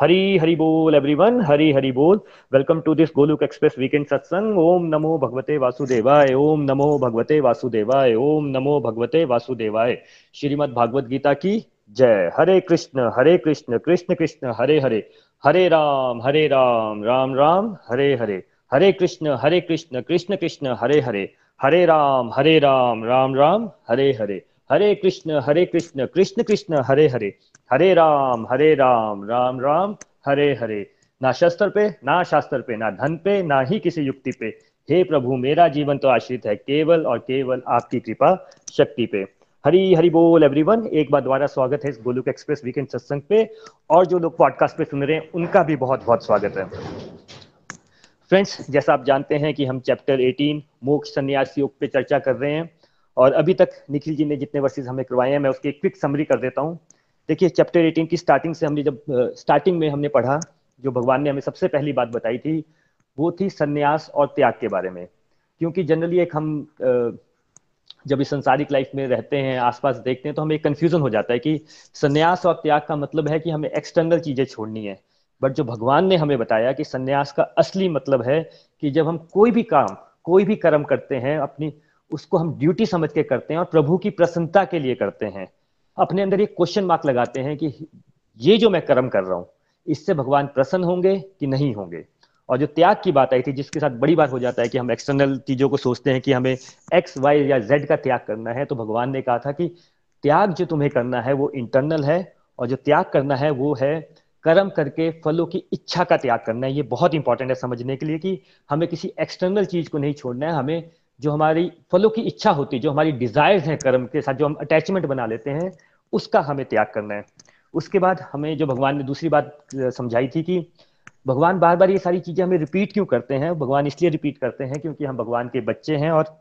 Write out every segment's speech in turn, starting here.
हरी हरी बोल एवरीवन हरी हरी बोल। Welcome to this Golok Express weekend satsang ओम नमो भगवते वासुदेवाय, ओम नमो भगवते वासुदेवाय, ओम नमो भगवते वासुदेवाय। श्रीमद् भागवत गीता की जय। हरे कृष्ण हरे कृष्ण कृष्ण कृष्ण, हरे हरे। हरे राम हरे राम राम राम, हरे हरे। हरे कृष्ण हरे कृष्ण कृष्ण कृष्ण, हरे हरे। हरे राम हरे राम राम राम, हरे हरे। हरे कृष्ण हरे कृष्ण कृष्ण कृष्ण, हरे हरे। हरे राम हरे राम राम राम, हरे हरे। ना शस्त्र पे, ना शास्त्र पे, ना धन पे, ना ही किसी युक्ति पे। हे प्रभु, मेरा जीवन तो आश्रित है केवल और केवल आपकी कृपा, शक्ति पे। हरी हरी बोल एवरीवन एक बार दोबारा स्वागत है इस गोलुक एक्सप्रेस वीकेंड सत्संग पे। और जो लोग पॉडकास्ट पे सुन रहे हैं, उनका भी बहुत बहुत स्वागत है। फ्रेंड्स जैसा आप जानते हैं कि हम चैप्टर 18 मोक्ष संन्यास योग पे चर्चा कर रहे हैं। और अभी तक निखिल जी ने जितने वर्सेस हमें करवाए हैं, मैं उसकी क्विक समरी कर देता हूँ। देखिए चैप्टर एटीन की स्टार्टिंग से हमने जब स्टार्टिंग में हमने पढ़ा, जो भगवान ने हमें सबसे पहली बात बताई थी, वो थी संन्यास और त्याग के बारे में। क्योंकि जनरली एक हम जब इस संसारिक लाइफ में रहते हैं, आसपास देखते हैं तो हमें एक कन्फ्यूज़न हो जाता है कि संन्यास और त्याग का मतलब है कि हमें एक्सटर्नल चीज़ें छोड़नी है। बट जो भगवान ने हमें बताया कि संन्यास का असली मतलब है कि जब हम कोई भी काम, कोई भी कर्म करते हैं, अपनी उसको हम ड्यूटी समझ के करते हैं और प्रभु की प्रसन्नता के लिए करते हैं। अपने अंदर एक क्वेश्चन मार्क लगाते हैं कि ये जो मैं कर्म कर रहा हूँ, इससे भगवान प्रसन्न होंगे कि नहीं होंगे? और जो त्याग की बात आई थी, जिसके साथ बड़ी बार हो जाता है कि हम एक्सटर्नल चीज़ों को सोचते हैं कि हमें एक्स वाई या जेड का त्याग करना है तो भगवान ने कहा था कि त्याग जो तुम्हें करना है वो इंटरनल है, और जो त्याग करना है वो है कर्म करके फलों की इच्छा का त्याग करना है। ये बहुत इंपॉर्टेंट है समझने के लिए कि हमें किसी एक्सटर्नल चीज़ को नहीं छोड़ना है, हमें जो हमारी फलों की इच्छा होती है जो हमारी डिजायर्स हैं कर्म के साथ जो हम अटैचमेंट बना लेते हैं उसका हमें त्याग करना है। उसके बाद हमें जो भगवान ने दूसरी बात समझाई थी कि भगवान बार बार ये सारी चीज़ें हमें रिपीट क्यों करते हैं? भगवान इसलिए रिपीट करते हैं क्योंकि हम भगवान के बच्चे हैं और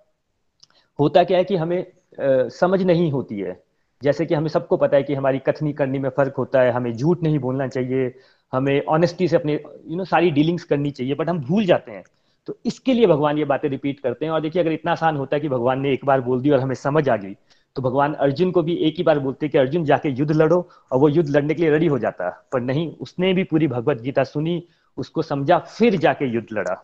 होता क्या है कि हमें आ, समझ नहीं होती है। जैसे कि हमें सबको पता है कि हमारी कथनी करनी में फ़र्क होता है हमें झूठ नहीं बोलना चाहिए हमें ऑनेस्टी से अपने यू नो सारी डीलिंग्स करनी चाहिए बट हम भूल जाते हैं। तो इसके लिए भगवान ये बातें रिपीट करते हैं। और देखिए, अगर इतना आसान होता है कि भगवान ने एक बार बोल दी और हमें समझ आ गई तो भगवान अर्जुन को भी एक ही बार बोलते कि अर्जुन, जाके युद्ध लड़ो और वो युद्ध लड़ने के लिए रेडी हो जाता। पर नहीं, उसने भी पूरी भगवत गीता सुनी, उसको समझा, फिर जाके युद्ध लड़ा।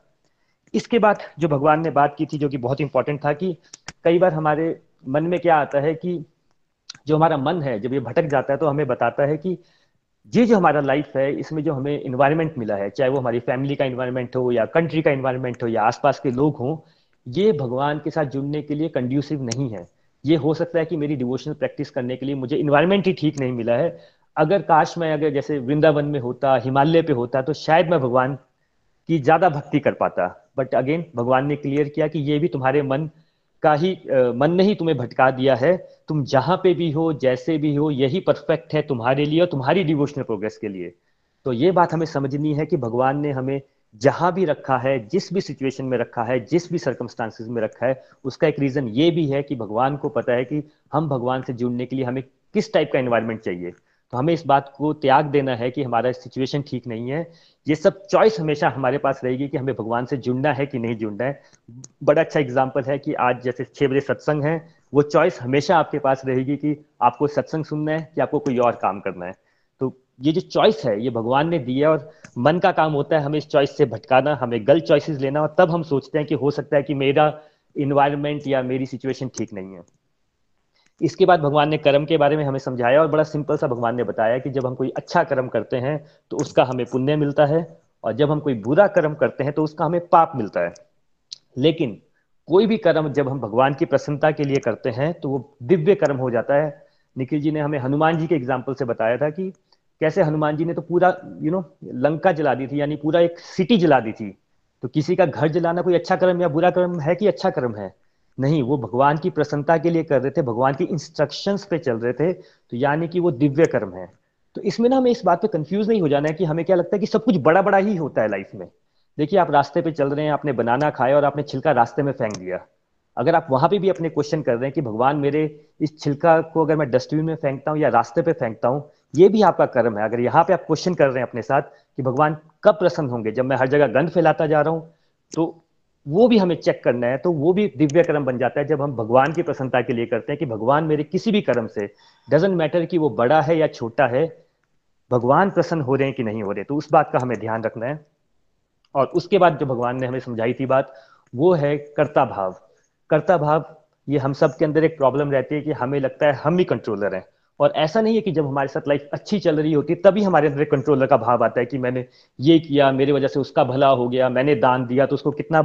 इसके बाद जो भगवान ने बात की थी, जो कि बहुत इंपॉर्टेंट था कि कई बार हमारे मन में क्या आता है कि जो हमारा मन है, जब ये भटक जाता है तो हमें बताता है कि ये जो हमारा लाइफ है, इसमें जो हमें इन्वायरमेंट मिला है, चाहे वो हमारी फैमिली का इन्वायरमेंट हो या कंट्री का इन्वायरमेंट हो या आसपास के लोग हों, ये भगवान के साथ जुड़ने के लिए कंड्यूसिव नहीं है। ये हो सकता है कि मेरी डिवोशनल प्रैक्टिस करने के लिए मुझे इन्वायरमेंट ही ठीक नहीं मिला है। अगर काश मैं, अगर जैसे वृंदावन में होता, हिमालय पे होता तो शायद मैं भगवान की ज़्यादा भक्ति कर पाता। बट अगेन भगवान ने क्लियर किया कि ये भी तुम्हारे मन का ही मन ने ही तुम्हें भटका दिया है। तुम जहाँ पे भी हो, जैसे भी हो, यही परफेक्ट है तुम्हारे लिए और तुम्हारी डिवोशनल प्रोग्रेस के लिए। तो ये बात हमें समझनी है कि भगवान ने हमें जहाँ भी रखा है, जिस भी सिचुएशन में रखा है, जिस भी सर्कमस्टांसिस में रखा है, उसका एक रीजन ये भी है कि भगवान को पता है कि हम भगवान से जुड़ने के लिए हमें किस टाइप का एनवायरमेंट चाहिए। तो हमें इस बात को त्याग देना है कि हमारा सिचुएशन ठीक नहीं है। ये सब चॉइस हमेशा हमारे पास रहेगी कि हमें भगवान से जुड़ना है कि नहीं जुड़ना है। बड़ा अच्छा एग्ज़ाम्पल है कि आज जैसे छह बजे सत्संग है, वो चॉइस हमेशा आपके पास रहेगी कि आपको सत्संग सुनना है कि आपको कोई और काम करना है। तो ये जो चॉइस है, ये भगवान ने दिया और मन का काम होता है हमें इस चॉइस से भटकाना, हमें गलत चॉइसेस लेना और तब हम सोचते हैं कि हो सकता है कि मेरा इन्वायरमेंट या मेरी सिचुएशन ठीक नहीं है। इसके बाद भगवान ने कर्म के बारे में हमें समझाया और बड़ा सिंपल सा भगवान ने बताया कि जब हम कोई अच्छा कर्म करते हैं तो उसका हमें पुण्य मिलता है और जब हम कोई बुरा कर्म करते हैं तो उसका हमें पाप मिलता है। लेकिन कोई भी कर्म जब हम भगवान की प्रसन्नता के लिए करते हैं तो वो दिव्य कर्म हो जाता है। निखिल जी ने हमें हनुमान जी के एग्ज़ाम्पल से बताया था कि कैसे हनुमान जी ने तो पूरा यू नो लंका जला दी थी, यानी पूरा एक सिटी जला दी थी। तो किसी का घर जलाना कोई अच्छा कर्म या बुरा कर्म है कि अच्छा कर्म है? नहीं, वो भगवान की प्रसन्नता के लिए कर रहे थे, भगवान की इंस्ट्रक्शंस पे चल रहे थे तो यानी कि वो दिव्य कर्म है। तो इसमें ना हमें इस बात पे कंफ्यूज नहीं हो जाना है कि हमें क्या लगता है कि सब कुछ बड़ा बड़ा ही होता है लाइफ में। देखिए, आप रास्ते पे चल रहे हैं, आपने बनाना खाया और आपने छिलका रास्ते में फेंक दिया। अगर आप वहाँ पे भी अपने क्वेश्चन कर रहे हैं कि भगवान मेरे इस छिलका को अगर मैं डस्टबिन में फेंकता हूँ या रास्ते पे फेंकता हूँ, ये भी आपका कर्म है। अगर यहाँ पे आप क्वेश्चन कर रहे हैं अपने साथ कि भगवान कब प्रसन्न होंगे? जब मैं हर जगह गंद फैलाता जा रहा हूँ तो वो भी हमें चेक करना है तो वो भी दिव्य कर्म बन जाता है जब हम भगवान की प्रसन्नता के लिए करते हैं कि भगवान मेरे किसी भी कर्म से डजेंट मैटर कि वो बड़ा है या छोटा है, भगवान प्रसन्न हो रहे हैं कि नहीं हो रहे तो उस बात का हमें ध्यान रखना है। और उसके बाद जो भगवान ने हमें समझाई थी बात, वो है कर्ता भाव। कर्ता भाव, ये हम सब के अंदर एक प्रॉब्लम रहती है कि हमें लगता है हम ही कंट्रोलर हैं। और ऐसा नहीं है कि जब हमारे साथ लाइफ अच्छी चल रही होती है तभी हमारे अंदर कंट्रोलर का भाव आता है कि मैंने ये किया, मेरी वजह से उसका भला हो गया, मैंने दान दिया तो उसको कितना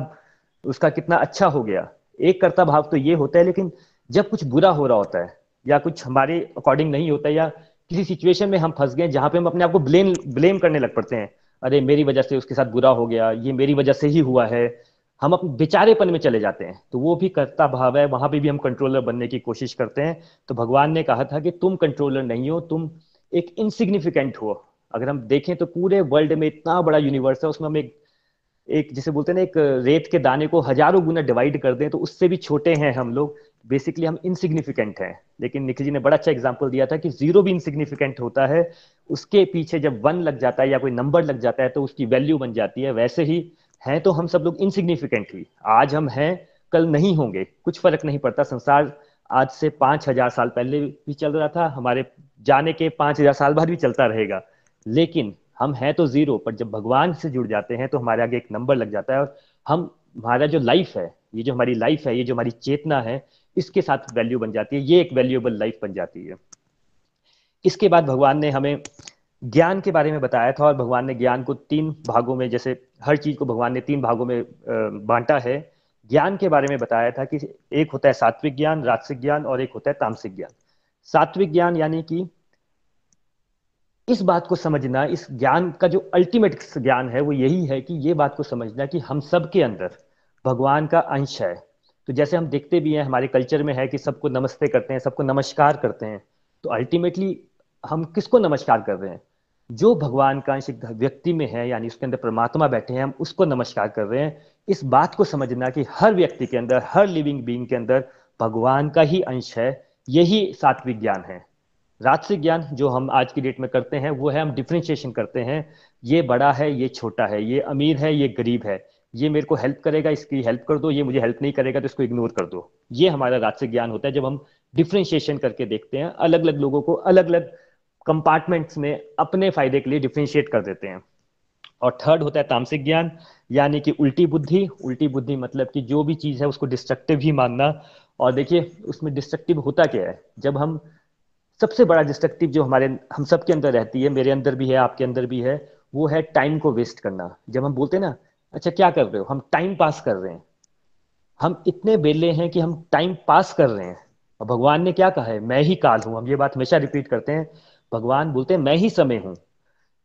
उसका कितना अच्छा हो गया। एक कर्ता भाव तो ये होता है, लेकिन जब कुछ बुरा हो रहा होता है, या कुछ हमारे अकॉर्डिंग नहीं होता, या किसी सिचुएशन में हम फंस गए, जहाँ पे हम अपने आप को ब्लेम ब्लेम करने लग पड़ते हैं, अरे मेरी वजह से उसके साथ बुरा हो गया, ये मेरी वजह से ही हुआ है, हम अपने बेचारेपन में चले जाते हैं। तो वो भी कर्ता भाव है, वहाँ पे भी हम कंट्रोलर बनने की कोशिश करते हैं। तो भगवान ने कहा था कि तुम कंट्रोलर नहीं हो, तुम एक इनसिग्निफिकेंट हो। अगर हम देखें तो पूरे वर्ल्ड में इतना बड़ा यूनिवर्स है, उसमें हम एक एक जिसे बोलते हैं ना, एक रेत के दाने को हज़ारों गुना डिवाइड कर दें तो उससे भी छोटे हैं हम लोग। बेसिकली हम इनसिग्निफिकेंट हैं। लेकिन निखिल जी ने बड़ा अच्छा एग्ज़ाम्पल दिया था कि ज़ीरो भी इनसिग्निफिकेंट होता है। उसके पीछे जब वन लग जाता है या कोई नंबर लग जाता है तो उसकी वैल्यू बन जाती है। वैसे ही हैं तो हम सब लोग इनसिग्निफिकेंट ही आज हम हैं, कल नहीं होंगे। कुछ फ़र्क नहीं पड़ता। संसार आज से पाँच हज़ार साल पहले भी चल रहा था। हमारे जाने के पाँच हज़ार साल बाद भी चलता रहेगा। लेकिन हम हैं तो ज़ीरो पर जब भगवान से जुड़ जाते हैं तो हमारे आगे एक नंबर लग जाता है और हम, हमारा जो लाइफ है, ये जो हमारी लाइफ है, ये जो हमारी चेतना है, इसके साथ वैल्यू बन जाती है, ये एक वैल्यूएबल लाइफ बन जाती है। इसके बाद भगवान ने हमें ज्ञान के बारे में बताया था और भगवान ने ज्ञान को तीन भागों में, जैसे हर चीज़ को भगवान ने तीन भागों में बांटा है। ज्ञान के बारे में बताया था कि एक होता है सात्विक ज्ञान, राजसिक ज्ञान और एक होता है तामसिक ज्ञान। सात्विक ज्ञान यानी कि इस बात को समझना, इस ज्ञान का जो अल्टीमेट ज्ञान है, वो यही है कि ये बात को समझना कि हम सब के अंदर भगवान का अंश है। तो जैसे हम देखते भी हैं, हमारे कल्चर में है कि सबको नमस्ते करते हैं, सबको नमस्कार करते हैं तो अल्टीमेटली हम किसको नमस्कार कर रहे हैं? जो भगवान का अंश व्यक्ति में है, यानी उसके अंदर परमात्मा बैठे हैं, हम उसको नमस्कार कर रहे हैं। इस बात को समझना कि हर व्यक्ति के अंदर, हर लिविंग बींग के अंदर भगवान का ही अंश है, यही सात्विक ज्ञान है। राजसिक ज्ञान जो हम आज की डेट में करते हैं, वो है हम डिफ्रेंशिएशन करते हैं। ये बड़ा है, ये छोटा है, ये अमीर है, ये गरीब है। ये मेरे को हेल्प करेगा, इसकी हेल्प कर दो, ये मुझे हेल्प नहीं करेगा तो इसको इग्नोर कर दो। ये हमारा राजसिक ज्ञान होता है, जब हम डिफ्रेंशिएशन करके देखते हैं अलग अलग लोगों को अलग अलग कंपार्टमेंट्स में अपने फ़ायदे के लिए डिफ्रेंशिएट कर देते हैं। और थर्ड होता है तामसिक ज्ञान, यानी कि उल्टी बुद्धि। उल्टी बुद्धि मतलब कि जो भी चीज़ है, उसको डिस्ट्रक्टिव ही मानना। और देखिए, उसमें डिस्ट्रक्टिव होता क्या है? जब हम सबसे बड़ा डिस्ट्रक्टिव जो हमारे, हम सब के अंदर रहती है, मेरे अंदर भी है, आपके अंदर भी है, वो है टाइम को वेस्ट करना। जब हम बोलते हैं ना अच्छा क्या कर रहे हो? हम टाइम पास कर रहे हैं। हम इतने बेले हैं कि हम टाइम पास कर रहे हैं। और भगवान ने क्या कहा है? मैं ही काल हूँ। हम ये बात हमेशा रिपीट करते हैं। भगवान बोलते हैं, मैं ही समय हूँ।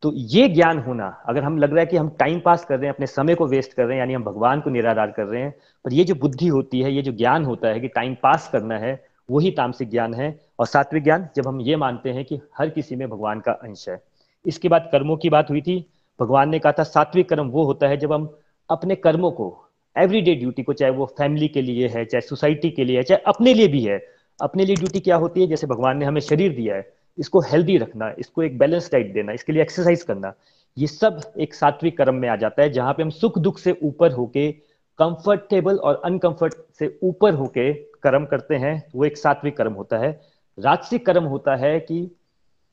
तो ये ज्ञान होना, अगर हम लग रहा है कि हम टाइम पास कर रहे हैं, अपने समय को वेस्ट कर रहे हैं, यानी हम भगवान को निराधार कर रहे हैं, पर ये जो बुद्धि होती है, ये जो ज्ञान होता है कि टाइम पास करना है वही तामसिक ज्ञान है और सात्विक ज्ञान, जब हम ये मानते हैं कि हर किसी में भगवान का अंश है। इसके बाद कर्मों की बात हुई थी। भगवान ने कहा था, सात्विक कर्म वो होता है जब हम अपने कर्मों को एवरीडे ड्यूटी को, चाहे वो फैमिली के लिए है, चाहे सोसाइटी के लिए है, चाहे अपने लिए भी है। अपने लिए ड्यूटी क्या होती है? जैसे भगवान ने हमें शरीर दिया है, इसको हेल्दी रखना, इसको एक बैलेंस डाइट देना, इसके लिए एक्सरसाइज करना, ये सब एक सात्विक कर्म में आ जाता है, जहाँ पे हम सुख दुख से ऊपर होके कंफर्टेबल और अनकंफर्ट से ऊपर होके कर्म करते हैं वो एक सात्विक कर्म होता है। राजसिक कर्म होता है कि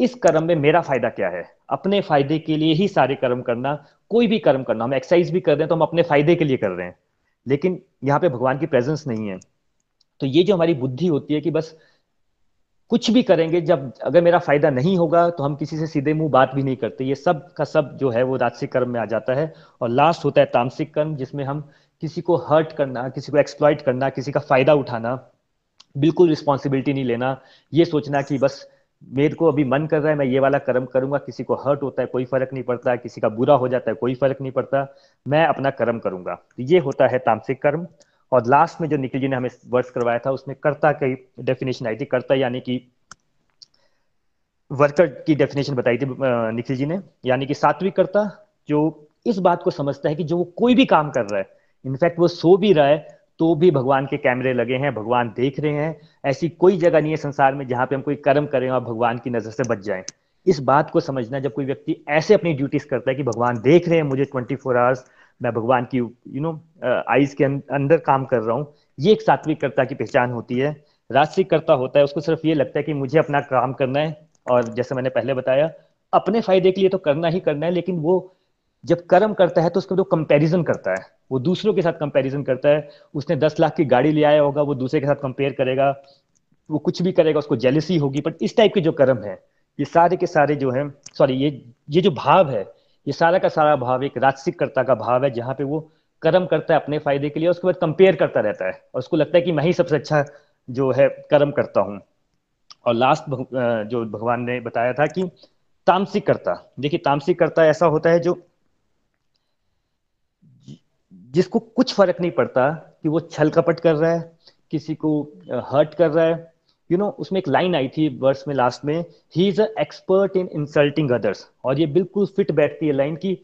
इस कर्म में मेरा फ़ायदा क्या है? अपने फ़ायदे के लिए ही सारे कर्म करना, कोई भी कर्म करना। हम एक्सरसाइज भी कर रहे हैं तो हम अपने फ़ायदे के लिए कर रहे हैं। लेकिन यहाँ पे भगवान की प्रेजेंस नहीं है। तो ये जो हमारी बुद्धि होती है कि बस कुछ भी करेंगे, जब अगर मेरा फ़ायदा नहीं होगा तो हम किसी से सीधे मुँह बात भी नहीं करते। ये सब का सब जो है वो राजसिक कर्म में आ जाता है। और लास्ट होता है तामसिक कर्म, जिसमें हम किसी को हर्ट करना, किसी को एक्सप्लॉइट करना, किसी का फ़ायदा उठाना, बिल्कुल रिस्पॉन्सिबिलिटी नहीं लेना, ये सोचना कि बस मेरे को अभी मन कर रहा है, मैं ये वाला कर्म करूँगा, किसी को हर्ट होता है, कोई फ़र्क नहीं पड़ता, किसी का बुरा हो जाता है, कोई फ़र्क नहीं पड़ता, मैं अपना कर्म करूँगा। तो ये होता है तामसिक कर्म। और लास्ट में जो निखिल जी ने हमें वर्ष करवाया था, उसमें कर्ता की डेफिनेशन आई थी। कर्ता यानी कि वर्कर की डेफिनेशन बताई थी निखिल जी ने। यानी कि सात्विक कर्ता जो इस बात को समझता है कि जो वो कोई भी काम कर रहा है इनफैक्ट वो सो भी रहा है तो भी भगवान के कैमरे लगे हैं भगवान देख रहे हैं। ऐसी कोई जगह नहीं है संसार में जहाँ पे हम कोई कर्म करें और भगवान की नज़र से बच जाएँ। इस बात को समझना जब कोई व्यक्ति ऐसे अपनी ड्यूटीज़ करता है कि भगवान देख रहे हैं मुझे ट्वेंटी फोर आवर्स मैं भगवान की यू नो आईज के अं-, अंदर काम कर रहा हूँ ये एक सात्विकता की पहचान होती है। राजसिक करता होता है उसको सिर्फ़ ये लगता है कि मुझे अपना काम करना है और जैसे मैंने पहले बताया अपने फ़ायदे के लिए तो करना ही करना है लेकिन वो जब कर्म करता है तो उसका जो कंपैरिजन करता है। वो दूसरों के साथ कंपैरिजन करता है। उसने दस लाख की गाड़ी ले आया होगा, वो दूसरे के साथ कंपेयर करेगा। वो कुछ भी करेगा, उसको जेलिसी होगी। बट इस टाइप के जो कर्म है, ये सारे के सारे जो है सॉरी ये ये जो भाव है, ये सारा का सारा भाव एक राजसिक कर्ता का भाव है, जहाँ पे वो कर्म करता है अपने फ़ायदे के लिए उसके बाद कंपेयर करता रहता है। और उसको लगता है कि मैं ही सबसे अच्छा जो है कर्म करता हूँ। और लास्ट जो भगवान ने बताया था कि तामसिक कर्ता देखिए तामसिक कर्ता ऐसा होता है जो जिसको कुछ फ़र्क नहीं पड़ता कि वो छल कपट कर रहा है किसी को हर्ट कर रहा है। यू you नो know, उसमें एक लाइन आई थी वर्स में लास्ट में ही is a expert in insulting others और ये बिल्कुल फिट बैठती है लाइन की।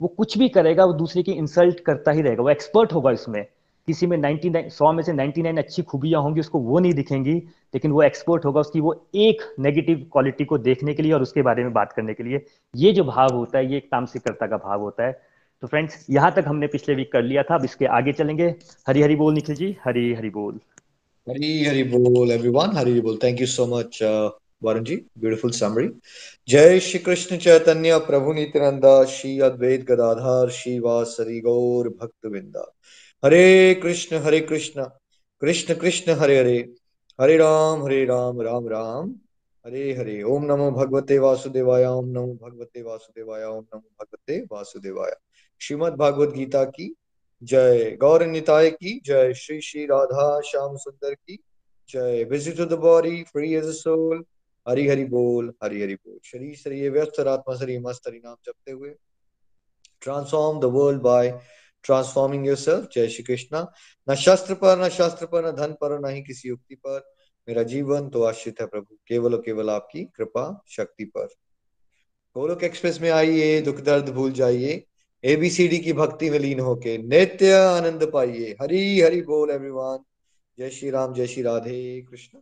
वो कुछ भी करेगा वो दूसरे की इंसल्ट करता ही रहेगा। वो एक्सपर्ट होगा इसमें। किसी में 99 सौ में से 99 अच्छी खूबियाँ होंगी उसको वो नहीं दिखेंगी लेकिन वो एक्सपर्ट होगा उसकी वो एक नेगेटिव क्वालिटी को देखने के लिए और उसके बारे में बात करने के लिए। ये जो भाव होता है ये एक तामसिकता का भाव होता है। तो फ्रेंड्स, यहाँ तक हमने पिछले वीक कर लिया था, अब इसके आगे चलेंगे। हरी हरी बोल, निखिल जी हरी हरी बोल। हरी हरी बोल एवरीवन हरी हरी बोल thank you so much Varun ji beautiful summary जय श्री कृष्ण चैतन्य, प्रभु नित्यानंद, श्री अद्वैत गदाधर श्री वासरी गौर भक्त विंदा हरे कृष्ण हरे कृष्ण। कृष्ण कृष्ण, हरे हरे। हरे राम हरे राम राम राम। हरे हरे। ओम नमो भगवते वासुदेवाय, ओम नमो भगवते वासुदेवाय, ओम नमो भगवते वासुदेवाय। श्रीमद भागवत गीता की। जय गौर निताय की। जय श्री श्री राधा श्याम सुंदर की। जय visit the body free as soul Hari Hari बोल, हरि हरि बोल। शरीर शरीर व्यस्त आत्मा शरीर मस्त हरि नाम जपते हुए। Transform the world by transforming yourself जय श्री कृष्णा। न शस्त्र पर, न शास्त्र पर, न धन पर न ही किसी युक्ति पर। मेरा जीवन तो आश्रित है प्रभु। केवल और केवल आपकी कृपा, शक्ति पर। गोलोक एक्सप्रेस में आइए, दुख दर्द भूल जाइए। एबीसीडी की भक्ति में लीन होके नित्य आनंद पाइए। हरी हरि बोल एवरीवन जय श्री राम जय श्री राधे कृष्ण।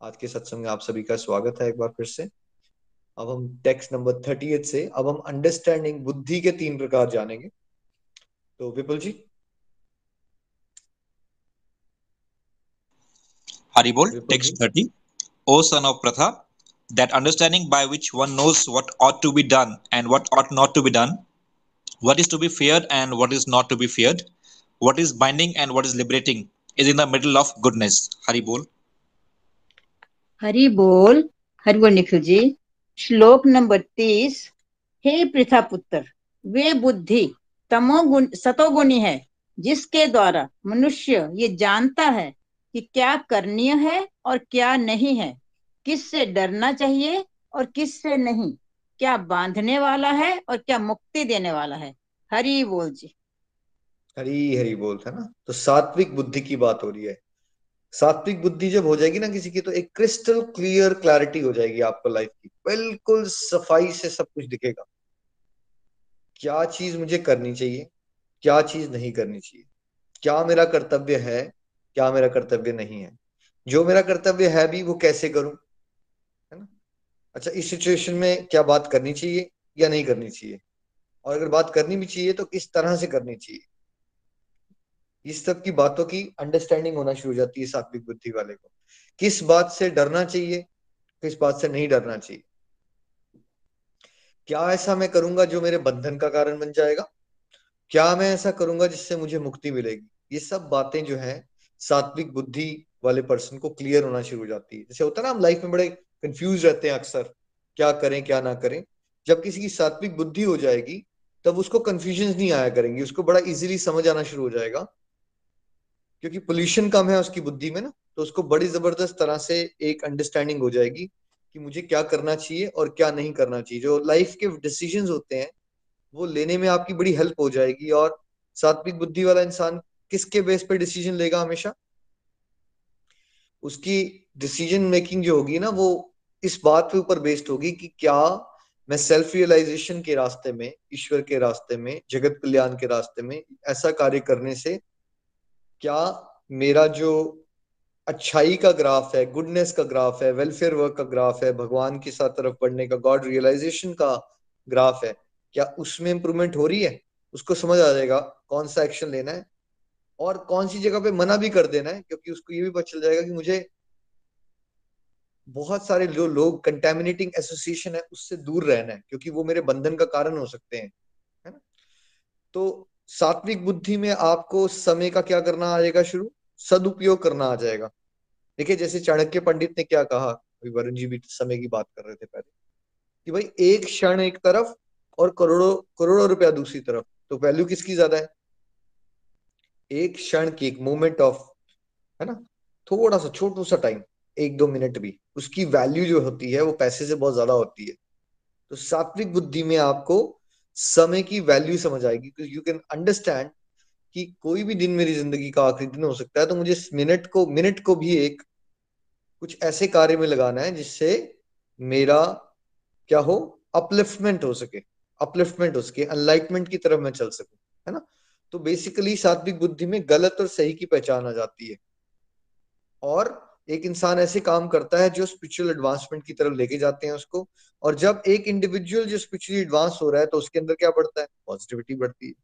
आज के सत्संग में आप सभी का स्वागत है एक बार फिर से। अब हम टेक्स्ट नंबर थर्टी से अब हम अंडरस्टैंडिंग बुद्धि के तीन प्रकार जानेंगे। तो विपुल जी? हरि बोल text thirty O son of Pritha that understanding by which one knows what ought to be done and what ought not to be done what is to be feared and what is not to be feared, what is binding and what is liberating, is in the middle of goodness. Hari Bol. Hari Bol. Hari Bol Nikhil ji श्लोक number तीस हे पृथा पुत्र वे बुद्धि तमोगुण सतोगुणी है जिसके द्वारा मनुष्य ये जानता है कि क्या करणीय है और क्या नहीं है किससे डरना चाहिए और किससे नहीं क्या बांधने वाला है और क्या मुक्ति देने वाला है? हरी बोल जी। हरी हरी बोल था ना? तो सात्विक बुद्धि की बात हो रही है। सात्विक बुद्धि जब हो जाएगी ना किसी की तो एक क्रिस्टल क्लियर क्लैरिटी हो जाएगी आपको लाइफ की। बिल्कुल सफ़ाई से सब कुछ दिखेगा। क्या चीज़ मुझे करनी चाहिए? क्या चीज़ नहीं करनी चाहिए? क्या मेरा कर्तव्य है? क्या मेरा कर्तव्य नहीं है? जो मेरा कर्तव्य है भी वो कैसे करूँ? अच्छा इस सिचुएशन में क्या बात करनी चाहिए या नहीं करनी चाहिए? और अगर बात करनी भी चाहिए तो किस तरह से करनी चाहिए? इस सब की बातों की अंडरस्टैंडिंग होना शुरू हो जाती है सात्विक बुद्धि वाले को। किस बात से डरना चाहिए, किस बात से नहीं डरना चाहिए? क्या ऐसा मैं करूँगा जो मेरे बंधन का कारण बन जाएगा? क्या मैं ऐसा करूँगा जिससे मुझे मुक्ति मिलेगी? ये सब बातें जो है सात्विक बुद्धि वाले पर्सन को क्लियर होना शुरू हो जाती है। जैसे होता है ना, हम लाइफ में बड़े कंफ्यूज रहते हैं अक्सर, क्या करें, क्या ना करें। जब किसी की सात्विक बुद्धि हो जाएगी, तब उसको कंफ्यूजन नहीं आया करेंगी, उसको बड़ा इजीली समझ आना शुरू हो जाएगा। क्योंकि पोल्यूशन कम है उसकी बुद्धि में ना तो उसको बड़ी ज़बरदस्त तरह से एक अंडरस्टैंडिंग हो जाएगी कि मुझे क्या करना चाहिए और क्या नहीं करना चाहिए। जो लाइफ के डिसीज़न होते हैं, वो लेने में आपकी बड़ी हेल्प हो जाएगी और सात्विक बुद्धि वाला इंसान किसके बेस पे डिसीज़न लेगा हमेशा? उसकी डिसीज़न मेकिंग जो होगी ना, वो इस बात के ऊपर बेस्ड होगी कि क्या मैं सेल्फ रियलाइजेशन के रास्ते में, ईश्वर के रास्ते में, जगत कल्याण के रास्ते में ऐसा कार्य करने से क्या मेरा जो अच्छाई का ग्राफ है गुडनेस का ग्राफ है वेलफेयर वर्क का ग्राफ है, भगवान के साथ तरफ़ बढ़ने का गॉड रियलाइजेशन का ग्राफ है, क्या उसमें इंप्रूवमेंट हो रही है? उसको समझ आ जाएगा कौन सा एक्शन लेना है और कौन सी जगह पे मना भी कर देना है, क्योंकि उसको ये भी पता चल जाएगा कि मुझे बहुत सारे जो लोग कंटेमिनेटिंग एसोसिएशन है, उससे दूर रहना है, क्योंकि वो मेरे बंधन का कारण हो सकते हैं, है ना? तो सात्विक बुद्धि में आपको समय का क्या करना आ जाएगा शुरू? सदुपयोग करना आ जाएगा। देखिए, जैसे चाणक्य पंडित ने क्या कहा वरुण जी भी समय की बात कर रहे थे पहले, कि भाई एक क्षण एक तरफ़ और करोड़ों करोड़ों रुपया दूसरी तरफ़ तो वैल्यू किसकी ज़्यादा है? एक क्षण की एक मोमेंट ऑफ़ है ना? थोड़ा सा, छोटा सा टाइम एक दो मिनट भी, उसकी वैल्यू जो होती है, वो पैसे से बहुत ज़्यादा होती है। तो सात्विक बुद्धि में आपको समय की वैल्यू समझ आएगी यू कैन अंडरस्टैंड कि कोई भी दिन मेरी ज़िंदगी का आखिरी दिन हो सकता है तो मुझे मिनट को मिनट को भी एक कुछ ऐसे कार्य में लगाना है, जिससे मेरा क्या हो? अपलिफ्टमेंट हो सके अपलिफ्टमेंट हो सके अनलाइटमेंट की तरफ़ मैं चल सकूँ, है ना? तो बेसिकली सात्विक बुद्धि में गलत और सही की पहचान आ जाती है। और एक इंसान ऐसे काम करता है जो स्पिरिचुअल एडवांसमेंट की तरफ़ लेके जाते हैं उसको, और जब एक इंडिविजुअल जो स्पिरिचुअली एडवांस हो रहा है तो उसके अंदर क्या बढ़ता है? पॉजिटिविटी बढ़ती है।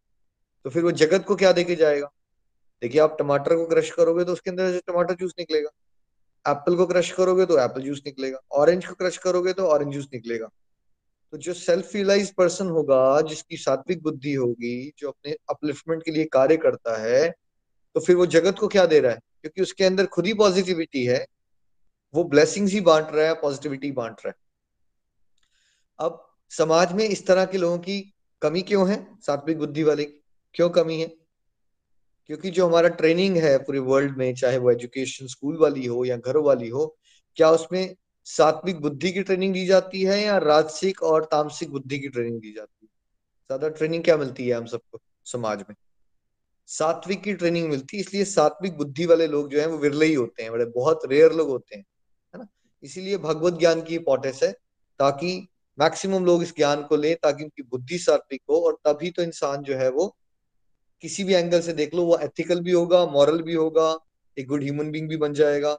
तो फिर वो जगत को क्या देके जाएगा? देखिए, आप टमाटर को क्रश करोगे तो उसके अंदर से टमाटर जूस निकलेगा। एप्पल को क्रश करोगे तो एप्पल जूस निकलेगा। ऑरेंज को क्रश करोगे तो ऑरेंज जूस निकलेगा। तो जो सेल्फ रियलाइज़ पर्सन होगा, जिसकी सात्विक बुद्धि होगी, जो अपने अपलिफ्टमेंट के लिए कार्य करता है तो फिर वो जगत को क्या दे रहा है? क्योंकि उसके अंदर खुद ही पॉजिटिविटी है, वो ब्लेसिंग्स ही बांट रहा है पॉजिटिविटी बांट रहा है। अब समाज में इस तरह के लोगों की कमी क्यों है? सात्विक बुद्धि वाले की क्यों कमी है? क्योंकि जो हमारा ट्रेनिंग है पूरे वर्ल्ड में, चाहे वो एजुकेशन स्कूल वाली हो या घर वाली हो, क्या उसमें सात्विक बुद्धि की ट्रेनिंग दी जाती है या राजसिक और तामसिक बुद्धि की ट्रेनिंग दी जाती है? ज़्यादा ट्रेनिंग क्या मिलती है हम सबको समाज में? सात्विक की ट्रेनिंग मिलती है, इसलिए सात्विक बुद्धि वाले लोग जो है वो विरले ही होते हैं, बड़े, बहुत रेयर लोग होते हैं, है ना? इसीलिए भगवत ज्ञान की इंपॉर्टेंस है, ताकि मैक्सिमम लोग इस ज्ञान को लें, ताकि उनकी बुद्धि सात्विक हो, और तभी तो इंसान जो है वो किसी भी एंगल से देख लो, वो एथिकल भी होगा मॉरल भी होगा, एक गुड ह्यूमन बींग भी बन जाएगा।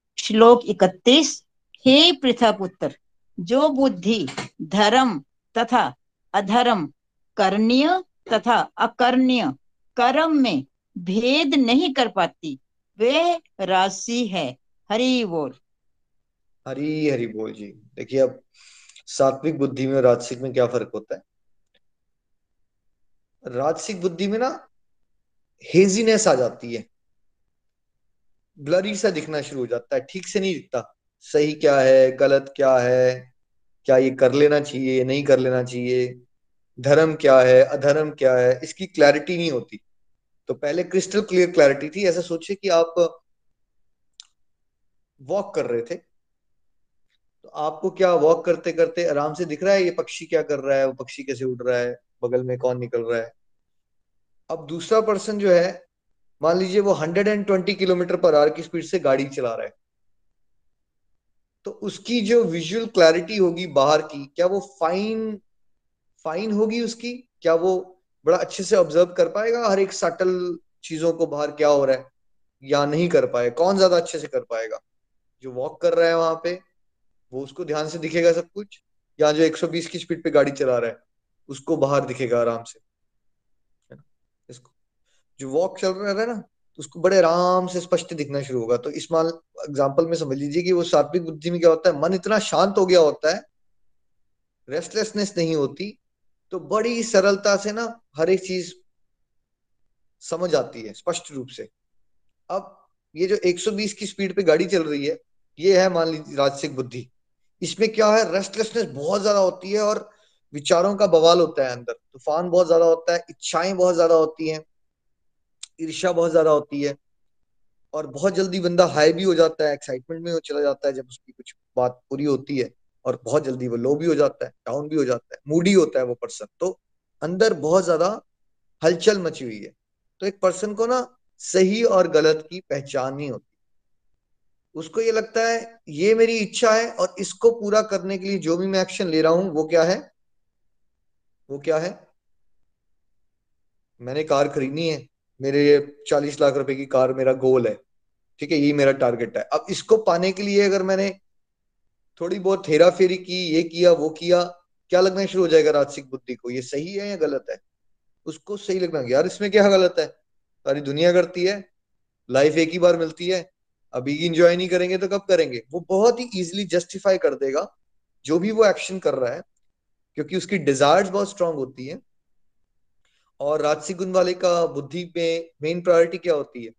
श्लोक इकतीस, हे पृथा पुत्र जो बुद्धि, धर्म तथा अधर्म, करणीय तथा अकरणीय, कर्म में भेद नहीं कर पाती, वे राशि है। हरि बोल। हरी हरी बोल जी। देखिए, अब सात्विक बुद्धि में और राजसिक में क्या फ़र्क होता है? राजसिक बुद्धि में ना हेजीनेस आ जाती है। ब्लरी सा दिखना शुरू हो जाता है। ठीक से नहीं दिखता। सही क्या है? गलत क्या है? क्या ये कर लेना चाहिए? नहीं कर लेना चाहिए? धर्म क्या है? अधर्म क्या है? इसकी क्लैरिटी नहीं होती। तो पहले क्रिस्टल क्लियर क्लैरिटी थी। ऐसा सोचिए कि आप वॉक कर रहे थे। तो आपको क्या वॉक करते करते आराम से दिख रहा है? ये पक्षी क्या कर रहा है? वो पक्षी कैसे उड़ रहा है? बगल में कौन निकल रहा है? अब दूसरा पर्सन जो है मान लीजिए वो 120 किलोमीटर पर आवर की स्पीड से गाड़ी चला रहा है। तो उसकी जो विजुअल क्लैरिटी होगी बाहर की, क्या वो फाइन फाइन होगी उसकी? क्या वो बड़ा अच्छे से ऑब्ज़र्व कर पाएगा हर एक सटल चीज़ों को बाहर क्या हो रहा है? या नहीं कर पाए? कौन ज़्यादा अच्छे से कर पाएगा? जो वॉक कर रहा है वहाँ पे, वो उसको ध्यान से दिखेगा सब कुछ? या जो 120 की स्पीड पे गाड़ी चला रहा है, उसको बाहर दिखेगा आराम से? जो वॉक चल रहा है ना, उसको बड़े आराम से स्पष्ट दिखना शुरू होगा। तो इस मान एग्ज़ाम्पल में समझ लीजिए कि वो सात्विक बुद्धि में क्या होता है, मन इतना शांत हो गया होता है रेस्टलेसनेस नहीं होती तो बड़ी सरलता से ना हर एक चीज़ समझ आती है, स्पष्ट रूप से। अब ये जो 120 की स्पीड पे गाड़ी चल रही है, ये है मान लीजिए राजसिक बुद्धि। इसमें क्या है रेस्टलेसनेस बहुत ज़्यादा होती है और विचारों का बवाल होता है अंदर। तूफ़ान बहुत ज़्यादा होता है, इच्छाएँ बहुत ज़्यादा होती हैं। ईर्ष्या बहुत ज़्यादा होती है और बहुत जल्दी बंदा हाई भी हो जाता है एक्साइटमेंट में चला जाता है जब उसकी कुछ बात पूरी होती है और बहुत जल्दी वो लो भी हो जाता है डाउन भी हो जाता है मूडी होता है वो पर्सन तो अंदर बहुत ज़्यादा हलचल मची हुई है। तो एक पर्सन को ना सही और गलत की पहचान नहीं होती। उसको ये लगता है, ये मेरी इच्छा है और इसको पूरा करने के लिए जो भी मैं एक्शन ले रहा हूँ, वो क्या है? वो क्या है? मैंने कार खरीदनी है। मेरे ये चालीस लाख रुपए की कार मेरा गोल है। ठीक है ये मेरा टारगेट है। अब इसको पाने के लिए अगर मैंने थोड़ी बहुत हेरा फेरी की, ये किया, वो किया, क्या लगना शुरू हो जाएगा राजसिक बुद्धि को? ये सही है या गलत है? उसको सही लगना यार इसमें क्या गलत है? सारी दुनिया करती है लाइफ एक ही बार मिलती है, अभी इंजॉय नहीं करेंगे तो कब करेंगे? वो बहुत ही इजिली जस्टिफाई कर देगा, जो भी वो एक्शन कर रहा है, क्योंकि उसकी डिजायर्स बहुत स्ट्रांग होती है। और राजसी गुण वाले का बुद्धि में मेन प्रायोरिटी क्या होती है?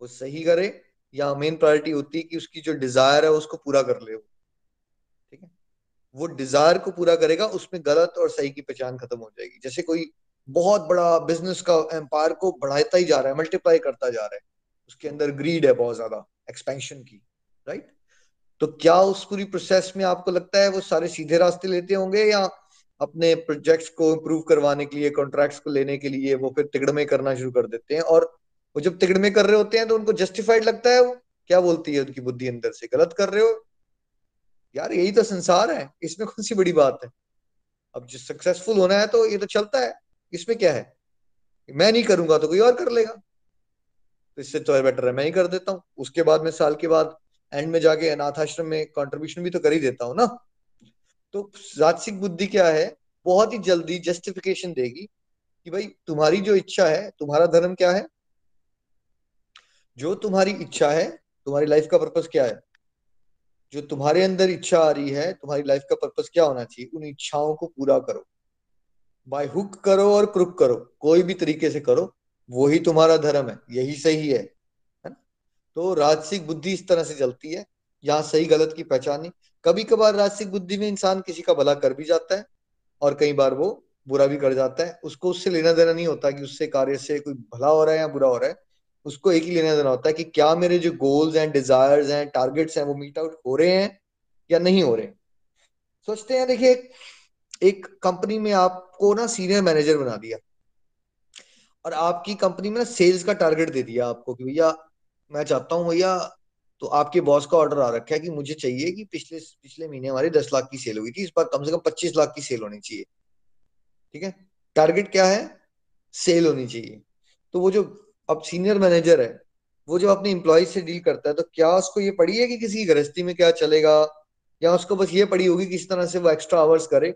वो सही करे या मेन प्रायोरिटी होती है कि उसकी जो डिज़ायर है उसको पूरा कर ले ठीक है? वो डिज़ायर को पूरा करेगा, उसमें गलत और सही की पहचान खत्म हो जाएगी। जैसे कोई बहुत बड़ा बिज़नेस का एम्पायर को बढ़ाता ही जा रहा है मल्टीप्लाई करता जा रहा है, उसके अंदर ग्रीड है बहुत ज़्यादा एक्सपेंशन की राइट तो क्या उस पूरी प्रोसेस में आपको लगता है वो सारे सीधे रास्ते लेते होंगे या अपने प्रोजेक्ट्स को इम्प्रूव करवाने के लिए कॉन्ट्रैक्ट्स को लेने के लिए वो फिर तिगड़मे करना शुरू कर देते हैं। और वो जब तिगड़मे कर रहे होते हैं तो उनको जस्टिफाइड लगता है वो। क्या बोलती है उनकी बुद्धि अंदर से? गलत कर रहे हो? यार, यही तो संसार है। इसमें कौन सी बड़ी बात है? अब जो सक्सेसफुल होना है तो ये तो चलता है। इसमें क्या है? मैं नहीं करूँगा तो कोई और कर लेगा। तो इससे तो बेटर है, मैं ही कर देता हूँ। उसके बाद में साल के बाद एंड में जाके अनाथ आश्रम में कॉन्ट्रीब्यूशन भी तो कर ही देता हूँ ना। तो राजसिक बुद्धि क्या है? बहुत ही जल्दी जस्टिफिकेशन देगी कि भाई तुम्हारी जो इच्छा है, तुम्हारा धर्म क्या है? जो तुम्हारी इच्छा है, तुम्हारी लाइफ का पर्पस क्या है? जो तुम्हारे अंदर इच्छा आ रही है, तुम्हारी लाइफ का पर्पस क्या होना चाहिए? उन इच्छाओं को पूरा करो। बाय हुक करो और क्रुक करो। कोई भी तरीके से करो वो ही तुम्हारा धर्म है। यही सही है है ना? तो राजसिक बुद्धि इस तरह से चलती है। यहाँ सही गलत की पहचान नहीं। कभी कभार राजसिक बुद्धि में इंसान किसी का भला कर भी जाता है और कई बार वो बुरा भी कर जाता है। उसको उससे लेना देना नहीं होता कि उससे कार्य से कोई भला हो रहा है या बुरा हो रहा है। उसको एक ही लेना देना होता है कि क्या मेरे जो गोल्स एंड डिजायर्स हैं टारगेट्स हैं वो मीट आउट हो रहे हैं या नहीं हो रहे सोचते हैं, देखिए, एक कंपनी में आपको ना सीनियर मैनेजर बना दिया। और आपकी कंपनी में ना सेल्स का टारगेट दे दिया आपको कि भैया, मैं चाहता हूँ भैया तो आपके बॉस का ऑर्डर आ रखा है कि मुझे चाहिए कि पिछले पिछले महीने हमारी दस लाख की सेल हुई थी, इस बार कम से कम पच्चीस लाख की सेल होनी चाहिए। ठीक है? टारगेट क्या है? सेल होनी चाहिए। तो वो जो अब सीनियर मैनेजर है, वो जब अपने इंप्लॉय से डील करता है तो क्या उसको ये पड़ी है कि किसी की गृहस्थी में क्या चलेगा? या उसको बस ये पड़ी होगी किस तरह से वो एक्स्ट्रा आवर्स करे?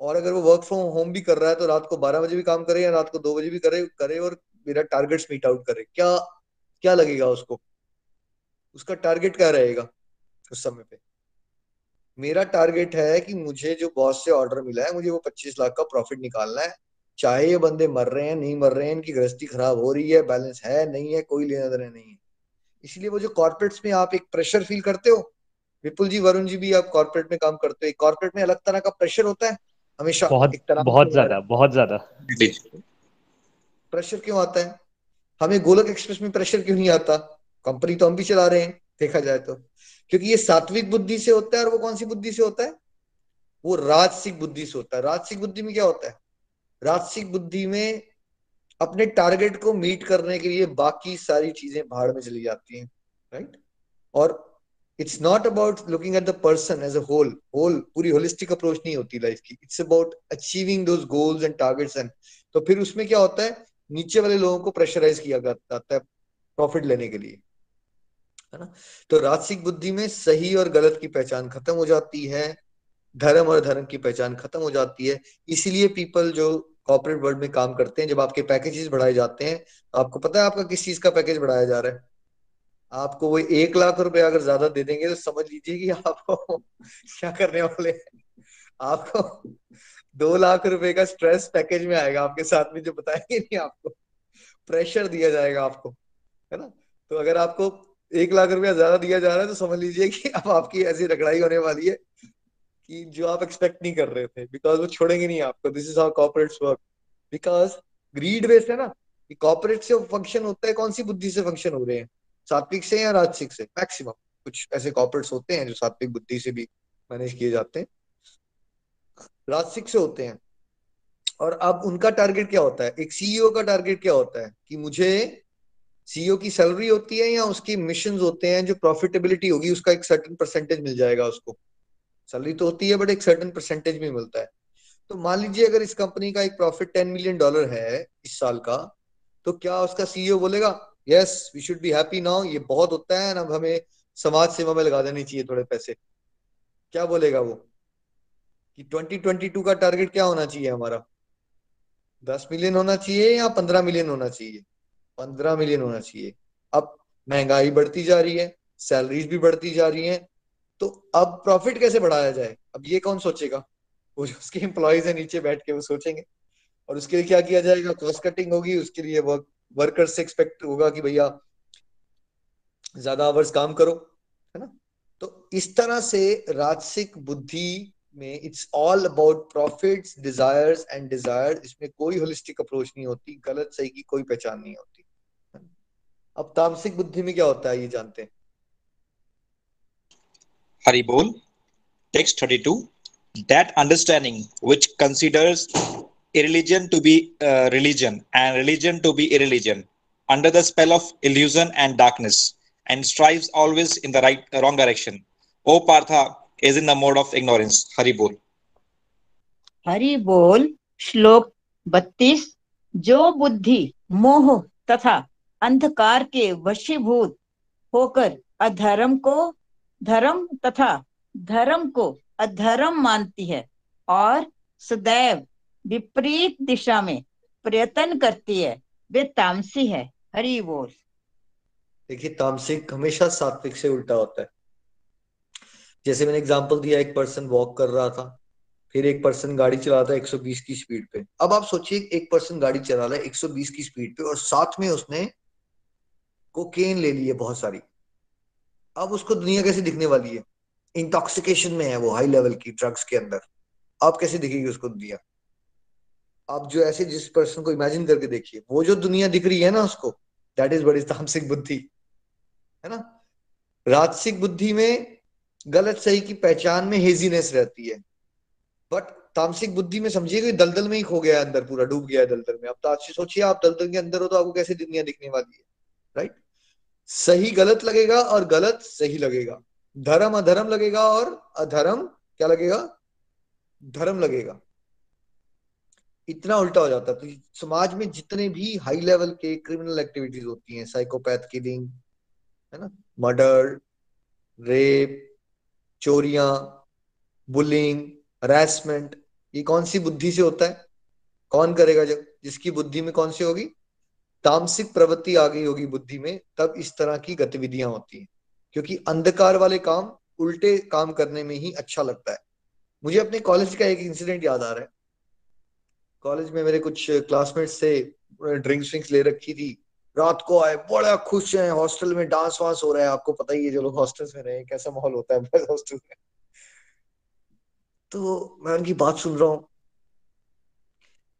और अगर वो वर्क फ्रॉम होम भी कर रहा है तो रात को बारह बजे भी काम करे या रात को दो बजे भी करे करे और मेरा टारगेट्स मीट आउट करे। क्या क्या लगेगा उसको? उसका टारगेट क्या रहेगा उस समय पे? मेरा टारगेट है कि मुझे जो बॉस से ऑर्डर मिला है मुझे वो पच्चीस लाख का प्रॉफिट निकालना है। चाहे ये बंदे मर रहे हैं नहीं मर रहे हैं इनकी गृहस्थी खराब हो रही है बैलेंस है नहीं है कोई लेना देना नहीं है। इसलिए वो जो कॉर्पोरेट्स में आप एक प्रेशर फील करते हो विपुल जी वरुण जी भी आप कॉर्पोरेट में काम करते हो कॉर्पोरेट में अलग तरह का प्रेशर होता है हमेशा बहुत एक तरह बहुत ज़्यादा बहुत ज़्यादा। प्रेशर क्यों आता है? हमें गोलक एक्सप्रेस में प्रेशर क्यों नहीं आता? कंपनी तो हम भी चला रहे हैं, देखा जाए तो। क्योंकि ये सात्विक बुद्धि से होता है और वो कौन सी बुद्धि से होता है? वो राजसिक बुद्धि से होता है। राजसिक बुद्धि में क्या होता है? राजसिक बुद्धि में अपने टारगेट को मीट करने के लिए बाकी सारी चीज़ें भाड़ में चली जाती हैं राइट और it's not about looking at the person as a whole whole पूरी होलिस्टिक अप्रोच नहीं होती लाइफ की। It's about achieving those goals and targets and तो फिर उसमें क्या होता है? नीचे वाले लोगों को प्रेशराइज किया जाता है प्रॉफिट लेने के लिए। है ना? तो राजसिक बुद्धि में सही और गलत की पहचान खत्म हो जाती है, धर्म और धर्म की पहचान खत्म हो जाती है। इसीलिए पीपल जो कॉर्पोरेट वर्ल्ड में काम करते हैं, जब आपके पैकेजेस बढ़ाए जाते हैं, आपको पता है आपका किस चीज़ का पैकेज बढ़ाया जा रहा है? आपको वो एक लाख रुपए अगर ज़्यादा दे देंगे तो समझ लीजिए कि आपको क्या करने वाले आपको दो लाख रुपए का स्ट्रेस पैकेज में आएगा आपके साथ में, जो बताएँगे नहीं आपको। प्रेशर दिया जाएगा आपको, है ना? तो अगर आपको एक लाख रुपया ज़्यादा दिया जा रहा है तो समझ लीजिए कि अब आपकी ऐसी रगड़ाई होने वाली है कि जो आप एक्सपेक्ट नहीं कर रहे थे बिकॉज़ वो छोड़ेंगे नहीं आपको. This is how corporates work because greed based है ना, कि कॉर्पोरेट से फ़ंक्शन होता है, कौन सी बुद्धि से फ़ंक्शन हो रहे हैं? सात्विक से या राजसिक से? मैक्सिमम कुछ ऐसे कॉर्पोरेट्स होते हैं जो सात्विक बुद्धि से भी मैनेज किए जाते हैं. राजसिक से होते हैं. और अब उनका टारगेट क्या होता है? एक सीईओ का टारगेट क्या होता है? कि मुझे सीईओ की सैलरी होती है या उसकी मिशन होते हैं जो प्रॉफिटेबिलिटी होगी, उसका एक सर्टन परसेंटेज मिल जाएगा उसको। सैलरी तो होती है बट एक सर्टन परसेंटेज भी मिलता है। तो मान लीजिए अगर इस कंपनी का एक प्रॉफिट टेन मिलियन डॉलर है इस साल का तो क्या उसका सीईओ बोलेगा yes we should be happy now ये बहुत होता है, अब हमें समाज सेवा में लगा देनी चाहिए थोड़े पैसे। क्या बोलेगा वो? कि 2022 का टारगेट क्या होना चाहिए हमारा? दस मिलियन होना चाहिए या पंद्रह मिलियन होना चाहिए? पंद्रह मिलियन होना चाहिए। अब महँगाई बढ़ती जा रही है सैलरीज भी बढ़ती जा रही हैं तो अब प्रॉफिट कैसे बढ़ाया जाए? अब ये कौन सोचेगा? वो जो उसके एम्प्लॉयज़ है नीचे बैठ के वो सोचेंगे। और उसके लिए क्या किया जाएगा? कॉस्ट कटिंग होगी, उसके लिए वर्क वर्कर से एक्सपेक्ट होगा कि भैया ज़्यादा आवर्स काम करो, है ना? तो इस तरह से राजसिक बुद्धि में it's all about profits desires and desire इसमें कोई होलिस्टिक अप्रोच नहीं होती, गलत सही की कोई पहचान नहीं होती। अब तामसिक बुद्धि में क्या होता है ये जानते हैं। बोल। Text 32 that understanding which considers irreligion to be religion and religion to be irreligion under the spell of illusion and darkness and strives always in the right wrong direction O Partha is in the mode of ignorance Hari बोल हरि बोल श्लोक 32 जो बुद्धि मोह तथा अंधकार के वशीभूत होकर अधर्म को, धर्म तथा धर्म को अधर्म मानती है और सदैव विपरीत दिशा में प्रयत्न करती है। वे तामसी है। हरि बोल। देखिए तामसिक हमेशा सात्विक से उल्टा होता है। जैसे मैंने एग्जांपल दिया, एक पर्सन वॉक कर रहा था, फिर एक पर्सन गाड़ी चला था 120 की स्पीड पे। अब आप सोचिए, एक पर्सन गाड़ी चला रहा है 120 की स्पीड पे और साथ में उसने कोकेन ले ली है बहुत सारी। अब उसको दुनिया कैसे दिखने वाली है? इंटॉक्सिकेशन में है वो हाई लेवल की ड्रग्स के अंदर। अब कैसे दिखेगी उसको दुनिया? आप जो ऐसे जिस पर्सन को इमेजिन करके देखिए, वो जो दुनिया दिख रही है ना उसको दैट इज़ बड़ी तामसिक बुद्धि, है ना? राजसिक बुद्धि में गलत सही की पहचान में हेजीनेस रहती है। बट तामसिक बुद्धि में समझिए कि दलदल में ही खो गया अंदर, पूरा डूब गया है दलदल में। अब तो अच्छी सोचिए, आप दलदल के अंदर हो तो आपको कैसे दुनिया दिखने वाली है? राइट सही गलत लगेगा और गलत सही लगेगा। धर्म अधर्म लगेगा और अधर्म क्या लगेगा? धर्म लगेगा। इतना उल्टा हो जाता है। तो समाज में जितने भी हाई लेवल के क्रिमिनल एक्टिविटीज़ होती हैं साइकोपैथ किलिंग है ना? मर्डर रेप चोरियाँ बुलिंग हरासमेंट ये कौन सी बुद्धि से होता है? कौन करेगा जब? जिसकी बुद्धि में कौन सी होगी? तामसिक प्रवृत्ति आ गई होगी बुद्धि में, तब इस तरह की गतिविधियाँ होती हैं। क्योंकि अंधकार वाले काम उल्टे काम करने में ही अच्छा लगता है। मुझे अपने कॉलेज का एक इंसिडेंट याद आ रहा है। कॉलेज में मेरे कुछ क्लासमेट्स से ड्रिंक्स व्रिंक्स ले रखी थी। रात को आए, बड़ा खुश है हॉस्टल में डांस वांस हो रहा है। आपको पता ही है, जो लोग हॉस्टल्स में रहे कैसा माहौल होता है हॉस्टल में। तो मैं उनकी बात सुन रहा हूँ।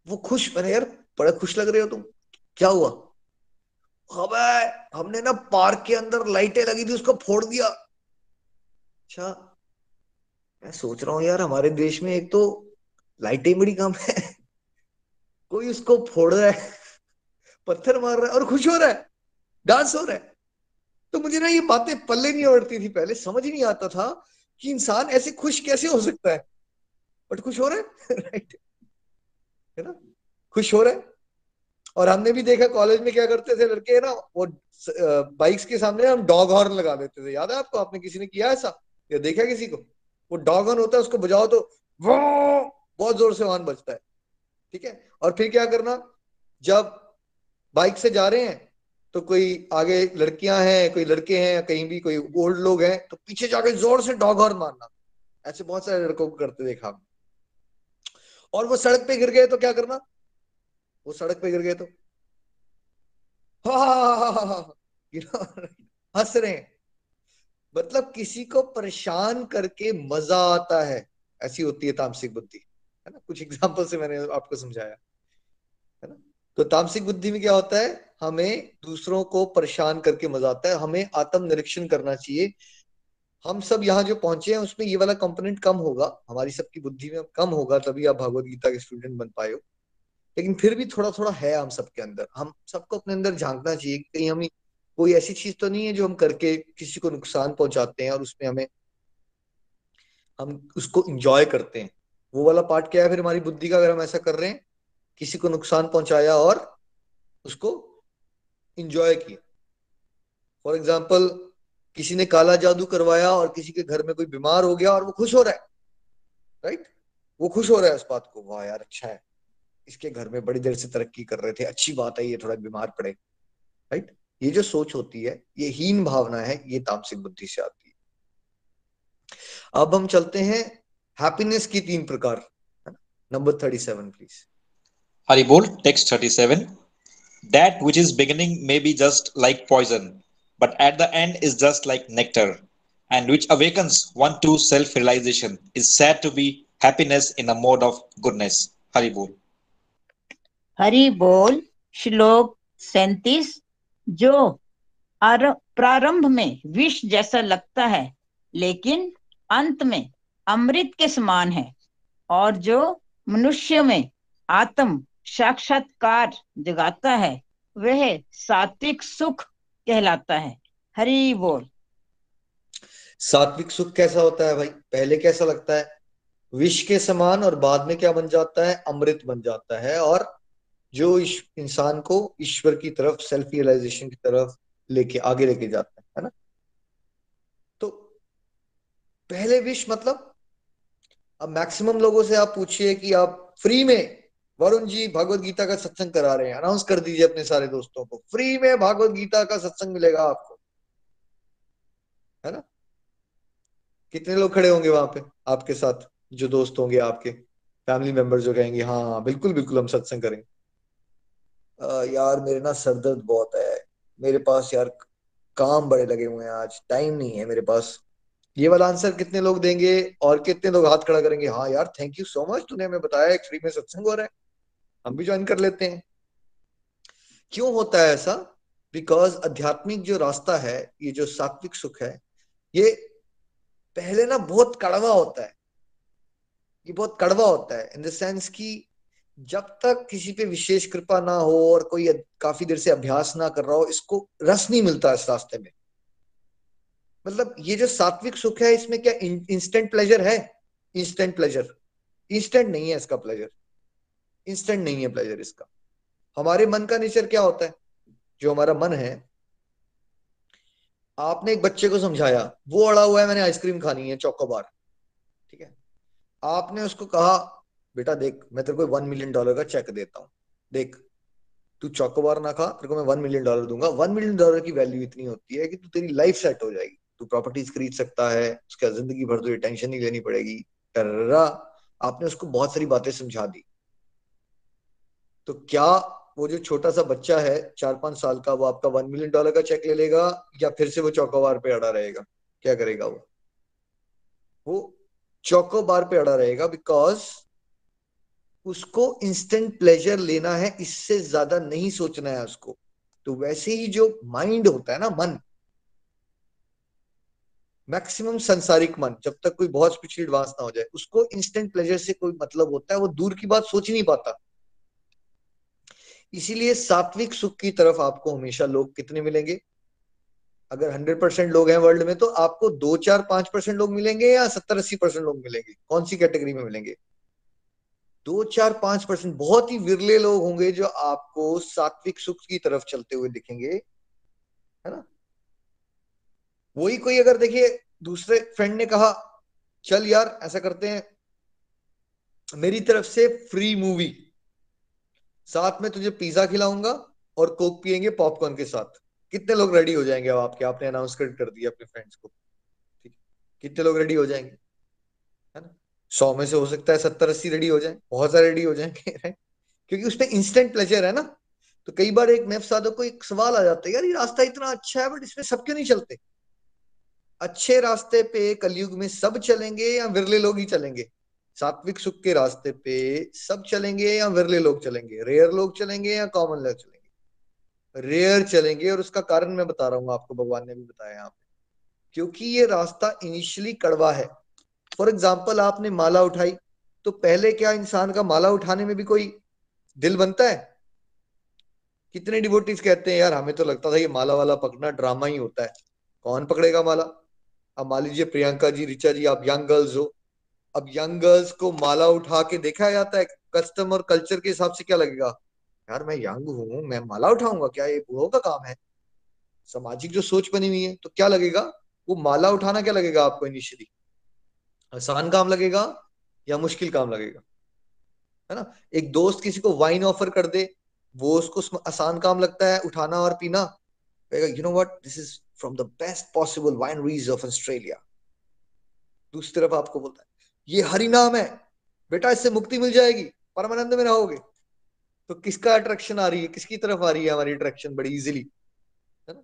वो खुश, मैंने यार, बड़ा खुश लग रहे हो तुम। क्या हुआ? अबे हमने ना पार्क के अंदर लाइटें लगी थी, उसको फोड़ दिया। अच्छा मैं सोच रहा हूँ यार, हमारे देश में एक तो लाइटें बड़ी कम है। कोई उसको फोड़ रहा है, पत्थर मार रहा है और खुश हो रहा है, डांस हो रहा है। तो मुझे ना ये बातें पल्ले नहीं उड़ती थी पहले, समझ नहीं आता था कि इंसान ऐसे खुश कैसे हो सकता है। बट खुश हो रहा है? राइट है ना? खुश हो रहा है? और हमने भी देखा कॉलेज में क्या करते थे लड़के ना? वो बाइक्स के सामने हम डॉग हॉर्न लगा देते थे। याद है आपको? आपने किसी ने किया ऐसा? या देखा किसी को? वो डॉग हॉर्न होता है, उसको बजाओ तो वो बहुत ज़ोर से हॉर्न बजता है। ठीक है? और फिर क्या करना? जब बाइक से जा रहे हैं तो कोई आगे लड़कियाँ हैं, कोई लड़के हैं, कहीं भी कोई ओल्ड लोग हैं तो पीछे जाके ज़ोर से डॉग हॉर्न मारना। ऐसे बहुत सारे लड़कों को करते देखा और वो सड़क पे गिर गए तो क्या करना? वो सड़क पे गिर गए तो। हंस रहे हैं। मतलब किसी को परेशान करके मज़ा आता है, ऐसी होती है तामसिक बुद्धि, है ना? कुछ एग्ज़ाम्पल से मैंने आपको समझाया, है ना? तो तामसिक बुद्धि में क्या होता है? हमें दूसरों को परेशान करके मज़ा आता है, हमें आत्म निरीक्षण करना चाहिए। हम सब यहाँ जो पहुँचे हैं, उसमें ये वाला कंपोनेंट कम होगा, हमारी सबकी बुद्धि में कम होगा, तभी आप भगवत गीता के स्टूडेंट बन पाए हो। लेकिन फिर भी थोड़ा थोड़ा है हम सबके अंदर। हम सबको अपने अंदर झांकना चाहिए कहीं हम कोई ऐसी चीज़ तो नहीं है जो हम करके किसी को नुकसान पहुंचाते हैं और उसमें हमें, हम उसको इंजॉय करते हैं। वो वाला पार्ट क्या है? फिर हमारी बुद्धि का अगर हम ऐसा कर रहे हैं, किसी को नुकसान पहुँचाया और उसको इंजॉय किया। फॉर एग्ज़ाम्पल किसी ने काला जादू करवाया और किसी के घर में कोई बीमार हो गया और वो खुश हो रहा है राइट right? वो खुश हो रहा है उस बात को। वाह यार अच्छा है। इसके घर में बड़ी देर से तरक्की कर रहे थे। अच्छी बात है, ये थोड़ा बीमार पड़े। राइट ये जो सोच होती है, ये हीन भावना है, ये तामसिक बुद्धि से आती है। अब हम चलते हैं हैप्पीनेस की तीन प्रकार। Number thirty seven please Hari बोल text thirty seven that which is beginning may be just like poison but at the end is just like nectar and which awakens one to self realization is said to be happiness in a mode of goodness Hari बोल। हरि बोल श्लोक सैतीस, जो प्रारंभ में विष जैसा लगता है, लेकिन अंत में अमृत के समान है। और जो मनुष्य में आत्म साक्षात्कार जगाता है, वह सात्विक सुख कहलाता है। हरि बोल। सात्विक सुख कैसा होता है भाई? पहले कैसा लगता है? विष के समान और बाद में क्या बन जाता है? अमृत बन जाता है। और जो इस इंसान को ईश्वर की तरफ़ सेल्फ रियलाइजेशन की तरफ़ लेके, आगे लेके जाता है ना? तो पहले विश मतलब अब मैक्सिमम लोगों से आप पूछिए कि आप फ्री में वरुण जी भगवत गीता का सत्संग करा रहे हैं अनाउंस कर दीजिए अपने सारे दोस्तों को फ्री में भगवत गीता का सत्संग मिलेगा आपको, है ना? कितने लोग खड़े होंगे वहाँ पे, आपके साथ, जो दोस्त होंगे आपके फैमिली मेंबर जो कहेंगे हाँ बिल्कुल बिल्कुल हम सत्संग करेंगे। यार मेरे ना सर दर्द बहुत है। मेरे पास यार काम बड़े लगे हुए हैं आज टाइम नहीं है मेरे पास। ये वाला आंसर कितने लोग देंगे और कितने लोग हाथ खड़ा करेंगे? हाँ यार थैंक यू सो मच तूने हमें बताया फ्री में सत्संग हो रहा है। हम भी ज्वाइन कर लेते हैं। क्यों होता है ऐसा? बिकॉज़ आध्यात्मिक जो रास्ता है, ये जो सात्विक सुख है, ये पहले ना बहुत कड़वा होता है। ये बहुत कड़वा होता है इन द सेंस कि जब तक किसी पे विशेष कृपा ना हो और कोई काफ़ी देर से अभ्यास ना कर रहा हो, इसको रस नहीं मिलता इस रास्ते में। मतलब ये जो सात्विक सुख है, इसमें क्या इंस्टेंट प्लेजर है? इंस्टेंट प्लेजर इंस्टेंट नहीं है इसका प्लेजर इंस्टेंट नहीं है प्लेजर इसका। हमारे मन का नेचर क्या होता है? जो हमारा मन है। आपने एक बच्चे को समझाया, वो अड़ा हुआ है, मैंने आइसक्रीम खानी है, चौकोबार। ठीक है? आपने उसको कहा बेटा देख, मैं तेरे को वन मिलियन डॉलर का चेक देता हूँ। देख, तू चौकोबार ना खा, तेरे को मैं वन मिलियन डॉलर दूँगा। वन मिलियन डॉलर की वैल्यू इतनी होती है कि तू तेरी लाइफ सेट हो जाएगी। तू प्रॉपर्टीज़ खरीद सकता है, उसका ज़िंदगी भर तुझे टेंशन नहीं लेनी पड़ेगी। टर्रा आपने उसको बहुत सारी बातें समझा दी। तो क्या वो जो छोटा सा बच्चा है, चार पाँच साल का, वो आपका वन मिलियन डॉलर का चेक ले लेगा या फिर से वो चौकोबार पे अड़ा रहेगा? क्या करेगा वो? वो चौकोबार पे अड़ा रहेगा बिकॉज़ उसको इंस्टेंट प्लेजर लेना है, इससे ज़्यादा नहीं सोचना है उसको। तो वैसे ही जो माइंड होता है ना, मन। मैक्सिमम संसारिक मन, जब तक कोई बहुत स्पिरिचुअल एडवांस ना हो जाए। उसको इंस्टेंट प्लेजर से कोई मतलब होता है, वो दूर की बात सोच ही नहीं पाता। इसीलिए सात्विक सुख की तरफ़ आपको हमेशा लोग कितने मिलेंगे? अगर हंड्रेड परसेंट लोग हैं वर्ल्ड में तो आपको दो चार पाँच परसेंट लोग मिलेंगे या सत्तर, अस्सी परसेंट लोग मिलेंगे। कौन सी कैटेगरी में मिलेंगे? दो चार पाँच परसेंट बहुत ही विरले लोग होंगे जो आपको सात्विक सुख की तरफ़ चलते हुए दिखेंगे, है ना? वही कोई अगर देखिए, दूसरे फ्रेंड ने कहा, चल यार, ऐसा करते हैं, मेरी तरफ़ से फ्री मूवी साथ में तुझे पिज्जा खिलाऊँगा और कोक पियेंगे पॉपकॉर्न के साथ। कितने लोग रेडी हो जाएँगे अब आपके? आपने अनाउंस कर दिया अपने फ्रेंड्स को। ठीक? कितने लोग रेडी हो जाएँगे? सौ में से हो सकता है सत्तर अस्सी रेडी हो जाए, बहुत सारे रेडी हो जाएँगे क्योंकि उसमें इंस्टेंट प्लेजर है ना। तो कई बार एक नेफ साधक को एक सवाल आ जाता है, यार, ये रास्ता इतना अच्छा है बट इसमें सब क्यों नहीं चलते? अच्छे रास्ते पे कलयुग में सब चलेंगे या विरले लोग ही चलेंगे? सात्विक सुख के रास्ते पे सब चलेंगे या विरले लोग चलेंगे? रेयर लोग चलेंगे या कॉमन लोग चलेंगे? रेयर चलेंगे, और उसका कारण मैं बता रहा हूँ, आपको भगवान ने भी बताया यहाँ पे। क्योंकि ये रास्ता इनिशियली कड़वा है। फॉर एग्ज़ाम्पल आपने माला उठाई तो पहले क्या इंसान का माला उठाने में भी कोई दिल बनता है? कितने डिवोटीज कहते हैं, यार, हमें तो लगता था ये माला वाला पकड़ना ड्रामा ही होता है। कौन पकड़ेगा माला? अब मान लीजिए प्रियंका जी, रिचा जी, आप यंग गर्ल्स हो। अब यंग गर्ल्स को माला उठा के देखा जाता है कस्टम और कल्चर के हिसाब से क्या लगेगा? यार, मैं यंग हूँ, मैं माला उठाऊँगा, क्या ये बूढ़ों का काम है? सामाजिक जो सोच बनी हुई है तो क्या लगेगा? वो माला उठाना क्या लगेगा आपको इनिशियली आसान काम लगेगा या मुश्किल काम लगेगा? है ना? एक दोस्त किसी को वाइन ऑफ़र कर दे, वो उसको आसान काम लगता है, उठाना और पीना। You know what this is from the best possible wineries of Australia दूसरी तरफ़ आपको बोलता है, ये हरि नाम है, बेटा इससे मुक्ति मिल जाएगी, परमानंद में रहोगे। तो किसका अट्रैक्शन आ रही है? किसकी तरफ़ आ रही है हमारी अट्रैक्शन बड़ी इजीली है ना?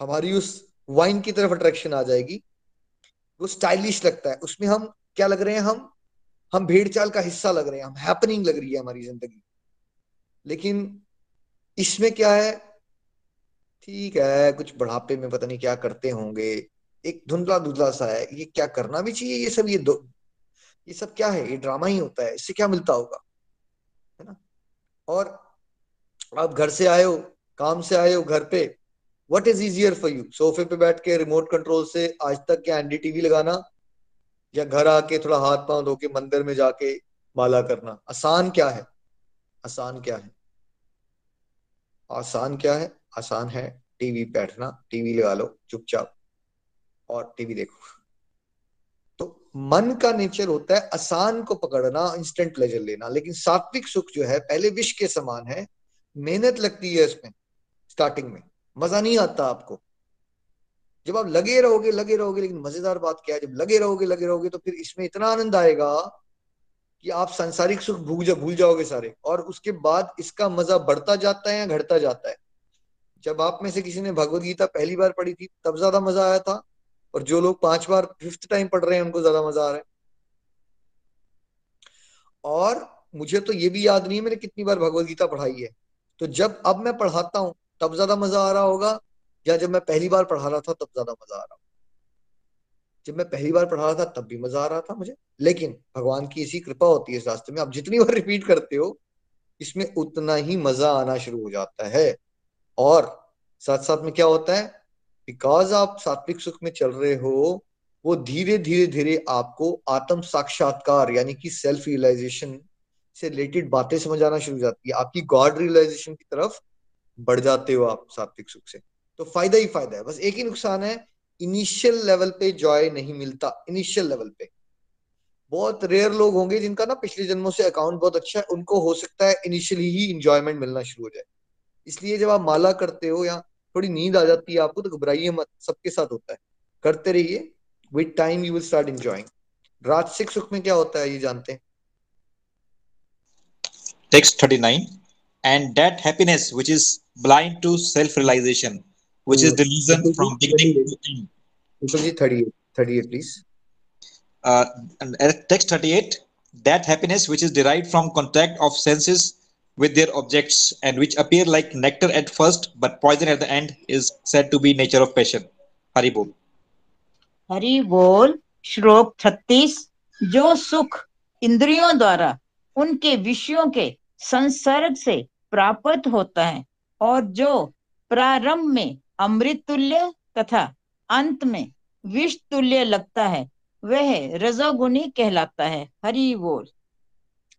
हमारी उस वाइन की तरफ़ अट्रैक्शन आ जाएगी। वो स्टाइलिश लगता है। उसमें हम क्या लग रहे हैं, हम हम भेड़ चाल का हिस्सा लग रहे हैं, हम हैपनिंग लग रही है हमारी ज़िंदगी। लेकिन इसमें क्या है, ठीक है, कुछ बढ़ापे में पता नहीं क्या करते होंगे, एक धुंधला धुंधला सा है, ये क्या करना भी चाहिए, ये सब, ये दो, ये सब क्या है, ये ड्रामा ही होता है, इससे क्या मिलता होगा, है ना? और आप घर से आए हो, काम से आए हो, घर पे what is easier for you सोफे पे बैठ के रिमोट कंट्रोल से आज तक क्या एनडी टीवी लगाना? या घर आके थोड़ा हाथ पाँव धो के मंदिर में जाके माला करना? आसान क्या है? आसान क्या है? आसान क्या है? आसान है टीवी बैठना टीवी लगा लो, चुपचाप, और टीवी देखो। तो मन का नेचर होता है आसान को पकड़ना इंस्टेंट प्लेजर लेना, लेकिन सात्विक सुख जो है, पहले विष के समान है, मेहनत लगती है इसमें स्टार्टिंग में। मज़ा नहीं आता आपको। जब आप लगे रहोगे लगे रहोगे, लेकिन मज़ेदार बात क्या है? जब लगे रहोगे लगे रहोगे तो फिर इसमें इतना आनंद आएगा कि आप सांसारिक सुख भूल जा, भूल जाओगे सारे। और उसके बाद इसका मज़ा बढ़ता जाता है या घटता जाता है? जब आप में से किसी ने भगवत गीता पहली बार पढ़ी थी, तब ज़्यादा मज़ा आया था, और जो लोग पाँच बार, फिफ्थ टाइम पढ़ रहे हैं, उनको ज़्यादा मज़ा आ रहा है। और मुझे तो ये भी याद नहीं है, मैंने कितनी बार भगवत गीता पढ़ाई है। तो जब अब मैं पढ़ाता हूँ तब ज़्यादा मज़ा आ रहा होगा, या जब मैं पहली बार पढ़ा रहा था, तब ज़्यादा मज़ा आ रहा जब मैं पहली बार पढ़ा रहा था, तब भी मज़ा आ रहा था मुझे। लेकिन भगवान की ऐसी कृपा होती है इस रास्ते में, आप जितनी बार रिपीट करते हो, इसमें उतना ही मज़ा आना शुरू हो जाता है। और साथ साथ में क्या होता है बिकॉज़ आप सात्विक सुख में चल रहे हो, वो धीरे धीरे धीरे आपको आत्म साक्षात्कार, यानी कि सेल्फ रियलाइजेशन से रिलेटेड बातें समझ आना शुरू हो जाती है। आपकी गॉड रियलाइजेशन की तरफ़ बढ़ जाते हो आप सात्विक सुख से। तो फ़ायदा ही फ़ायदा है। बस एक ही नुकसान है इनिशियल लेवल पे जॉय नहीं मिलता इनिशियल लेवल पे। बहुत रेयर लोग होंगे जिनका ना पिछले जन्मों से अकाउंट बहुत अच्छा है, उनको हो सकता है इनिशियली ही इंजॉयमेंट मिलना शुरू हो जाए। इसलिए जब आप माला करते हो या थोड़ी नींद आ जाती है आपको तो घबराइए मत, सबके साथ होता है। करते रहिए with time you will start enjoying राजसिक सुख में क्या होता है, ये जानते हैं? Text 39 and that happiness which is blind to self realization which yes. is delusion from beginning to end Vipul 38 38 please uh, and text 38 that happiness which is derived from contact of senses with their objects and which appear like nectar at first but poison at the end is said to be nature of passion hari bol Hari बोल श्लोक छत्तीस जो सुख इंद्रियों द्वारा उनके विषयों के संसर्ग से प्राप्त होता है और जो प्रारंभ में अमृत तुल्य तथा अंत में विष तुल्य लगता है, वह रजोगुणी कहलाता है। हरि बोल।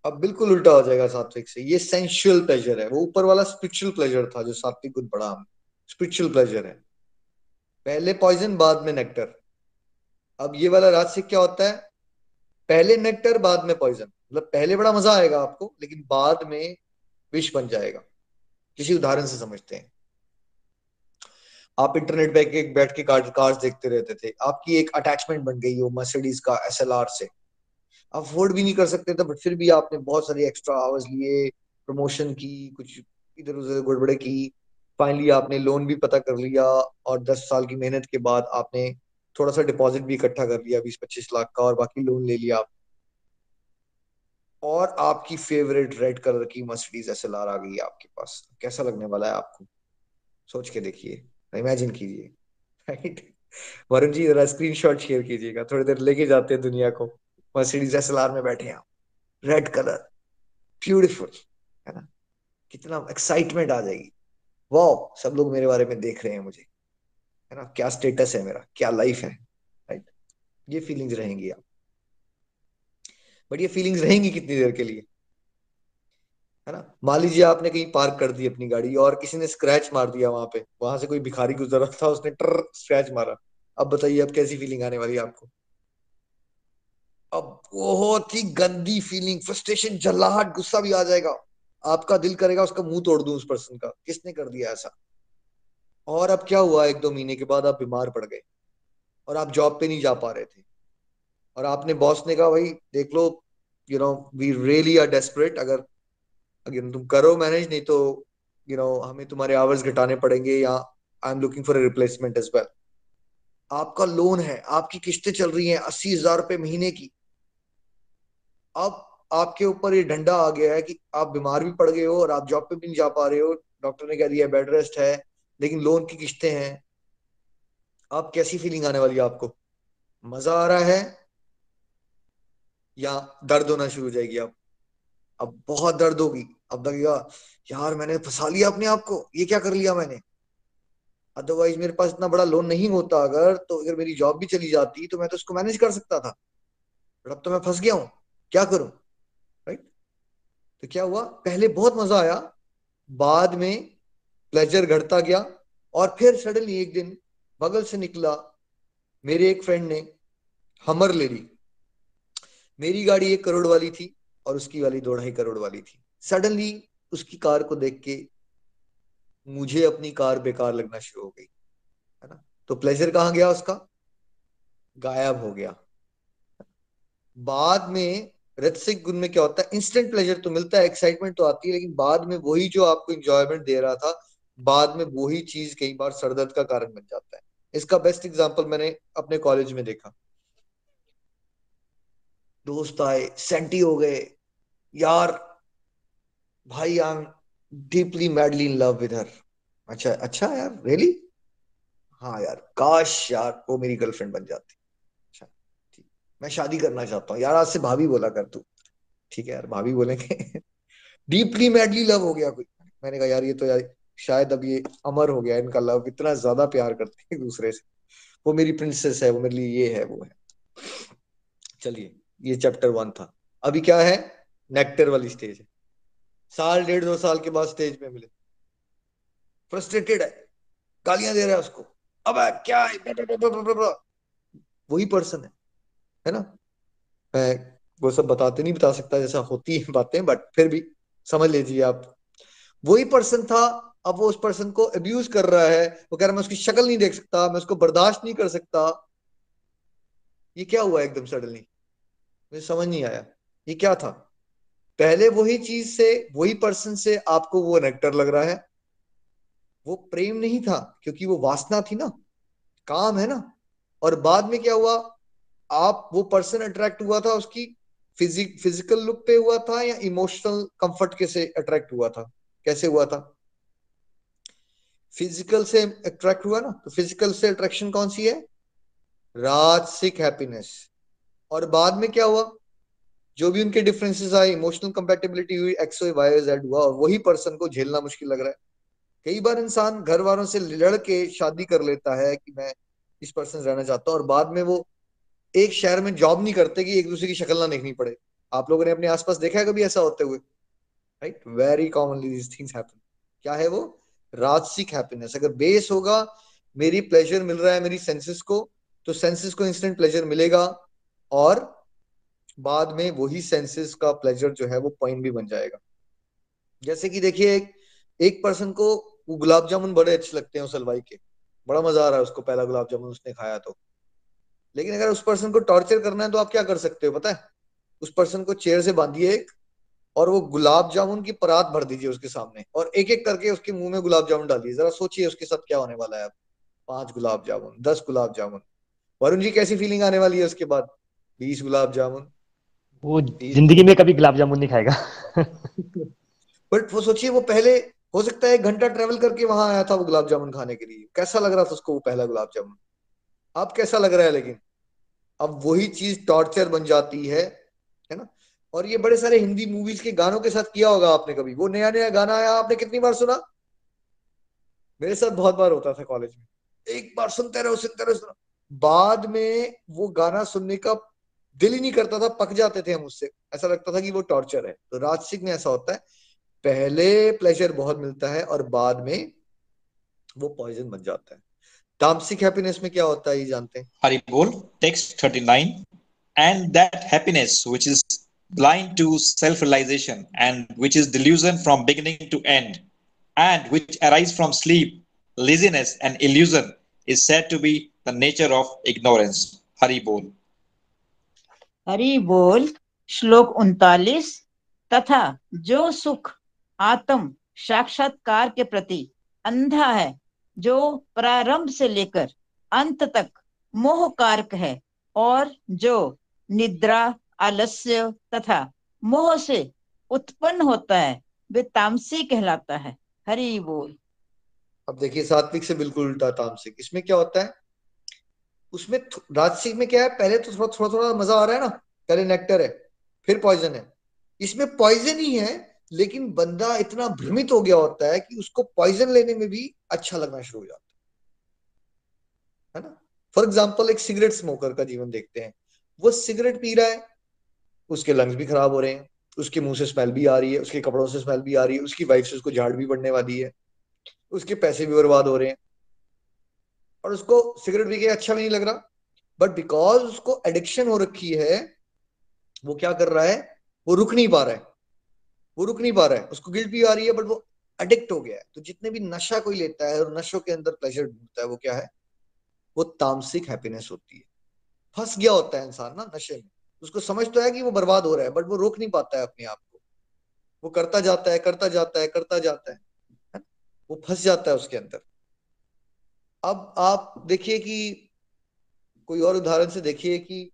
अब बिल्कुल उल्टा हो जाएगा सात्विक से। ये सेंशुअल प्लेजर है। वो ऊपर वाला स्पिरिचुअल प्लेजर था जो सात्विक कुछ बड़ा स्पिरिचुअल प्लेजर है। पहले पॉइजन बाद में नेक्टर अब ये वाला राजसिक क्या होता है? पहले नेक्टर बाद में पॉइजन मतलब पहले बड़ा मज़ा आएगा आपको, लेकिन बाद में विष बन जाएगा। किसी उदाहरण से समझते हैं। आप इंटरनेट पे एक बैठ के कार्ड कार्स देखते रहते थे। आपकी एक अटैचमेंट बन गई हो मर्सिडीज का एसएलआर से। आप अफोर्ड भी नहीं कर सकते थे बट फिर भी आपने बहुत सारे एक्स्ट्रा आवर्स लिए प्रमोशन की, कुछ इधर उधर गड़बड़े की। फाइनली आपने लोन भी पता कर लिया और दस साल की मेहनत के बाद आपने थोड़ा सा डिपॉजिट भी इकट्ठा कर लिया, बीस पच्चीस लाख का और बाकी लोन ले लिया और आपकी फेवरेट रेड कलर की मर्सिडीज एस आ गई आपके पास। कैसा लगने वाला है आपको? सोच के देखिए इमेजिन कीजिए। राइट वरुण जी, जरा स्क्रीनशॉट शेयर कीजिएगा। थोड़ी देर लेके जाते हैं दुनिया को। मर्सिडीज एस में बैठे हैं रेड कलर ब्यूटिफुल है ना? कितना एक्साइटमेंट आ जाएगी। वाह सब लोग मेरे बारे में देख रहे हैं मुझे। है ना? क्या स्टेटस है मेरा? क्या लाइफ है? राइट ये फीलिंग्स रहेंगी आप बट ये फीलिंग्स रहेंगी कितनी देर के लिए? है ना? मान लीजिए आपने कहीं पार्क कर दी अपनी गाड़ी और किसी ने स्क्रैच मार दिया वहाँ पे। वहाँ से कोई भिखारी गुजर रहा था, उसने टर स्क्रैच मारा। अब बताइए, अब कैसी फीलिंग आने वाली है आपको? अब बहुत ही गंदी फीलिंग फ्रस्ट्रेशन जल्लाहट गुस्सा भी आ जाएगा। आपका दिल करेगा उसका मुँह तोड़ दूँ उस पर्सन का। किसने कर दिया ऐसा? और अब क्या हुआ? एक दो महीने के बाद आप बीमार पड़ गए। और आप जॉब पे नहीं जा पा रहे थे। और आपने बॉस ने कहा भाई देख लो you know we really are desperate अगर अगर तुम करो मैनेज नहीं तो यू you नो know, हमें तुम्हारे आवर्स घटाने पड़ेंगे या I am looking for replacement as well आपका लोन है आपकी किस्तें चल रही हैं अस्सी हज़ार रुपए महीने की। अब आपके ऊपर ये डंडा आ गया है कि आप बीमार भी पड़ गए हो और आप जॉब पे भी नहीं जा पा रहे हो। डॉक्टर ने कह दिया बेड रेस्ट है लेकिन लोन की किस्तें हैं। आप कैसी फीलिंग आने वाली है आपको? मज़ा आ रहा है। या दर्द होना शुरू हो जाएगी अब। अब बहुत दर्द होगी। अब लगेगा, यार, मैंने फंसा लिया अपने आप को। ये क्या कर लिया मैंने? अदरवाइज़ मेरे पास इतना बड़ा लोन नहीं होता अगर तो अगर मेरी जॉब भी चली जाती तो मैं तो उसको मैनेज कर सकता था। अब तो मैं फंस गया हूँ। क्या करूँ? राइट तो क्या हुआ? पहले बहुत मज़ा आया। बाद में प्लेजर घटता गया और फिर सडनली एक दिन बगल से निकला। मेरे एक फ्रेंड ने हमर ले ली। मेरी गाड़ी एक करोड़ वाली थी और उसकी वाली दो ढाई करोड़ वाली थी। सडनली उसकी कार को देख के मुझे अपनी कार बेकार लगना शुरू हो गई, है ना? तो प्लेजर कहाँ गया उसका? गायब हो गया। बाद में रसिक गुण में क्या होता है? इंस्टेंट प्लेजर तो मिलता है एक्साइटमेंट तो आती है, लेकिन बाद में वही जो आपको इंजॉयमेंट दे रहा था, बाद में वही चीज़ कई बार सरदर्द का कारण बन जाता है। इसका बेस्ट एग्ज़ाम्पल मैंने अपने कॉलेज में देखा। दोस्त आए, सेंटी हो गए। यार, भाई I am deeply madly in love with her अच्छा अच्छा यार रियली हाँ यार, काश यार वो मेरी गर्लफ्रेंड बन जाती। अच्छा ठीक। मैं शादी करना चाहता हूँ। यार, आज से भाभी बोला कर तू। ठीक है यार, भाभी बोलेंगे। डीपली मैडली लव हो गया कोई। मैंने कहा, यार, ये तो यार, शायद अब ये अमर हो गया इनका लव इतना ज़्यादा प्यार करते हैं दूसरे से। वो मेरी प्रिंसेस है, वो मेरे लिए ये है, वो है। चलिए। ये चैप्टर वन था। अभी क्या है? नेक्टर वाली स्टेज है। साल, डेढ़, दो साल के बाद स्टेज पे मिले। फ्रस्ट्रेटेड है। गालियाँ दे रहा है उसको। अब क्या वही पर्सन है। है ना? मैं वो सब बताते नहीं बता सकता जैसा होती है बातें बट फिर भी समझ लीजिए आप। वही पर्सन था। अब वो उस पर्सन को अब्यूज कर रहा है। वो कह रहा मैं उसकी शक्ल नहीं देख सकता। मैं उसको बर्दाश्त नहीं कर सकता। ये क्या हुआ एकदम सडनली मुझे समझ नहीं आया। ये क्या था? पहले वही चीज़ से, वही पर्सन से आपको वो नेक्टर लग रहा है। वो प्रेम नहीं था, क्योंकि वो वासना थी ना। काम है ना। और बाद में क्या हुआ? आप वो पर्सन अट्रैक्ट हुआ था, उसकी फिजिक फ़िज़िकल लुक पे हुआ था या इमोशनल कंफर्ट के से अट्रैक्ट हुआ था? कैसे हुआ था? फ़िज़िकल से अट्रैक्ट हुआ ना तो फ़िज़िकल से अट्रैक्शन कौन सी है? राजसिक हैप्पीनेस और बाद में क्या हुआ? जो भी उनके डिफरेंसेस आए इमोशनल कंपेटेबिलिटी हुई एक्स वाई जेड हुआ, और वही पर्सन को झेलना मुश्किल लग रहा है। कई बार इंसान घर वालों से लड़ के शादी कर लेता है कि मैं इस पर्सन से रहना चाहता हूँ, और बाद में वो एक शहर में जॉब नहीं करते कि एक दूसरे की शक्ल ना देखनी पड़े। आप लोगों ने अपने आसपास देखा है कभी ऐसा होते हुए? Right very commonly these things happen क्या है वो? राजसिक हैप्पीनेस अगर बेस होगा, मेरी प्लेजर मिल रहा है मेरी सेंसेस को तो सेंसेस को इंस्टेंट प्लेजर मिलेगा। और बाद में वही सेंसेस का प्लेजर जो है वो पॉइंट भी बन जाएगा। जैसे कि देखिए, एक एक पर्सन को वो गुलाब जामुन बड़े अच्छे लगते हैं उस हलवाई के। बड़ा मज़ा आ रहा है उसको, पहला गुलाब जामुन उसने खाया तो। लेकिन अगर उस पर्सन को टॉर्चर करना है तो आप क्या कर सकते हो, पता है? उस पर्सन को चेयर से बांधिए एक और वो गुलाब जामुन की परात भर दीजिए उसके सामने और एक एक करके उसके मुँह में गुलाब जामुन डालिए। जरा सोचिए उसके साथ क्या होने वाला है पाँच गुलाब जामुन, दस गुलाब जामुन। वरुण जी, कैसी फीलिंग आने वाली है उसके बाद? बीस गुलाब जामुन वो ज़िंदगी में कभी गुलाब जामुन नहीं खाएगा। बट वो सोचिए वो पहले हो सकता है एक घंटा ट्रेवल करके वहाँ आया था वो गुलाब जामुन खाने के लिए। कैसा लग रहा था उसको वो पहला गुलाब जामुन? अब कैसा लग रहा है लेकिन? अब वही चीज़ टॉर्चर बन जाती है है ना? और ये बड़े सारे हिंदी मूवीज़ के गानों के साथ किया होगा आपने कभी। वो नया नया गाना आया आपने कितनी बार सुना? मेरे साथ बहुत बार होता था कॉलेज में। एक बार सुनते रहो सुनते रहो सुनो। बाद में वो गाना सुनने का दिल ही नहीं करता था, पक जाते थे हम उससे। ऐसा लगता था कि वो टॉर्चर है। तो राजसिक में ऐसा होता है, पहले प्लेजर बहुत मिलता है और बाद में वो पॉइजन बन जाता है। तामसिक हैप्पीनेस में क्या होता है, ये जानते हैं? हरि बोल text 39 and that happiness which is blind to self realization and which is delusion from beginning to end and which arise from sleep laziness and illusion is said to be the nature of ignorance Hari बोल हरि बोल, श्लोक उनतालीस, तथा जो सुख, आत्म, साक्षात्कार के प्रति अंधा है, जो प्रारंभ से लेकर अंत तक मोह कारक है, और जो निद्रा, आलस्य तथा मोह से उत्पन्न होता है, वे तामसी कहलाता है। हरि बोल। अब देखिए, सात्विक से बिल्कुल उल्टा तामसिक। इसमें क्या होता है? उसमें राजसिक में क्या है? पहले तो थोड़ा थोड़ा थोड़ा मज़ा आ रहा है ना? पहले नेक्टर है, फिर पॉइजन है। इसमें पॉइजन ही है, लेकिन बंदा इतना भ्रमित हो गया होता है कि उसको पॉइजन लेने में भी अच्छा लगना शुरू हो जाता है। ना? फॉर एग्ज़ाम्पल एक सिगरेट स्मोकर का जीवन देखते हैं। वो सिगरेट पी रहा है, उसके लंग्स भी खराब हो रहे हैं, उसके मुँह से स्मेल भी आ रही है, उसके कपड़ों से स्मेल भी आ रही है, उसकी वाइफ से उसको झाड़ भी पड़ने वाली है, उसके पैसे भी बर्बाद हो रहे हैं। और उसको सिगरेट पी के अच्छा भी नहीं लग रहा। बट बिकॉज़ उसको एडिक्शन हो रखी है, वो क्या कर रहा है? वो रुक नहीं पा रहा है। वो रुक नहीं पा रहा है। उसको गिल्ट भी आ रही है बट वो अडिक्ट हो गया है। तो जितने भी नशा कोई लेता है और नशों के अंदर प्लेजर ढूंढता है, वो क्या है? वो तामसिक हैप्पीनेस होती है। फंस गया होता है इंसान ना नशे में। उसको समझ तो है कि वो बर्बाद हो रहा है बट वो रोक नहीं पाता है अपने आप को। वो करता जाता है, करता जाता है, करता जाता है वो फंस जाता है उसके अंदर। अब आप देखिए कि कोई और उदाहरण से देखिए कि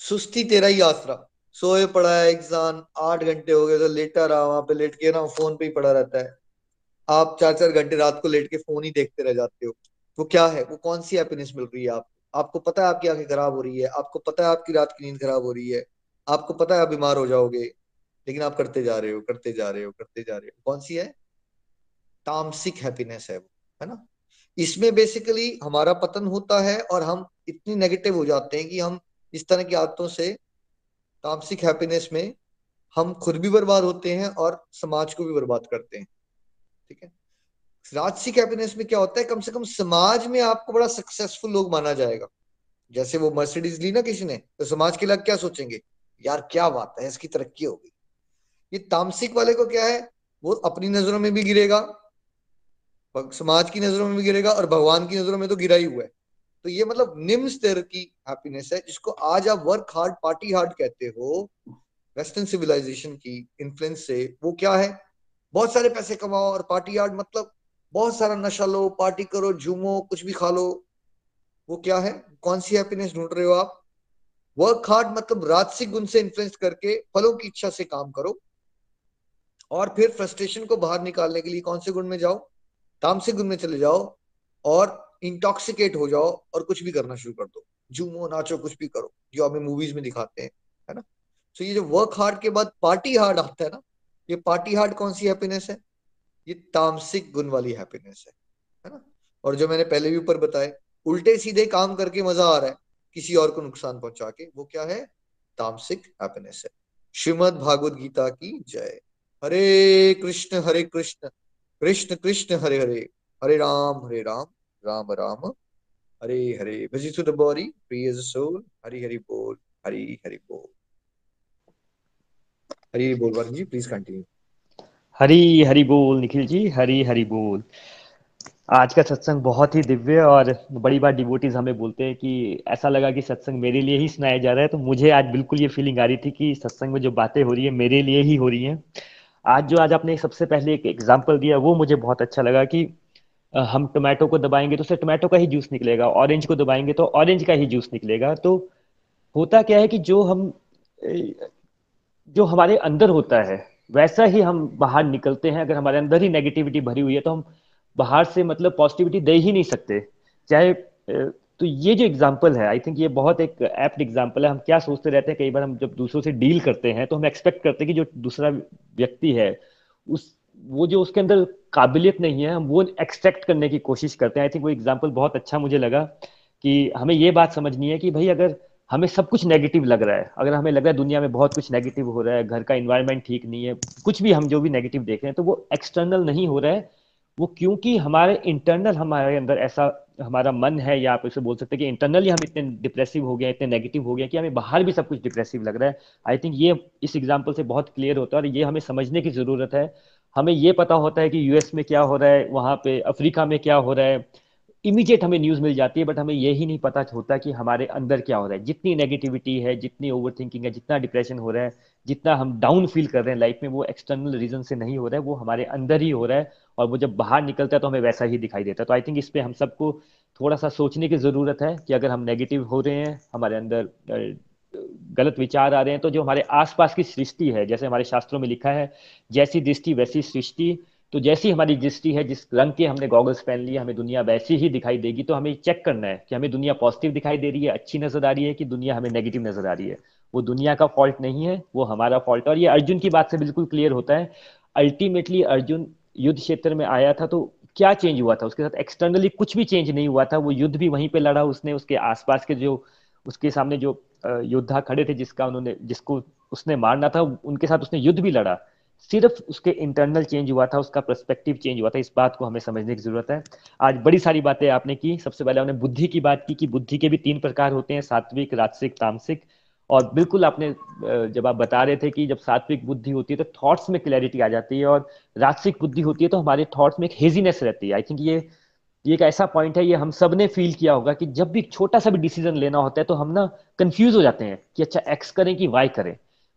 सुस्ती तेरा ही आसरा। सोए पड़ा है एग्ज़ाम आठ घंटे हो गए तो लेटा रहा, वहाँ पे लेट के ना फ़ोन पे ही पड़ा रहता है। आप चार चार घंटे रात को लेट के फ़ोन ही देखते रह जाते हो। वो क्या है? वो कौन सी हैप्पीनेस मिल रही है आपको आपको पता है आपकी आँखें खराब हो रही है, आपको पता है आपकी रात की नींद खराब हो रही है, आपको पता है आप बीमार हो जाओगे, लेकिन आप करते जा रहे हो, करते जा रहे हो, करते जा रहे हो। कौन सी है? तामसिक हैप्पीनेस है वो। है ना? इसमें बेसिकली हमारा पतन होता है और हम इतनी नेगेटिव हो जाते हैं कि हम इस तरह की आदतों से तामसिक हैप्पीनेस में हम खुद भी बर्बाद होते हैं और समाज को भी बर्बाद करते हैं। ठीक है? राजसिक हैप्पीनेस में क्या होता है? कम से कम समाज में आपको बड़ा सक्सेसफुल लोग माना जाएगा। जैसे वो मर्सिडीज ली ना किसी ने तो समाज के लोग क्या सोचेंगे? यार क्या बात है, इसकी तरक्की होगी ये तामसिक वाले को क्या है? वो अपनी नज़रों में भी गिरेगा समाज की नज़रों में भी गिरेगा और भगवान की नज़रों में तो गिरा ही हुआ है। तो ये मतलब निम्न स्तर की हैप्पीनेस है, जिसको आज आप वर्क हार्ड पार्टी हार्ड कहते हो वेस्टर्न सिविलाइजेशन की इन्फ्लुएंस से वो क्या है? बहुत सारे पैसे कमाओ और पार्टी हार्ड मतलब बहुत सारा नशा लो पार्टी करो, झूमो, कुछ भी खा लो। वो क्या है? कौन सी हैप्पीनेस ढूंढ रहे हो आप? वर्क हार्ड मतलब राजसिक गुण से इन्फ्लुएंस करके फलों की इच्छा से काम करो। और फिर फ्रस्ट्रेशन को बाहर निकालने के लिए कौन से गुण में जाओ? तामसिक गुण में चले जाओ और इंटॉक्सिकेट हो जाओ और कुछ भी करना शुरू कर दो। झूमो, नाचो, कुछ भी करो, जो हमें मूवीज़ में दिखाते हैं, है ना? तो ये जो वर्क हार्ड के बाद पार्टी हार्ड आता है ना, ये पार्टी हार्ड कौन सी हैप्पीनेस है? ये तामसिक गुण वाली हैप्पीनेस है है ना? और जो मैंने पहले भी ऊपर बताए उल्टे सीधे काम करके मज़ा आ रहा है, किसी और को नुकसान पहुँचा के, वो क्या है? तामसिक हैप्पीनेस है। श्रीमद भागवत गीता की जय। हरे कृष्ण हरे कृष्ण। कृष्ण कृष्ण हरे हरे हरे राम हरे Ram Ram Ram, Hare Hare. Busy to the body, free as a soul, Hari Hari बोल, हरि हरि बोल। हरि बोल वरुण जी प्लीज़ कंटिन्यू हरी हरि बोल, निखिल जी, हरी हरि बोल। आज का सत्संग बहुत ही दिव्य और बड़ी बार डिवोटीज हमें बोलते हैं कि ऐसा लगा कि सत्संग मेरे लिए ही सुनाया जा रहा है तो मुझे आज बिल्कुल ये फीलिंग आ रही थी कि सत्संग में जो बातें हो रही है, मेरे लिए ही हो रही हैं। आज जो आज आपने सबसे पहले एक एग्ज़ाम्पल दिया, वो मुझे बहुत अच्छा लगा कि हम टोमेटो को दबाएँगे तो उससे टोमेटो का ही जूस निकलेगा ऑरेंज को दबाएँगे तो ऑरेंज का ही जूस निकलेगा। तो होता क्या है कि जो हम जो हमारे अंदर होता है, वैसा ही हम बाहर निकलते हैं। अगर हमारे अंदर ही नेगेटिविटी भरी हुई है तो हम बाहर से मतलब पॉजिटिविटी दे ही नहीं सकते। चाहे तो ये जो एग्ज़ाम्पल है आई थिंक ये बहुत एक एप्ट एग्ज़ाम्पल है। हम क्या सोचते रहते हैं, कई बार हम जब दूसरों से डील करते हैं तो हम एक्सपेक्ट करते हैं कि जो दूसरा व्यक्ति है, उस, वो जो उसके अंदर काबिलियत नहीं है, हम वो एक्सट्रैक्ट करने की कोशिश करते हैं। आई थिंक वो एग्ज़ाम्पल बहुत अच्छा मुझे लगा कि हमें ये बात समझनी है कि भाई अगर हमें सब कुछ नेगेटिव लग रहा है, अगर हमें लग रहा है दुनिया में बहुत कुछ नेगेटिव हो रहा है, घर का इन्वायरमेंट ठीक नहीं है, कुछ भी हम जो भी नेगेटिव देख रहे हैं तो वो एक्सटर्नल नहीं हो रहा है। वो क्योंकि हमारे इंटरनल हमारे अंदर ऐसा हमारा मन है या आप इसे बोल सकते हैं कि इंटरनली हम इतने डिप्रेसिव हो गए इतने नेगेटिव हो गए कि हमें बाहर भी सब कुछ डिप्रेसिव लग रहा है। आई थिंक ये इस एग्ज़ाम्पल से बहुत क्लियर होता है और ये हमें समझने की ज़रूरत है। हमें ये पता होता है कि यूएस में क्या हो रहा है, वहाँ पे अफ्रीका में क्या हो रहा है। इमीडिएट हमें न्यूज़ मिल जाती है बट हमें यही नहीं पता होता कि हमारे अंदर क्या हो रहा है। जितनी नेगेटिविटी है, जितनी ओवर थिंकिंग है, जितना डिप्रेशन हो रहा है, जितना हम डाउन फील कर रहे हैं लाइफ में, वो एक्सटर्नल रीजन से नहीं हो रहा है, वो हमारे अंदर ही हो रहा है। और वो जब बाहर निकलता है तो हमें वैसा ही दिखाई देता है। तो आई थिंक इस पर हम सबको थोड़ा सा सोचने की ज़रूरत है कि अगर हम नेगेटिव हो रहे हैं, हमारे अंदर गलत विचार आ रहे हैं तो जो हमारे आसपास की सृष्टि है, जैसे हमारे शास्त्रों में लिखा है, जैसी दृष्टि वैसी सृष्टि तो जैसी हमारी दृष्टि है, जिस रंग के हमने गॉगल्स पहन लिए, हमें दुनिया वैसी ही दिखाई देगी तो हमें चेक करना है कि हमें दुनिया पॉजिटिव दिखाई दे रही है, अच्छी नज़र आ रही है कि दुनिया हमें नेगेटिव नज़र आ रही है। वो दुनिया का फॉल्ट नहीं है, वो हमारा फॉल्ट और ये अर्जुन की बात से बिल्कुल क्लियर होता है। अल्टीमेटली अर्जुन युद्ध क्षेत्र में आया था तो क्या चेंज हुआ था? उसके साथ एक्सटर्नली कुछ भी चेंज नहीं हुआ था। वो युद्ध भी वहीं पे लड़ा उसने, उसके आसपास के जो, उसके सामने जो योद्धा खड़े थे जिसका उन्होंने, जिसको उसने मारना था, उनके साथ उसने युद्ध भी लड़ा। सिर्फ़ उसके इंटरनल चेंज हुआ था, उसका परस्पेक्टिव चेंज हुआ था। इस बात को हमें समझने की ज़रूरत है। आज बड़ी सारी बातें आपने की। सबसे पहले आपने बुद्धि की बात की कि बुद्धि के भी तीन प्रकार होते हैं, सात्विक, राजसिक, तामसिक। और बिल्कुल आपने जब आप बता रहे थे कि जब सात्विक बुद्धि होती है तो थॉट्स में क्लैरिटी आ जाती है और राजसिक बुद्धि होती है तो हमारे थॉट्स में एक हेजीनेस रहती है। आई थिंक ये ये एक ऐसा पॉइंट है, ये हम सबने फील किया होगा कि जब भी छोटा सा भी डिसीज़न लेना होता है तो हम ना कंफ्यूज हो जाते हैं कि अच्छा एक्स करें कि वाई करें।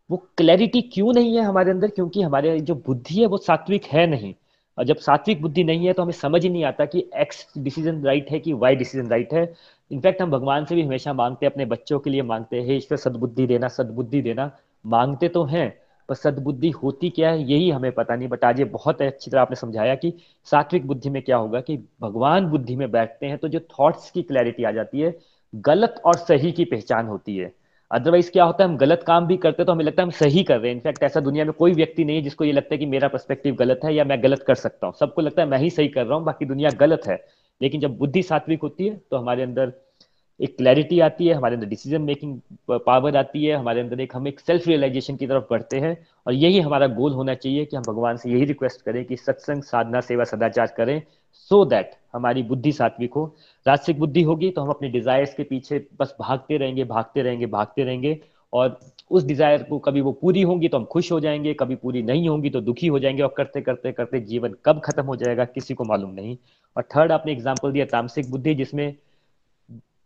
वो क्लैरिटी क्यों नहीं है हमारे अंदर? क्योंकि हमारे जो बुद्धि है वो सात्विक है नहीं। जब सात्विक बुद्धि नहीं है तो हमें समझ ही नहीं आता कि एक्स डिसीज़न राइट है कि वाई डिसीज़न राइट है। इनफैक्ट हम भगवान से भी हमेशा मांगते हैं, अपने बच्चों के लिए मांगते हैं ईश्वर, सदबुद्धि देना सदबुद्धि देना। मांगते तो हैं, पर सदबुद्धि होती क्या है, यही हमें पता नहीं। बट आज ये बहुत अच्छी तरह आपने समझाया कि सात्विक बुद्धि में क्या होगा कि भगवान बुद्धि में बैठते हैं तो जो थॉट्स की क्लैरिटी आ जाती है, गलत और सही की पहचान होती है। अदरवाइज़ क्या होता है, हम गलत काम भी करते तो हमें लगता है हम सही कर रहे हैं। इनफैक्ट ऐसा दुनिया में कोई व्यक्ति नहीं है जिसको ये लगता है कि मेरा पर्सपेक्टिव गलत है या मैं गलत कर सकता हूँ। सबको लगता है मैं ही सही कर रहा हूँ, बाकी दुनिया गलत है। लेकिन जब बुद्धि सात्विक होती है तो हमारे अंदर एक क्लैरिटी आती है, हमारे अंदर डिसीज़न मेकिंग पावर आती है, हमारे अंदर एक, हम एक सेल्फ रियलाइजेशन की तरफ़ बढ़ते हैं। और यही हमारा गोल होना चाहिए कि हम भगवान से यही रिक्वेस्ट करें कि सत्संग, साधना, सेवा, सदाचार करें सो so दैट हमारी बुद्धि सात्विक हो। राजसिक बुद्धि होगी तो हम अपने डिजायर्स के पीछे बस भागते रहेंगे भागते रहेंगे भागते रहेंगे और उस डिज़ायर को कभी वो पूरी होंगी तो हम खुश हो जाएँगे, कभी पूरी नहीं होंगी तो दुखी हो जाएँगे और करते करते करते जीवन कब खत्म हो जाएगा किसी को मालूम नहीं। और थर्ड आपने एग्ज़ाम्पल दिया तामसिक बुद्धि जिसमें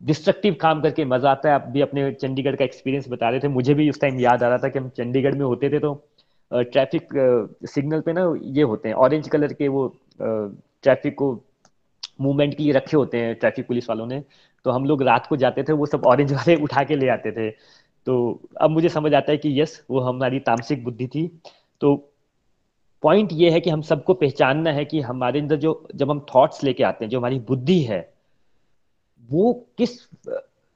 डिस्ट्रक्टिव काम करके मज़ा आता है। आप भी अपने चंडीगढ़ का एक्सपीरियंस बता रहे थे, मुझे भी उस टाइम याद आ रहा था कि हम चंडीगढ़ में होते थे तो ट्रैफ़िक सिग्नल पे ना ये होते हैं ऑरेंज कलर के वो ट्रैफ़िक को मूवमेंट के लिए रखे होते हैं, ट्रैफ़िक पुलिस वालों ने। तो हम लोग रात को जाते थे, वो सब ऑरेंज वाले उठा के ले आते थे। तो अब मुझे समझ आता है कि यस वो हमारी तामसिक बुद्धि थी। तो पॉइंट ये है कि हम सबको पहचानना है कि हमारे अंदर जो, जब हम थॉट्स लेके आते हैं, जो हमारी बुद्धि है, वो किस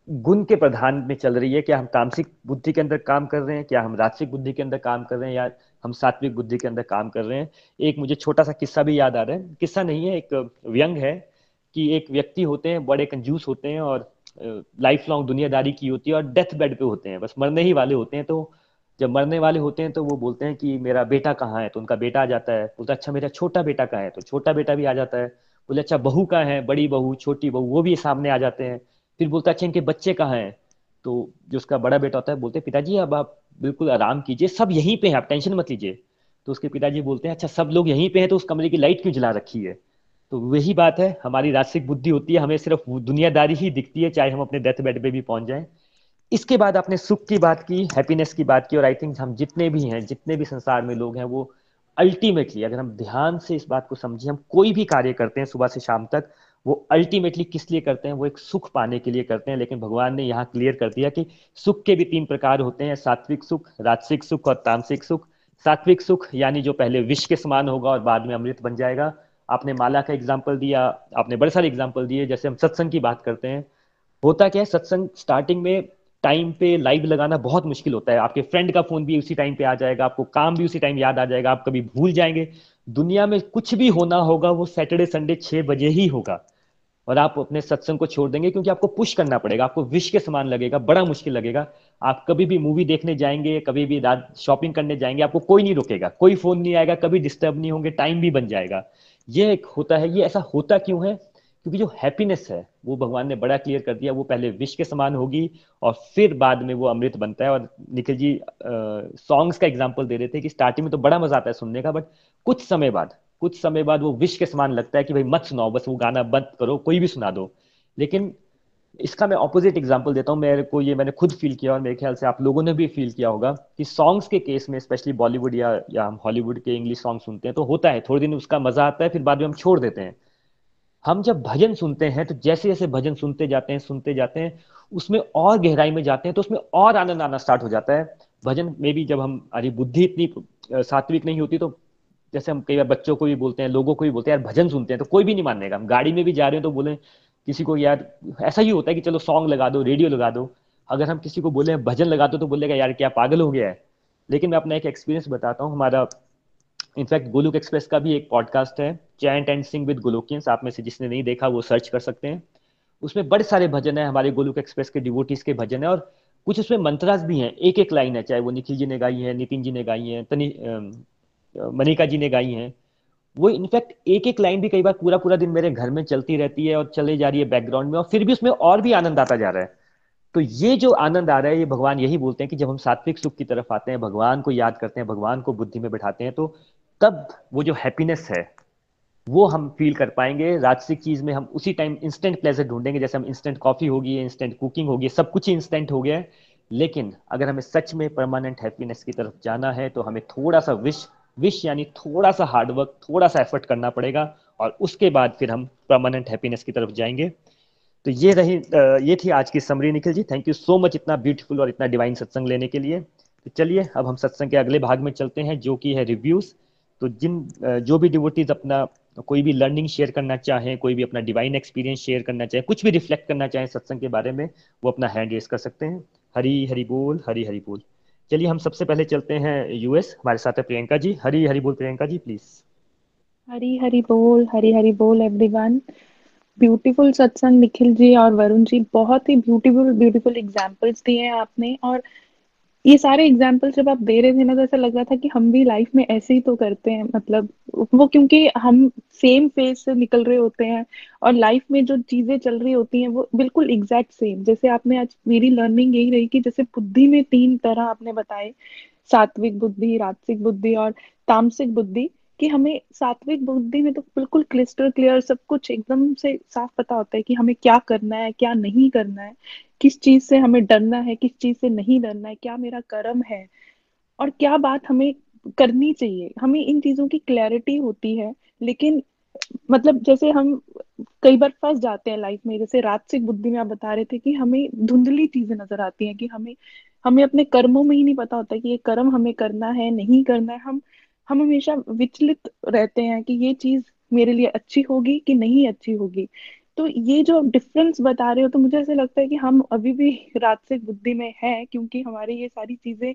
गुण के प्रधान में चल रही है? क्या हम तामसिक बुद्धि के अंदर काम कर रहे हैं? क्या हम राजसिक बुद्धि के अंदर काम कर रहे हैं? या हम सात्विक बुद्धि के अंदर काम कर रहे हैं? एक मुझे छोटा सा किस्सा भी याद आ रहा है। किस्सा नहीं है, एक व्यंग है। कि एक व्यक्ति होते हैं, बड़े कंजूस होते हैं और लाइफ लॉन्ग दुनियादारी की होती है और डेथ बेड पे होते हैं। बस मरने ही वाले होते हैं तो जब मरने वाले होते हैं तो वो बोलते हैं कि मेरा बेटा कहाँ है? तो उनका बेटा आ जाता है। बोलता अच्छा मेरा छोटा बेटा कहाँ है? तो छोटा बेटा भी आ जाता है। बोले अच्छा बहू कहाँ है? बड़ी बहू, छोटी बहू, वो भी सामने आ जाते हैं। फिर बोलता अच्छा इनके बच्चे कहाँ हैं? तो जो उसका बड़ा बेटा होता है, बोलते पिताजी, अब आप बिल्कुल आराम कीजिए, सब यहीं पे हैं, आप टेंशन मत लीजिए। तो उसके पिताजी बोलते हैं अच्छा सब लोग यहीं पे हैं तो उस कमरे की लाइट क्यों जला रखी है? तो वही बात है, हमारी राजसिक बुद्धि होती है, हमें सिर्फ़ दुनियादारी ही दिखती है, चाहे हम अपने डेथ बेड पे भी पहुँच जाएँ। इसके बाद आपने सुख की बात की हैप्पीनेस की बात की, और आई थिंक हम जितने भी हैं, जितने भी संसार में लोग हैं, वो अल्टीमेटली अगर हम ध्यान से इस बात को समझें, हम कोई भी कार्य करते हैं सुबह से शाम तक, वो अल्टीमेटली किस लिए करते हैं, वो एक सुख पाने के लिए करते हैं, लेकिन भगवान ने यहाँ क्लियर कर दिया कि सुख के भी तीन प्रकार होते हैं, सात्विक सुख, राजसिक सुख और तामसिक सुख। सात्विक सुख यानी जो पहले विष के समान होगा और बाद में अमृत बन जाएगा आपने माला का एग्ज़ाम्पल दिया, आपने बड़े सारे एग्ज़ाम्पल दिए, जैसे हम सत्संग की बात करते हैं। होता क्या है, सत्संग स्टार्टिंग में टाइम पे लाइव लगाना बहुत मुश्किल होता है। आपके फ्रेंड का फ़ोन भी उसी टाइम पे आ जाएगा, आपको काम भी उसी टाइम याद आ जाएगा, आप कभी भूल जाएँगे। दुनिया में कुछ भी होना होगा, वो सैटरडे संडे छह बजे ही होगा। और आप अपने सत्संग को छोड़ देंगे, क्योंकि आपको पुश करना पड़ेगा, आपको विश के समान लगेगा, बड़ा मुश्किल लगेगा। आप कभी भी मूवी देखने जाएँगे, कभी भी रात शॉपिंग करने जाएँगे, आपको कोई नहीं रोकेगा, कोई फ़ोन नहीं आएगा, कभी डिस्टर्ब नहीं होंगे टाइम भी बन जाएगा। ये एक होता है, ये ऐसा होता क्यों है? क्योंकि जो हैप्पीनेस है, वो भगवान ने बड़ा क्लियर कर दिया, वो पहले विश के समान होगी और फिर बाद में वो अमृत बनता है। और निखिल जी सॉन्ग्स का एग्ज़ाम्पल दे रहे थे कि स्टार्टिंग में तो बड़ा मज़ा आता है सुनने का बट कुछ समय बाद, कुछ समय बाद वो विश के समान लगता है कि भाई मत सुनाओ, बस वो गाना बंद करो, कोई भी सुना दो। लेकिन इसका मैं ऑपोजिट एग्ज़ाम्पल देता हूँ। मेरे को ये मैंने खुद फील किया और मेरे ख्याल से आप लोगों ने भी फील किया होगा कि सॉन्ग्स के केस में स्पेशली बॉलीवुड या या हम हॉलीवुड के इंग्लिश सॉन्ग सुनते हैं तो होता है। थोड़े दिन उसका मज़ा आता है, फिर बाद में हम छोड़ देते हैं। हम जब भजन सुनते हैं तो जैसे जैसे भजन सुनते जाते हैं, सुनते जाते हैं, उसमें और गहराई में जाते हैं तो उसमें और आनंद आना स्टार्ट हो जाता है। भजन में भी जब हम, अरे बुद्धि इतनी सात्विक नहीं होती तो जैसे हम कई बार बच्चों को भी बोलते हैं, लोगों को भी बोलते हैं, यार, भजन सुनते हैं। तो कोई भी नहीं मानेगा। हम गाड़ी में भी जा रहे हैं तो बोले किसी को यार, ऐसा ही होता है कि चलो सॉन्ग लगा दो रेडियो लगा दो। अगर हम किसी को बोले भजन लगा दो तो बोलेगा, यार, क्या पागल हो गया है? लेकिन मैं अपना एक एक्सपीरियंस बताता हूँ। हमारा इनफैक्ट गोलुक एक्सप्रेस का भी एक पॉडकास्ट है chant and sing with Golokians आप में से जिसने नहीं देखा, वो सर्च कर सकते हैं। उसमें बड़े सारे भजन है, हमारे गोलुक एक्सप्रेस के डिवोटीज के भजन है और कुछ उसमें मंत्रास भी हैं। एक एक लाइन है, चाहे वो निखिल जी ने गाई है, नितिन जी ने गाई है, तनी मनिका जी ने गाई हैं। वो इनफैक्ट एक एक लाइन भी कई बार पूरा पूरा दिन मेरे घर में चलती रहती है और चले जा रही है बैकग्राउंड में और फिर भी उसमें और भी आनंद आता जा रहा है। तो ये जो आनंद आ रहा है, ये भगवान यही बोलते हैं कि जब हम सात्विक सुख की तरफ़ आते हैं, भगवान को याद करते हैं, भगवान को बुद्धि में बैठाते हैं तो तब वो जो हैप्पीनेस है, वो हम फील कर पाएँगे। राजसिक चीज़ में हम उसी टाइम इंस्टेंट प्लेजर ढूंढेंगे, जैसे हम इंस्टेंट कॉफ़ी होगी इंस्टेंट कुकिंग होगी सब कुछ इंस्टेंट हो गया है। लेकिन अगर हमें सच में परमानेंट हैप्पीनेस की तरफ़ जाना है तो हमें थोड़ा सा विश विश यानी थोड़ा सा हार्डवर्क थोड़ा सा एफर्ट करना पड़ेगा और उसके बाद फिर हम परमानेंट हैप्पीनेस की तरफ़ जाएँगे। तो ये रही ये थी आज की summary Nikhil ji. Thank you so much इतना ब्यूटीफुल और इतना डिवाइन सत्संग लेने के लिए। तो चलिए, अब हम सत्संग के अगले भाग में चलते हैं, जो कि है रिव्यूज़ तो जिन जो भी डिवोटीज अपना, कोई भी लर्निंग शेयर करना चाहें, कोई भी अपना डिवाइन एक्सपीरियंस शेयर करना चाहें, कुछ भी रिफ्लेक्ट करना चाहें सत्संग के बारे में, वो अपना हैंड रेस कर सकते हैं। हरी हरी बोल, हरी हरी बोल। चलिए हम सबसे पहले चलते हैं यूएस हमारे साथ है प्रियंका जी। हरी हरी बोल प्रियंका जी प्लीज़ हरी हरी बोल, हरी हरी बोल एवरीवन ब्यूटीफुल सत्संग निखिल जी और वरुण जी, बहुत ही ब्यूटीफुल ब्यूटीफुल एग्जाम्पल्स दिए हैं आपने। और ये सारे एग्ज़ाम्पल जब आप दे रहे थे ना तो ऐसा लग रहा था कि हम भी लाइफ में ऐसे ही तो करते हैं मतलब वो क्योंकि हम सेम फ़ेज़ से निकल रहे होते हैं और लाइफ में जो चीज़ें चल रही होती हैं, वो बिल्कुल एग्जैक्ट सेम जैसे आपने आज मेरी लर्निंग यही रही कि जैसे बुद्धि में तीन तरह आपने बताए, सात्विक बुद्धि राजसिक बुद्धि और तामसिक बुद्धि। कि हमें सात्विक बुद्धि में तो बिल्कुल क्लिस्टर क्लियर सब कुछ एकदम से साफ़ पता होता है कि हमें क्या करना है, क्या नहीं करना है, किस चीज़ से हमें डरना है, किस चीज़ से नहीं डरना है, क्या मेरा कर्म है और क्या बात हमें करनी चाहिए। हमें इन चीज़ों की क्लैरिटी होती है, लेकिन मतलब जैसे हम कई बार फंस जाते हैं लाइफ में, जैसे राजसिक बुद्धि में आप बता रहे थे कि हमें धुंधली चीज़ें नज़र आती हैं कि हमें हमें अपने कर्मों में ही नहीं पता होता कि ये कर्म हमें करना है, नहीं करना है। हम हम हमेशा विचलित रहते हैं कि ये चीज़ मेरे लिए अच्छी होगी कि नहीं अच्छी होगी। तो ये जो डिफरेंस बता रहे हो तो मुझे ऐसा लगता है कि हम अभी भी राजसिक बुद्धि में है, क्योंकि हमारे ये सारी चीज़ें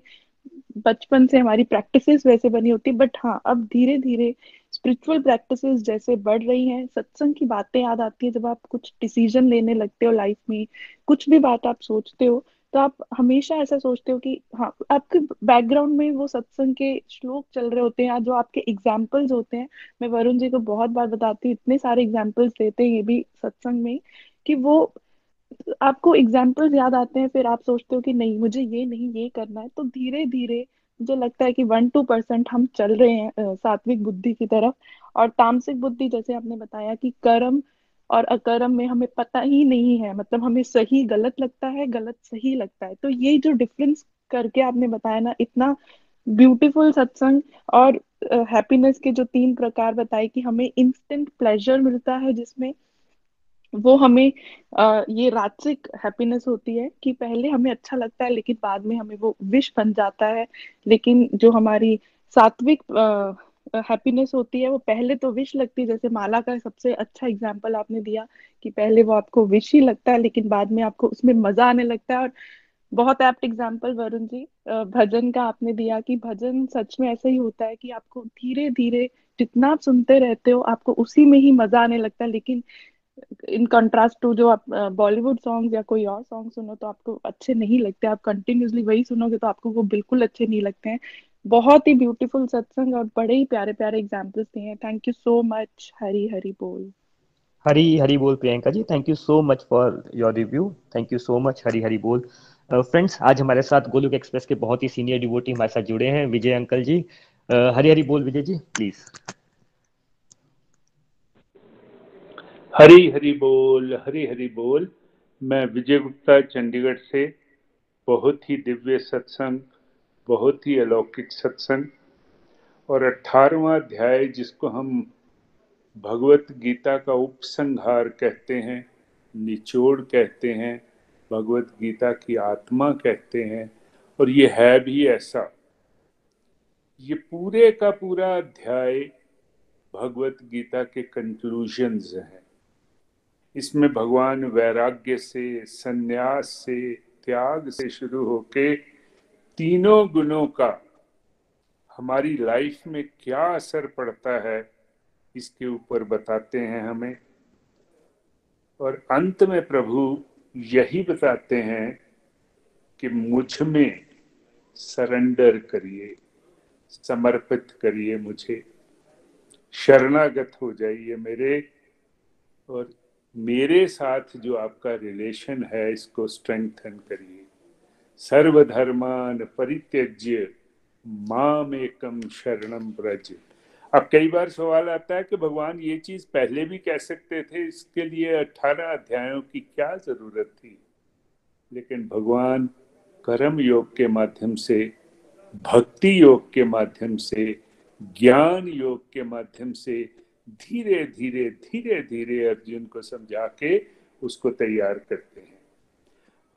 बचपन से हमारी प्रैक्टिसेस वैसे बनी होती है बट हाँ अब धीरे धीरे स्पिरिचुअल प्रैक्टिसेस जैसे बढ़ रही हैं। सत्संग की बातें याद आती है जब आप कुछ डिसीज़न लेने लगते हो लाइफ में, कुछ भी बात आप सोचते हो तो आप हमेशा ऐसा सोचते हो कि हाँ आपके बैकग्राउंड में वो सत्संग के श्लोक चल रहे होते हैं जो आपके एग्जाम्पल्स होते हैं। मैं वरुण जी को बहुत बार बताती हूँ, इतने सारे एग्जाम्पल्स देते हैं ये भी सत्संग में कि वो, आपको एग्जाम्पल्स याद आते हैं, फिर आप सोचते हो कि नहीं, मुझे ये नहीं, ये करना है। तो धीरे धीरे मुझे लगता है कि वन टू परसेंट हम चल रहे हैं सात्विक बुद्धि की तरफ़। और तामसिक बुद्धि जैसे आपने बताया कि कर्म और अकर्म में हमें पता ही नहीं है मतलब हमें सही गलत लगता है गलत सही लगता है तो ये जो डिफरेंस करके आपने बताया ना इतना ब्यूटीफुल सत्संग और हैप्पीनेस uh, के जो तीन प्रकार बताए कि हमें इंस्टेंट प्लेजर मिलता है जिसमें वो हमें आ, ये रात्रिक हैप्पीनेस होती है कि पहले हमें अच्छा लगता है लेकिन बाद में हमें वो विश बन जाता है लेकिन जो हमारी सात्विक हैप्पीनेस होती है, वो पहले तो विश लगती है। जैसे माला का सबसे अच्छा एग्ज़ाम्पल आपने दिया कि पहले वो आपको विश ही लगता है, लेकिन बाद में आपको उसमें मज़ा आने लगता है। और बहुत एप्ट एग्ज़ाम्पल वरुण जी भजन का आपने दिया कि भजन सच में ऐसा ही होता है कि आपको धीरे धीरे जितना आप सुनते रहते हो, आपको उसी में ही मज़ा आने लगता है। लेकिन इन कंट्रास्ट टू जो आप बॉलीवुड सॉन्ग या कोई और सॉन्ग सुनो तो आपको अच्छे नहीं लगते। आप कंटिन्यूसली वही सुनोगे तो आपको वो बिल्कुल अच्छे नहीं लगते हैं। बहुत ही ब्यूटीफुल सत्संग और बड़े ही प्यारे प्यारे एग्जाम्पल्स दिए हैं। Thank you so much Hari Hari बोल हरी हरी बोल Priyanka ji thank you so much for your review thank you so much Hari Hari बोल फ्रेंड्स uh, आज हमारे साथ गोलुक एक्सप्रेस के बहुत ही सीनियर डिवोटी हमारे साथ जुड़े हैं विजय अंकल जी। Uh, हरी हरी बोल विजय जी प्लीज़ हरी हरी बोल हरी हरी बोल मैं विजय गुप्ता चंडीगढ़ से बहुत ही दिव्य सत्संग बहुत ही अलौकिक सत्संग। और अठारवा अध्याय, जिसको हम भगवत गीता का उपसंहार कहते हैं, निचोड़ कहते हैं, भगवत गीता की आत्मा कहते हैं, और ये है भी ऐसा। ये पूरे का पूरा अध्याय भगवत गीता के कंक्लूजन्स हैं। इसमें भगवान वैराग्य से, संन्यास से, त्याग से शुरू होके तीनों गुणों का हमारी लाइफ में क्या असर पड़ता है, इसके ऊपर बताते हैं हमें। और अंत में प्रभु यही बताते हैं कि मुझमें सरेंडर करिए, समर्पित करिए मुझे। शरणागत हो जाइए मेरे, और मेरे साथ जो आपका रिलेशन है, इसको स्ट्रेंथन करिए। सर्वधर्मान परित्यज्य माम एकम शरणम ब्रज अब कई बार सवाल आता है कि भगवान ये चीज़ पहले भी कह सकते थे, इसके लिए अठारह अध्यायों की क्या ज़रूरत थी? लेकिन भगवान कर्म योग के माध्यम से, भक्ति योग के माध्यम से, ज्ञान योग के माध्यम से धीरे धीरे धीरे धीरे अर्जुन को समझा के उसको तैयार करते हैं।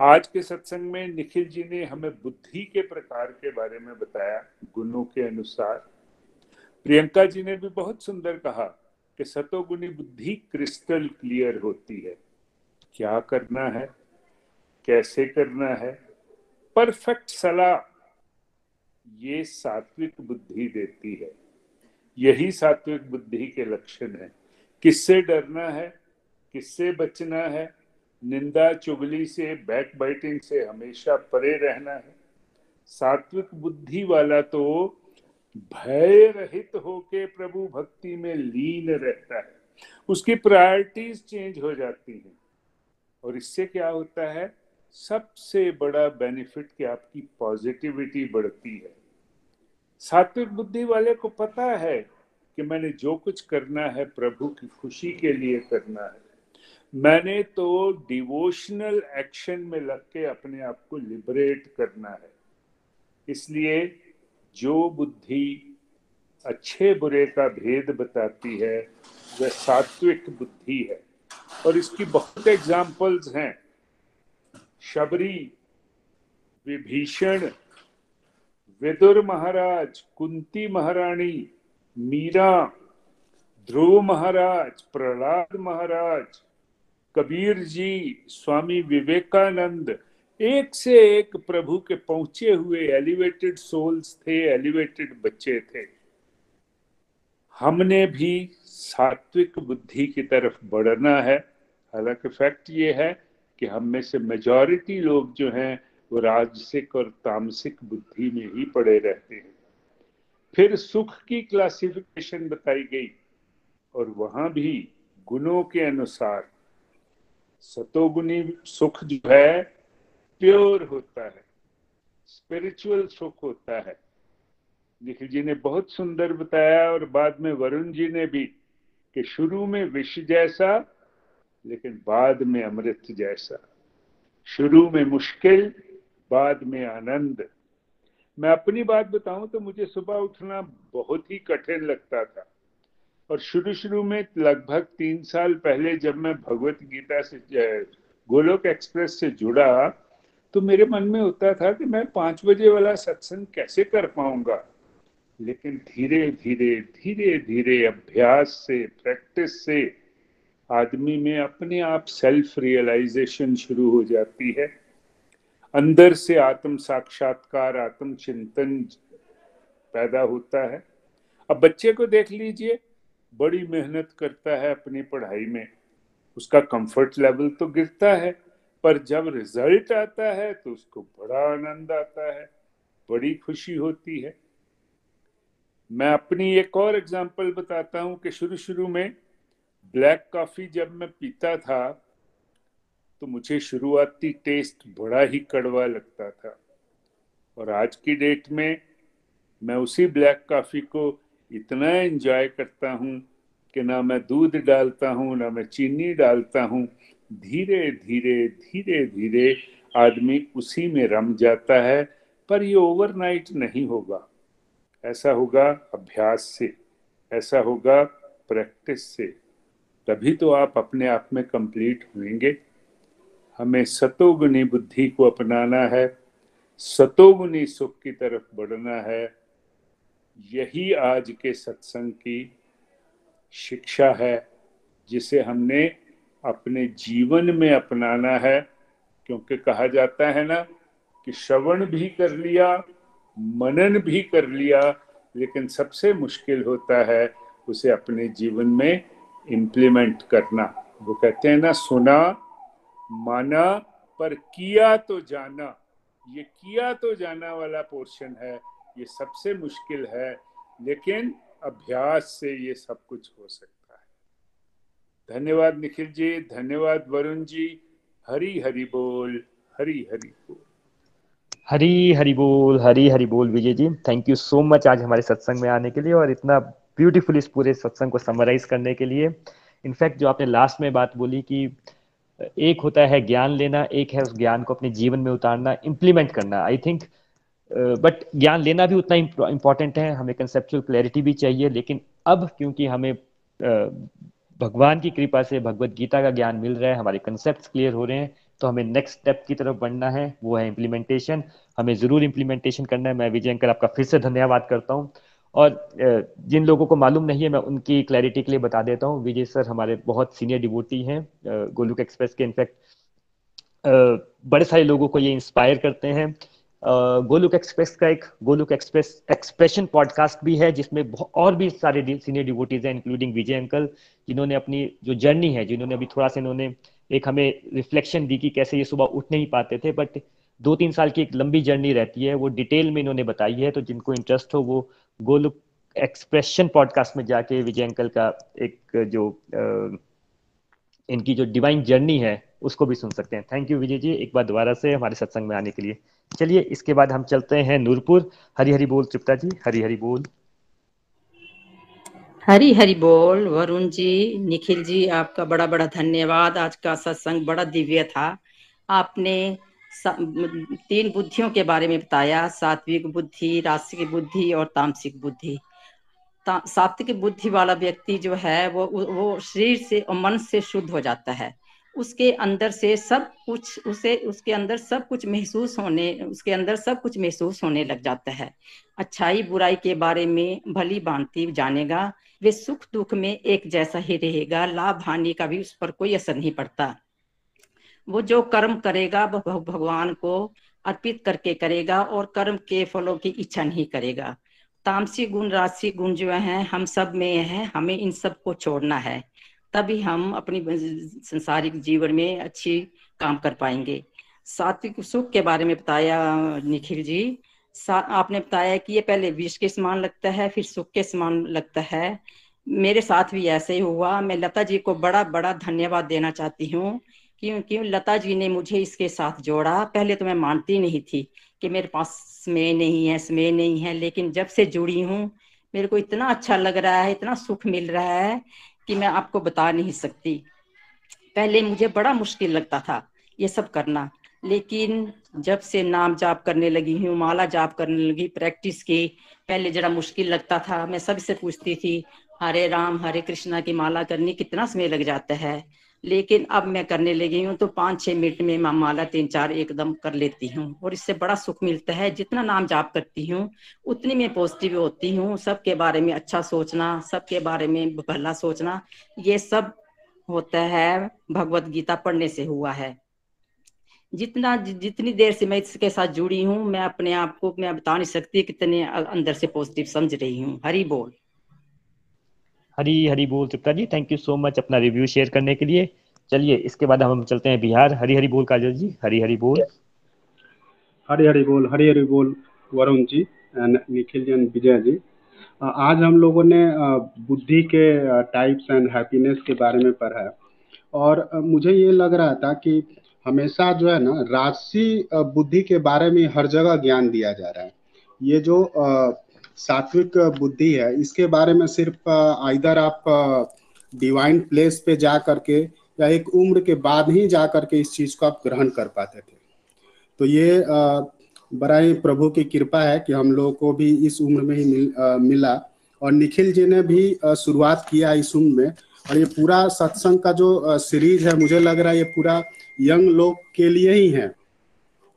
आज के सत्संग में निखिल जी ने हमें बुद्धि के प्रकार के बारे में बताया, गुणों के अनुसार। प्रियंका जी ने भी बहुत सुंदर कहा कि सतोगुणी बुद्धि क्रिस्टल क्लियर होती है। क्या करना है? कैसे करना है? परफेक्ट सलाह ये सात्विक बुद्धि देती है। यही सात्विक बुद्धि के लक्षण है। किससे डरना है? किससे बचना है? निंदा चुगली से बैक बाइटिंग से हमेशा परे रहना है। सात्विक बुद्धि वाला तो भय रहित होके प्रभु भक्ति में लीन रहता है। उसकी प्रायोरिटीज चेंज हो जाती हैं। और इससे क्या होता है? सबसे बड़ा बेनिफिट कि आपकी पॉजिटिविटी बढ़ती है। सात्विक बुद्धि वाले को पता है कि मैंने जो कुछ करना है, प्रभु की खुशी के लिए करना है। मैंने तो डिवोशनल एक्शन में लग के अपने आप को लिबरेट करना है। इसलिए जो बुद्धि अच्छे बुरे का भेद बताती है, वह सात्विक बुद्धि है। और इसकी बहुत एग्जाम्पल्स हैं। शबरी, विभीषण, विदुर महाराज, कुंती महारानी, मीरा, ध्रुव महाराज, प्रहलाद महाराज कबीर जी, स्वामी विवेकानंद, एक से एक प्रभु के पहुँचे हुए एलिवेटेड सोल्स थे एलिवेटेड बच्चे थे। हमने भी सात्विक बुद्धि की तरफ़ बढ़ना है। हालाँकि फैक्ट ये है कि हम में से मेजॉरिटी लोग जो हैं, वो राजसिक और तामसिक बुद्धि में ही पड़े रहते हैं। फिर सुख की क्लासिफिकेशन बताई गई और वहाँ भी गुणों के अनुसार सतोगुनी सुख जो है प्योर होता है। स्पिरिचुअल सुख होता है। निखिल जी ने बहुत सुंदर बताया और बाद में वरुण जी ने भी कि शुरू में विष जैसा, लेकिन बाद में अमृत जैसा। शुरू में मुश्किल, बाद में आनंद। मैं अपनी बात बताऊँ तो मुझे सुबह उठना बहुत ही कठिन लगता था। और शुरू शुरू में लगभग तीन साल पहले जब मैं भगवत गीता से गोलोक एक्सप्रेस से जुड़ा तो मेरे मन में होता था कि मैं पाँच बजे वाला सत्संग कैसे कर पाऊँगा। लेकिन धीरे धीरे धीरे धीरे अभ्यास से, प्रैक्टिस से आदमी में अपने आप सेल्फ रियलाइजेशन शुरू हो जाती है। अंदर से आत्म साक्षात्कार, आत्म चिंतन पैदा होता है। अब बच्चे को देख लीजिए बड़ी मेहनत करता है अपनी पढ़ाई में, उसका कंफर्ट लेवल तो गिरता है, पर जब रिज़ल्ट आता है तो उसको बड़ा आनंद आता है, बड़ी खुशी होती है। मैं अपनी एक और एग्जांपल बताता हूँ कि शुरू शुरू में ब्लैक कॉफ़ी जब मैं पीता था तो मुझे शुरुआती टेस्ट बड़ा ही कड़वा लगता था। और आज की डेट में मैं उसी ब्लैक कॉफ़ी को इतना एंजॉय करता हूँ कि ना मैं दूध डालता हूँ, ना मैं चीनी डालता हूँ। धीरे धीरे धीरे धीरे आदमी उसी में रम जाता है, पर ये ओवरनाइट नहीं होगा। ऐसा होगा अभ्यास से, ऐसा होगा प्रैक्टिस से। तभी तो आप अपने आप में कंप्लीट होंगे हमें सतोगुनी बुद्धि को अपनाना है, सतोगुनी सुख की तरफ़ बढ़ना है। यही आज के सत्संग की शिक्षा है, जिसे हमने अपने जीवन में अपनाना है। क्योंकि कहा जाता है ना कि श्रवण भी कर लिया, मनन भी कर लिया, लेकिन सबसे मुश्किल होता है उसे अपने जीवन में इम्प्लीमेंट करना। वो कहते हैं ना, सुना, माना, पर किया तो जाना। ये किया तो जाना वाला पोर्शन है। ये सबसे मुश्किल है, लेकिन अभ्यास से ये सब कुछ हो सकता है। धन्यवाद निखिल जी, धन्यवाद वरुण जी, हरी हरि बोल, हरी हरि बोल। हरी हरी बोल, हरी हरी बोल Vijay ji thank you so much आज हमारे सत्संग में आने के लिए और इतना ब्यूटीफुल इस पूरे सत्संग को समराइज करने के लिए। इनफैक्ट जो आपने लास्ट में बात बोली कि एक होता है ज्ञान लेना, एक है उस ज्ञान को अपने जीवन में उतारना इम्प्लीमेंट करना। आई थिंक बट ज्ञान लेना भी उतना इंपॉर्टेंट है। हमें कंसेप्चुअल क्लैरिटी भी चाहिए, लेकिन अब क्योंकि हमें भगवान की कृपा से भगवत गीता का ज्ञान मिल रहा है, हमारे कंसेप्ट क्लियर हो रहे हैं तो हमें नेक्स्ट स्टेप की तरफ़ बढ़ना है, वो है इम्प्लीमेंटेशन हमें ज़रूर इम्प्लीमेंटेशन करना है। मैं विजय अंकल आपका फिर से धन्यवाद करता हूँ। और जिन लोगों को मालूम नहीं है, मैं उनकी क्लैरिटी के लिए बता देता हूँ। विजय सर हमारे बहुत सीनियर डिवोटी हैं गोलुक एक्सप्रेस के इनफैक्ट बड़े सारे लोगों को ये इंस्पायर करते हैं। गोलुक एक्सप्रेस का एक गोलुक एक्सप्रेस एक्सप्रेशन पॉडकास्ट भी है जिसमें और भी सारे सीनियर डिवोटीज हैं इंक्लूडिंग विजय अंकल जिन्होंने अपनी जो जर्नी है जिन्होंने अभी थोड़ा सा इन्होंने एक हमें रिफ्लेक्शन दी कि कैसे ये सुबह उठ नहीं पाते थे बट दो तीन साल की एक लंबी जर्नी रहती है वो डिटेल में इन्होंने बताई है तो जिनको इंटरेस्ट हो वो गोलुक एक्सप्रेशन पॉडकास्ट में जाके विजय अंकल का एक जो आ, इनकी जो डिवाइन जर्नी है उसको भी सुन सकते हैं। थैंक यू विजय जी एक बार दोबारा से हमारे सत्संग में आने के लिए। चलिए, इसके बाद हम चलते हैं नूरपुर। हरी हरी बोल, तृप्ता जी हरी हरी बोल। हरी हरी बोल, वरुण जी, निखिल जी, आपका बड़ा बड़ा धन्यवाद। आज का सत्संग बड़ा दिव्य था। आपने तीन बुद्धियों के बारे में बताया, सात्विक बुद्धि रास्तिक बुद्धि और तामसिक बुद्धि। सात्विक बुद्धि वाला व्यक्ति जो है वो वो शरीर से और मन से शुद्ध हो जाता है। उसके अंदर से सब कुछ, उसे, उसके अंदर सब कुछ महसूस होने, उसके अंदर सब कुछ महसूस होने लग जाता है। अच्छाई बुराई के बारे में भली भांति जानेगा, वे सुख दुख में एक जैसा ही रहेगा, लाभ हानि का भी उस पर कोई असर नहीं पड़ता। वो जो कर्म करेगा वह भगवान को अर्पित करके करेगा और कर्म के फलों की इच्छा नहीं करेगा। तामसी गुण राशि गुण जो है, हम सब में है, हमें इन सबको छोड़ना है। तभी हम अपनी संसारिक जीवन में अच्छी काम कर पाएँगे। सात्विक सुख के बारे में बताया निखिल जी। आपने बताया कि ये पहले विष के समान लगता है, फिर सुख के समान लगता है। मेरे साथ भी ऐसे ही हुआ। मैं लता जी को बड़ा बड़ा धन्यवाद देना चाहती हूँ। क्यों क्योंकि लता जी ने मुझे इसके साथ जोड़ा। पहले तो मैं मानती नहीं थी कि मेरे पास स्मे नहीं है स्मे नहीं है, लेकिन जब से जुड़ी हूँ, मेरे को इतना अच्छा लग रहा है, इतना सुख मिल रहा है कि मैं आपको बता नहीं सकती। पहले मुझे बड़ा मुश्किल लगता था ये सब करना, लेकिन जब से नाम जाप करने लगी हूँ, माला जाप करने लगी, प्रैक्टिस की, पहले जरा मुश्किल लगता था। मैं सबसे पूछती थी, हरे राम, हरे कृष्णा की माला करनी कितना समय लग जाता है? लेकिन अब मैं करने लगी हूँ तो पाँच छह मिनट में मैं माला तीन चार एकदम कर लेती हूँ। और इससे बड़ा सुख मिलता है, जितना नाम जाप करती हूँ, उतनी मैं पॉजिटिव होती हूँ। सबके बारे में अच्छा सोचना, सबके बारे में भला सोचना, ये सब होता है, भगवत गीता पढ़ने से हुआ है। जितना जितनी देर से मैं इसके साथ जुड़ी हूँ, मैं अपने आप को, मैं बता नहीं सकती कितने अंदर से पॉजिटिव समझ रही हूँ। हरी बोल। हरी हरी बोल Tripta ji thank you so much अपना रिव्यू शेयर करने के लिए। चलिए, इसके बाद हम चलते हैं बिहार। हरी हरी बोल काजल जी, हरी हरी बोल। हरी हरी बोल, हरी हरी बोल, वरुण जी निखिल जी एंड विजय जी। आज हम लोगों ने बुद्धि के टाइप्स एंड हैप्पीनेस के बारे में पढ़ा है। और मुझे ये लग रहा था कि हमेशा जो है ना राजसी बुद्धि के बारे में हर जगह ज्ञान दिया जा रहा है। ये जो सात्विक बुद्धि है। इसके बारे में सिर्फ़ इधर आप डिवाइन प्लेस पे जा करके या एक उम्र के बाद ही जा करके इस चीज़ को आप ग्रहण कर पाते थे। तो ये बड़ा ही प्रभु की कृपा है कि हम लोगों को भी इस उम्र में ही मिल, आ, मिला। और निखिल जी ने भी शुरुआत किया इस उम्र में। और ये पूरा सत्संग का जो सीरीज़ है मुझे लग रहा है ये पूरा यंग लोग के लिए ही है।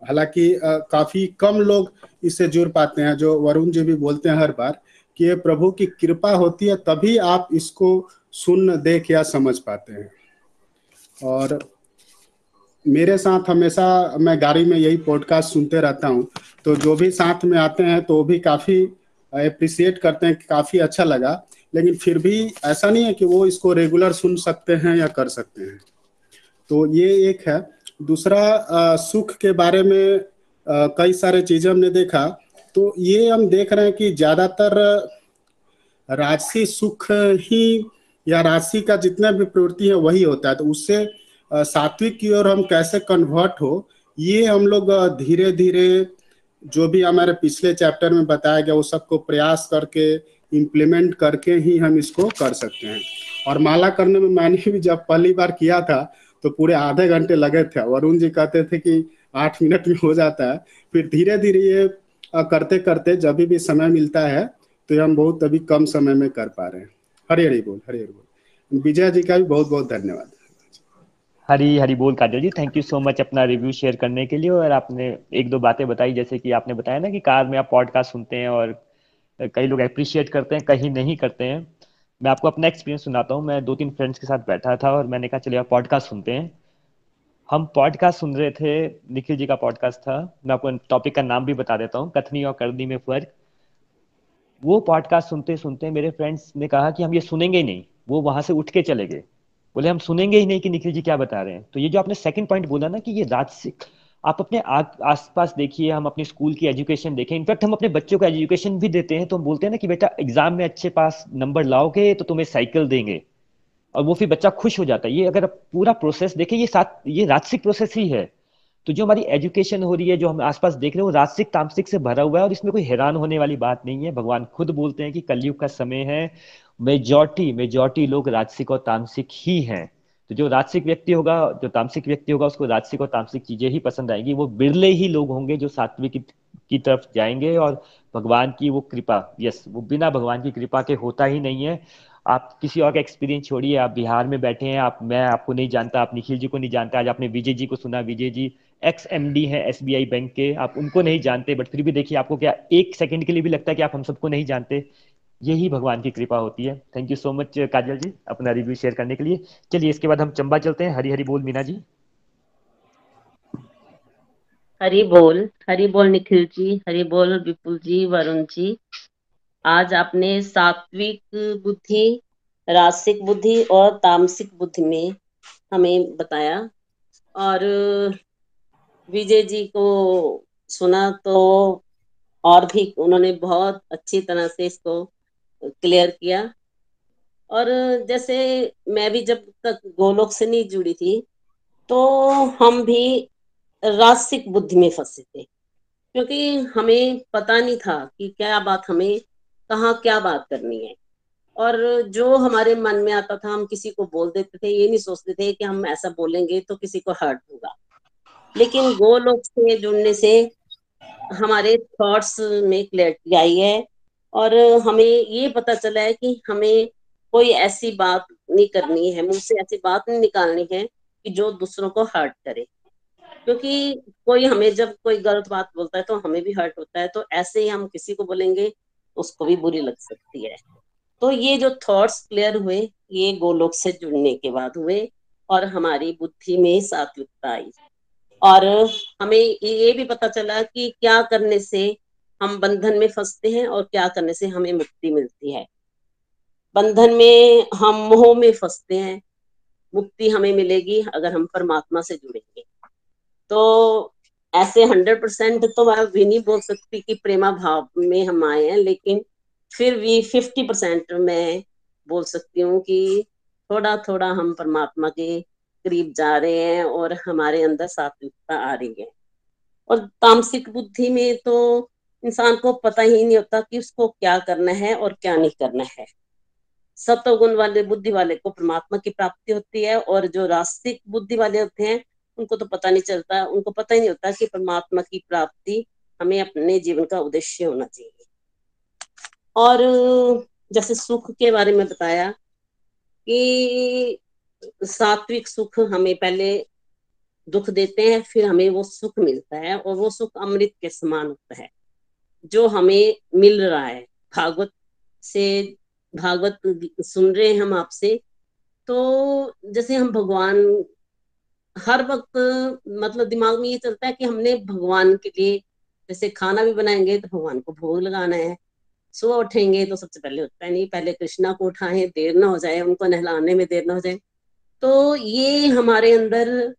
हालाँकि काफ़ी कम लोग इससे जुड़ पाते हैं, जो वरुण जी भी बोलते हैं हर बार कि ये प्रभु की कृपा होती है, तभी आप इसको सुन, देख या समझ पाते हैं। और मेरे साथ हमेशा मैं गाड़ी में यही पॉडकास्ट सुनते रहता हूँ तो जो भी साथ में आते हैं तो भी काफ़ी अप्रिसिएट करते हैं काफ़ी अच्छा लगा, लेकिन फिर भी ऐसा नहीं है कि वो इसको रेगुलर सुन सकते हैं या कर सकते हैं। तो ये एक है। दूसरा सुख के बारे में कई सारे चीज़ें हमने देखा। तो ये हम देख रहे हैं कि ज़्यादातर राजसी सुख ही या राशि का जितना भी प्रवृत्ति है वही होता है। तो उससे सात्विक की ओर हम कैसे कन्वर्ट हो, ये हम लोग धीरे धीरे जो भी हमारे पिछले चैप्टर में बताया गया, वो सबको प्रयास करके इम्प्लीमेंट करके ही हम इसको कर सकते हैं। और माला करने में मैंने भी जब पहली बार किया था तो पूरे आधे घंटे लगे थे। वरुण जी कहते थे कि आठ मिनट में हो जाता है। फिर धीरे धीरे ये करते करते जब भी समय मिलता है तो हम बहुत अभी कम समय में कर पा रहे हैं। हरी हरी बोल हरी हरी बोल। विजय जी का भी बहुत बहुत धन्यवाद। हरी हरी बोल, Kajal ji thank you so much अपना रिव्यू शेयर करने के लिए। और आपने एक दो बातें बताई, जैसे कि आपने बताया ना कि कार में आप पॉडकास्ट सुनते हैं और कई लोग अप्रिशिएट करते हैं, कहीं नहीं करते हैं। मैं आपको अपना एक्सपीरियंस सुनाता हूँ। मैं दो तीन फ्रेंड्स के साथ बैठा था और मैंने कहा, चलिए आप पॉडकास्ट सुनते हैं। हम पॉडकास्ट सुन रहे थे, निखिल जी का पॉडकास्ट था। मैं आपको टॉपिक का नाम भी बता देता हूँ, कथनी और करनी में फ़र्क। वो पॉडकास्ट सुनते सुनते मेरे फ्रेंड्स ने कहा कि हम ये सुनेंगे ही नहीं। वो वहाँ से उठ के चले गए। बोले, हम सुनेंगे ही नहीं कि निखिल जी क्या बता रहे हैं? तो ये जो आपने सेकंड पॉइंट बोला ना कि ये राजसिक आप अपने आसपास देखिए, हम अपने स्कूल की एजुकेशन देखें। इनफैक्ट हम अपने बच्चों को एजुकेशन भी देते हैं तो हम बोलते हैं ना कि, बेटा एग्ज़ाम में अच्छे पास नंबर लाओगे तो तुम्हें साइकिल देंगे। और वो फिर बच्चा खुश हो जाता है। ये अगर आप पूरा प्रोसेस देखें, ये साथ ये राजसिक प्रोसेस ही है। तो जो हमारी एजुकेशन हो रही है, जो हम आसपास देख रहे हैं, वो राजसिक, तामसिक से भरा हुआ है, और इसमें कोई हैरान होने वाली बात नहीं है। भगवान खुद बोलते हैं कि कलयुग का समय है। मेजोरिटी मेजोरिटी लोग राजसिक और तामसिक ही हैं। तो जो राजसिक व्यक्ति होगा, जो तामसिक व्यक्ति होगा, उसको राजसिक और तामसिक चीज़ें ही पसंद आएँगी। वो बिरले ही लोग होंगे जो सात्विक की तरफ़ जाएँगे और भगवान की वो कृपा, यस, वो बिना भगवान की कृपा के होता ही नहीं है। आप किसी और का एक्सपीरियंस छोड़िए, आप बिहार में बैठे हैं, आप, मैं आपको नहीं जानता, आप निखिल जी को नहीं जानता, आज आपने विजय जी को सुना, Vijay ji ex M D है एस बैंक के, आप उनको नहीं जानते बट फिर भी देखिए आपको क्या, एक सेकंड के लिए भी लगता है कि आप हम सबको नहीं जानते। यही भगवान की कृपा होती है। Thank you so much Kajal ji, अपना रिव्यू शेयर करने के लिए। चलिए, इसके बाद हम चंबा चलते हैं। हरी हरी बोल, मीना जी। हरी बोल हरी बोल, निखिल जी, हरी बोल, विपुल जी, वरुण जी। आज आपने सात्विक बुद्धि, रासिक बुद्धि और तामसिक बुद्धि में हमें बताया। और विजय जी को सुना तो और भी उन्होंने बहुत अच्छी तरह से इसको क्लियर किया। और जैसे मैं भी जब तक गोलोक से नहीं जुड़ी थी तो हम भी रासिक बुद्धि में फंसे थे। क्योंकि हमें पता नहीं था कि क्या बात हमें, कहाँ क्या बात करनी है। और जो हमारे मन में आता था, हम किसी को बोल देते थे, ये नहीं सोचते थे कि हम ऐसा बोलेंगे तो किसी को हर्ट होगा। लेकिन गोलोक से जुड़ने से हमारे थॉट्स में क्लैरिटी आई है। और हमें ये पता चला है कि हमें कोई ऐसी बात नहीं करनी है मुँह से ऐसी बात नहीं निकालनी है कि जो दूसरों को हर्ट करे। क्योंकि कोई हमें जब कोई गलत बात बोलता है तो हमें भी हर्ट होता है तो ऐसे ही हम किसी को बोलेंगे, उसको भी बुरी लग सकती है। तो ये जो थॉट्स क्लियर हुए, ये गोलोक से जुड़ने के बाद हुए और हमारी बुद्धि में सात्विकता आई। और हमें ये भी पता चला कि क्या करने से हम बंधन में फंसते हैं और क्या करने से हमें मुक्ति मिलती है। बंधन में हम मोह में फंसते हैं, मुक्ति हमें मिलेगी अगर हम परमात्मा से जुड़ेंगे। तो ऐसे हंड्रेड परसेंट तो मैं भी नहीं बोल सकती कि प्रेमा भाव में हम आए हैं, लेकिन फिर भी फिफ्टी परसेंट मैं बोल सकती हूँ कि थोड़ा थोड़ा हम परमात्मा के करीब जा रहे हैं और हमारे अंदर सात्विकता आ रही है। और तामसिक बुद्धि में तो इंसान को पता ही नहीं होता कि उसको क्या करना है और क्या नहीं करना है। सत्वगुण वाले, बुद्धि वाले को परमात्मा की प्राप्ति होती है और जो रास्तिक बुद्धि वाले होते हैं, उनको तो पता नहीं चलता, उनको पता ही नहीं होता कि परमात्मा की प्राप्ति हमें अपने जीवन का उद्देश्य होना चाहिए। और जैसे सुख के बारे में बताया कि सात्विक सुख हमें पहले दुख देते हैं, फिर हमें वो सुख मिलता है और वो सुख अमृत के समान होता है। जो हमें मिल रहा है। भागवत से, भागवत सुन रहे हैं हम आपसे। तो जैसे हम भगवान, हर वक्त मतलब दिमाग में ये चलता है कि हमने भगवान के लिए जैसे खाना भी बनाएँगे तो भगवान को भोग लगाना है। सुबह उठेंगे तो सबसे पहले उठता है नहीं, पहले कृष्णा को उठाएँ, देर ना हो जाए, उनको नहलाने में देर ना हो जाए। तो ये हमारे अंदर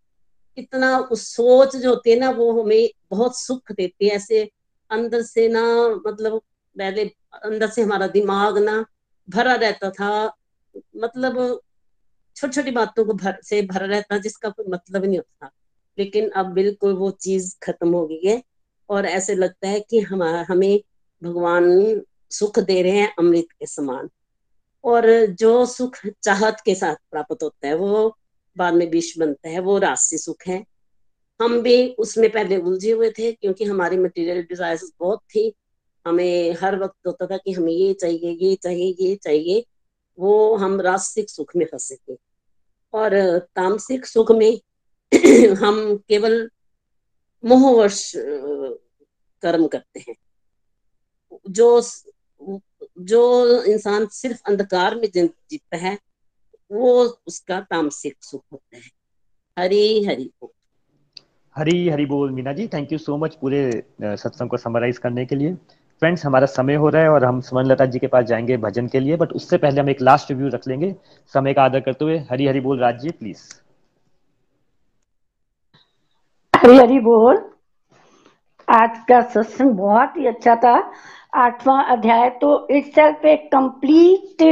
इतना उस सोच जो होती है ना, वो हमें बहुत सुख देती है। ऐसे अंदर से ना मतलब पहले अंदर से हमारा दिमाग ना भरा रहता था। मतलब छोटी छोटी बातों को भर, से भरा रहता जिसका कोई मतलब नहीं होता लेकिन अब बिल्कुल वो चीज़ खत्म हो गई है और ऐसे लगता है कि हम, हमें भगवान सुख दे रहे हैं अमृत के समान। और जो सुख चाहत के साथ प्राप्त होता है, वो बाद में विष बनता है, वो राशि सुख है। हम भी उसमें पहले उलझे हुए थे क्योंकि हमारी मटेरियल डिज़ायर बहुत थी। हमें हर वक्त होता था कि हमें ये चाहिए ये चाहिए ये चाहिए। वो हम रास्तिक सुख में फंसे थे। और तामसिक सुख में हम केवल मोहवर्ष कर्म करते हैं। जो जो इंसान सिर्फ़ अंधकार में जीता है, वो उसका तामसिक सुख होता है। हरी हरी बोल। हरी हरी बोल Meena ji. Thank you so much पूरे सत्संग को समराइज करने के लिए। फ्रेंड्स हमारा समय हो रहा है और हम सुमन लता जी के पास जाएँगे भजन के लिए बट उससे पहले हम एक लास्ट रिव्यू रख लेंगे। समय का आदर करते हुए हरी हरी बोल राज जी प्लीज़ हरी हरी बोल। आज का सत्संग बहुत ही अच्छा था। आठवां अध्याय तो इट्स एक कंप्लीट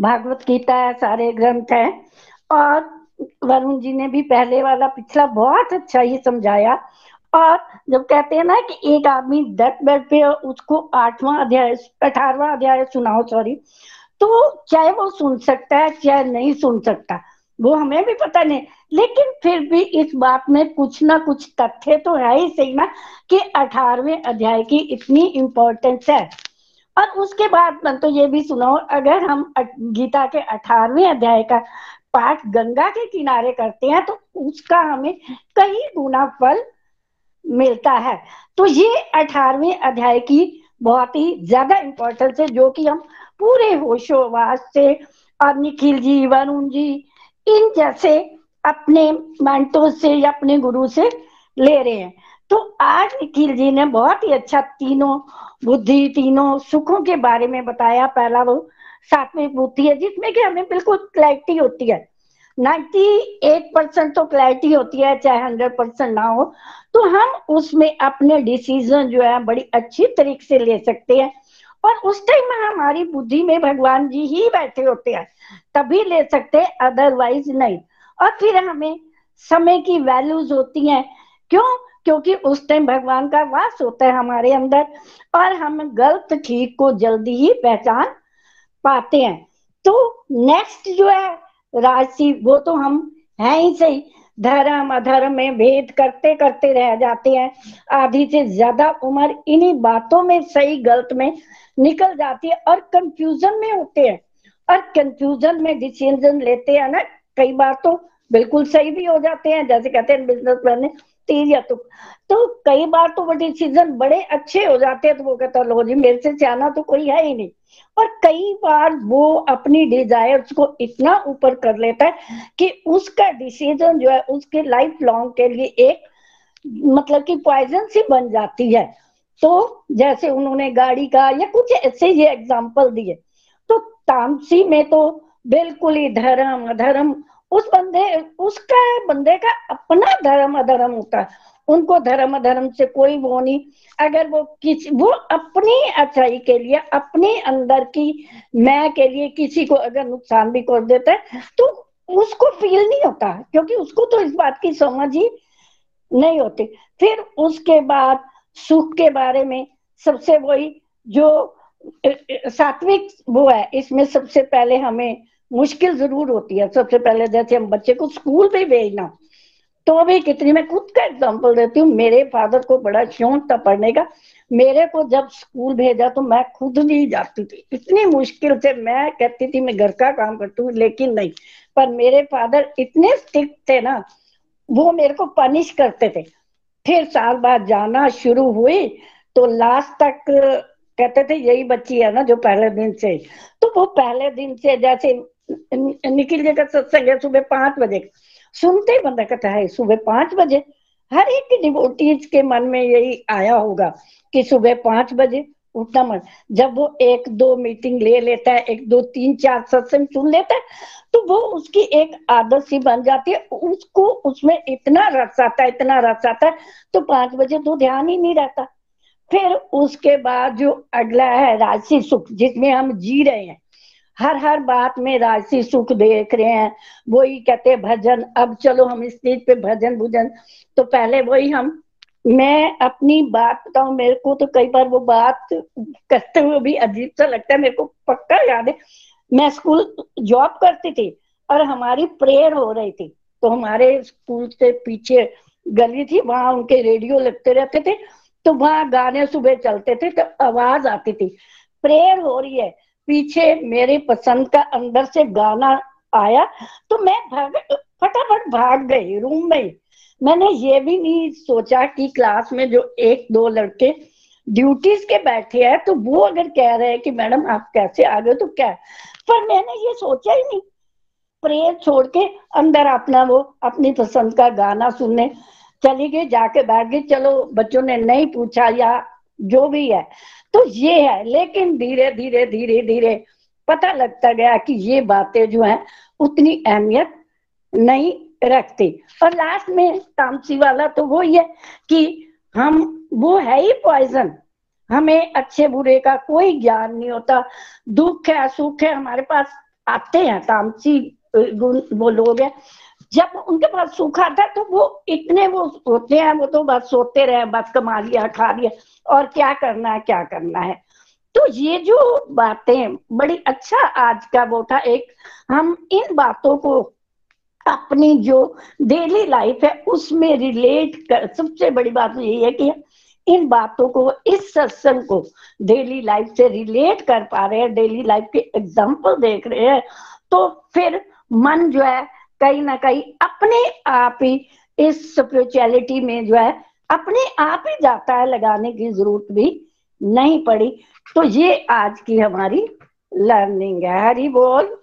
भागवत गीता है, सारे ग्रंथ है। और वरुण जी ने भी पहले वाला पिछला बहुत अच्छा ही समझाया। और जब कहते हैं ना कि एक आदमी डेथ बेड पे उसको आठवां अध्याय, अठारवा अध्याय सुनाओ सॉरी तो चाहे वो सुन सकता है, चाहे नहीं सुन सकता, वो हमें भी पता नहीं। लेकिन फिर भी इस बात में कुछ ना कुछ तथ्य तो है ही सही ना कि अठारवे अध्याय की इतनी इम्पोर्टेंस है। और उसके बाद तो ये भी सुनो अगर हम गीता के अठारवे अध्याय का पाठ गंगा के किनारे करते हैं तो उसका हमें कई गुना फल मिलता है। तो ये अठारवे अध्याय की बहुत ही ज़्यादा इम्पोर्टेंस है, जो कि हम पूरे होशोवास से और निखिल जी, वरुण जी, इन जैसे अपने मंटो से या अपने गुरु से ले रहे हैं। तो आज निखिल जी ने बहुत ही अच्छा तीनों बुद्धि, तीनों सुखों के बारे में बताया। पहला वो सात्विक बुद्धि है, जिसमें कि हमें बिल्कुल क्लैरिटी होती है। 98 परसेंट तो क्लैरिटी होती है, चाहे 100 परसेंट ना हो तो हम उसमें अपने डिसीज़न जो है, बड़ी अच्छी तरीके से ले सकते हैं। और उस टाइम में हमारी बुद्धि में भगवान जी ही बैठे होते हैं, तभी ले सकते हैं अदरवाइज़ नहीं। और फिर हमें समय की वैल्यूज़ होती हैं। क्यों? क्योंकि उस टाइम भगवान का वास होता है हमारे अंदर, और हम गलत ठीक को जल्दी ही पहचान पाते हैं। तो नेक्स्ट जो है, राशि, वो तो हम है ही सही। धर्म, अधर्म में भेद करते करते रह जाते हैं। आधी से ज़्यादा उम्र इन्हीं बातों में सही, गलत में निकल जाती है और कंफ्यूजन में होते हैं। और कंफ्यूजन में डिसीज़न लेते हैं ना, कई बार तो बिल्कुल सही भी हो जाते हैं। जैसे कहते हैं बिज़नेस मैन तीर या तुक तो कई बार तो वो डिसीज़न बड़े अच्छे हो जाते हैं तो वो कहता लो जी, मेरे से जाना तो कोई है ही नहीं। और कई बार वो अपनी डिजायर्स को इतना ऊपर कर लेता है कि उसका डिसीज़न जो है, उसके लाइफ लॉन्ग के लिए एक मतलब कि पॉइजन सी बन जाती है। तो जैसे उन्होंने गाड़ी का या कुछ ऐसे ही एग्ज़ाम्पल दिए। तो तामसी में तो बिल्कुल ही धर्म, अधर्म उस बंदे, उसका बंदे का अपना धर्म अधर्म होता है। उनको धर्म अधर्म से कोई वो नहीं। अगर वो किसी, वो अपनी अच्छाई के लिए, अपने अंदर की मैं के लिए किसी को अगर नुकसान भी कर देता है तो उसको फील नहीं होता क्योंकि उसको तो इस बात की समझ ही नहीं होती। फिर उसके बाद, सुख के बारे में सबसे वही जो सात्विक वो है, इसमें सबसे पहले हमें मुश्किल ज़रूर होती है। सबसे पहले जैसे हम बच्चे को स्कूल भी भेजना तो भी कितनी मैं खुद का एग्ज़ाम्पल देती हूँ, मेरे फादर को बड़ा शौक था पढ़ने का। मेरे को जब स्कूल भेजा तो मैं खुद नहीं जाती थी। इतनी मुश्किल से मैं कहती थी, मैं घर का काम करती हूँ, लेकिन नहीं। पर मेरे फादर इतने स्ट्रिक्ट थे ना, वो मेरे को पनिश करते थे। फिर साल बाद जाना शुरू हुई तो लास्ट तक कहते थे, यही बच्ची है ना जो पहले दिन से। तो वो पहले दिन से जैसे निखिल जी का सत्संग है सुबह पाँच बजे। सुनते ही बंदा कहता है, सुबह पाँच बजे? हर एक डिवोटीज के मन में यही आया होगा कि सुबह पाँच बजे उठना मन। जब वो एक दो मीटिंग ले लेता है, एक दो तीन चार सत्संग सुन लेता है तो वो उसकी एक आदत सी बन जाती है। उसको उसमें इतना रस आता है, इतना रस आता है तो पाँच बजे तो ध्यान ही नहीं रहता। फिर उसके बाद जो अगला है राशि सुख, जिसमें हम जी रहे हैं हर हर बात में राजसी सुख देख रहे हैं। वही कहते भजन, अब चलो हम इस चीज़ पे भजन भुजन। तो पहले वही हम, मैं अपनी बात बताऊ, मेरे को तो कई बार वो बात करते हुए भी अजीब सा लगता है, मेरे को पक्का याद है। मैं स्कूल जॉब करती थी और हमारी प्रेयर हो रही थी तो हमारे स्कूल से पीछे गली थी, वहाँ उनके रेडियो लगते रहते थे तो वहाँ गाने सुबह चलते थे तो आवाज़ आती थी। प्रेयर हो रही है पीछे मेरे पसंद का अंदर से गाना आया तो मैं भाग, फटाफट भाग गई रूम में मैंने ये भी नहीं सोचा कि क्लास में जो एक, दो लड़के ड्यूटीज़ के बैठे हैं तो वो अगर कह रहे हैं कि, मैडम, आप कैसे आ गए तो क्या पर मैंने ये सोचा ही नहीं। प्रेयर छोड़ के अंदर अपना वो, अपनी पसंद का गाना सुनने चली गई, जाके बैठ गई, चलो, बच्चों ने नहीं पूछा या जो भी है। तो ये है, लेकिन धीरे धीरे धीरे धीरे पता लगता गया कि ये बातें जो है, उतनी अहमियत नहीं रखती। और लास्ट में तामसी वाला तो वो ही है कि हम, वो है ही पॉइजन हमें अच्छे बुरे का कोई ज्ञान नहीं होता। दुख है, सुख है, हमारे पास आते हैं तामसी गुण, वो लोग हैं। जब उनके पास सुख था तो वो इतने वो होते हैं, वो तो बस सोते रहे, बस कमा लिया, खा लिया, और क्या करना है, क्या करना है? तो ये जो बातें, बड़ी अच्छा आज का वो था, एक हम इन बातों को अपनी जो डेली लाइफ है, उसमें रिलेट कर, सबसे बड़ी बात तो यही है कि इन बातों को, इस सत्संग को डेली लाइफ से रिलेट कर पा रहे हैं डेली लाइफ के एग्ज़ाम्पल देख रहे हैं तो फिर मन जो है कहीं ना कहीं अपने आप ही इस स्पिरिचुअलिटी में जो है अपने आप ही जाता है लगाने की ज़रूरत भी नहीं पड़ी। तो ये आज की हमारी लर्निंग है। हरी बोल।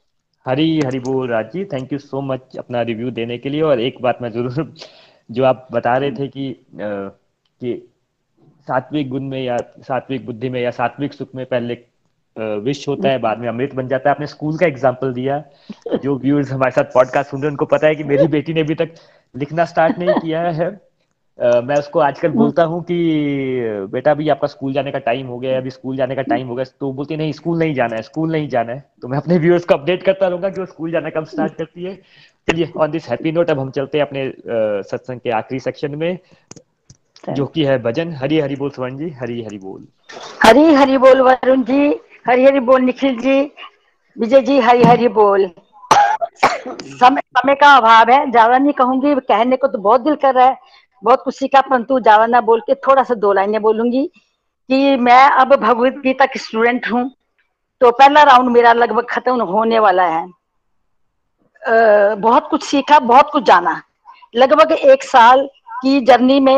हरी हरी बोल Raj thank you so much अपना रिव्यू देने के लिए। और एक बात मैं ज़रूर जो आप बता रहे थे कि आ, कि सात्विक गुण में या सात्विक बुद्धि में या सात्विक सुख में पहले विश होता है बाद में अमृत बन जाता है। आपने स्कूल का एग्ज़ाम्पल दिया जो व्यूअर्स हमारे साथ पॉडकास्ट सुन रहे हैं उनको पता है कि मेरी बेटी ने अभी तक लिखना स्टार्ट नहीं किया है। Uh, मैं उसको आजकल बोलता हूँ कि बेटा अभी आपका स्कूल जाने का टाइम हो गया अभी स्कूल जाने का टाइम हो गया तो बोलती नहीं स्कूल नहीं जाना है स्कूल नहीं जाना है। तो मैं अपने व्यूअर्स को अपडेट करता रहूँगा कि वो स्कूल जाना कब स्टार्ट करती है। चलिए ऑन दिस हैप्पी नोट अब हम चलते हैं अपने सत्संग के आखिरी सेक्शन में जो कि है भजन। हरी हरी बोल स्वर्ण जी हरी हरी बोल। हरी हरी बोल वरुण जी। हरी हरी बोल निखिल जी विजय जी हरी हरी बोल। समय समय का अभाव है ज़्यादा नहीं कहूँगी कहने को तो बहुत दिल कर रहा है बहुत कुछ सीखा परंतु ज़्यादा ना बोल के थोड़ा सा दो लाइनें बोलूँगी कि मैं अब भगवत गीता की स्टूडेंट हूँ तो पहला राउंड मेरा लगभग खत्म होने वाला है। आ, बहुत कुछ सीखा बहुत कुछ जाना। लगभग एक साल की जर्नी में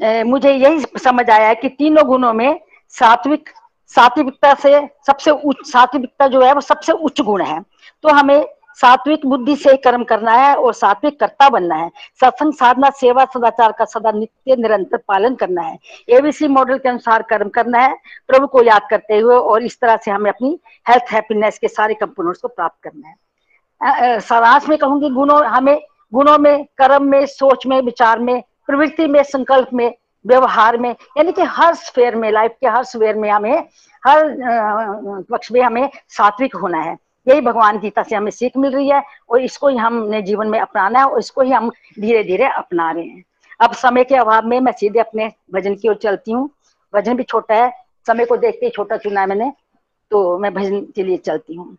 आ, मुझे यही समझ आया कि तीनों गुणों में सात्विक सात्विकता से सबसे उच्च, सात्विकता जो है वो सबसे उच्च गुण है। तो हमें सात्विक बुद्धि से कर्म करना है और सात्विक कर्ता बनना है। सत्संग, साधना, सेवा, सदाचार का सदा नित्य, निरंतर पालन करना है। एबीसी मॉडल के अनुसार कर्म करना है, प्रभु को याद करते हुए और इस तरह से हमें अपनी हेल्थ हैप्पीनेस के सारे कंपोनेंट्स को प्राप्त करना है। सारांश में कहूँगी, गुणों, हमें गुणों में, कर्म में, सोच में, विचार में, प्रवृत्ति में, संकल्प में व्यवहार में, यानी कि हर स्फेयर में लाइफ के हर स्फेयर में हमें, हर पक्ष में हमें सात्विक होना है। यही भगवान गीता से हमें सीख मिल रही है और इसको ही हमने जीवन में अपनाना है और इसको ही हम धीरे धीरे अपना रहे हैं। अब समय के अभाव में मैं सीधे अपने भजन की ओर चलती हूँ। भजन भी छोटा है, समय को देखते ही छोटा चुना है मैंने तो मैं भजन के लिए चलती हूँ।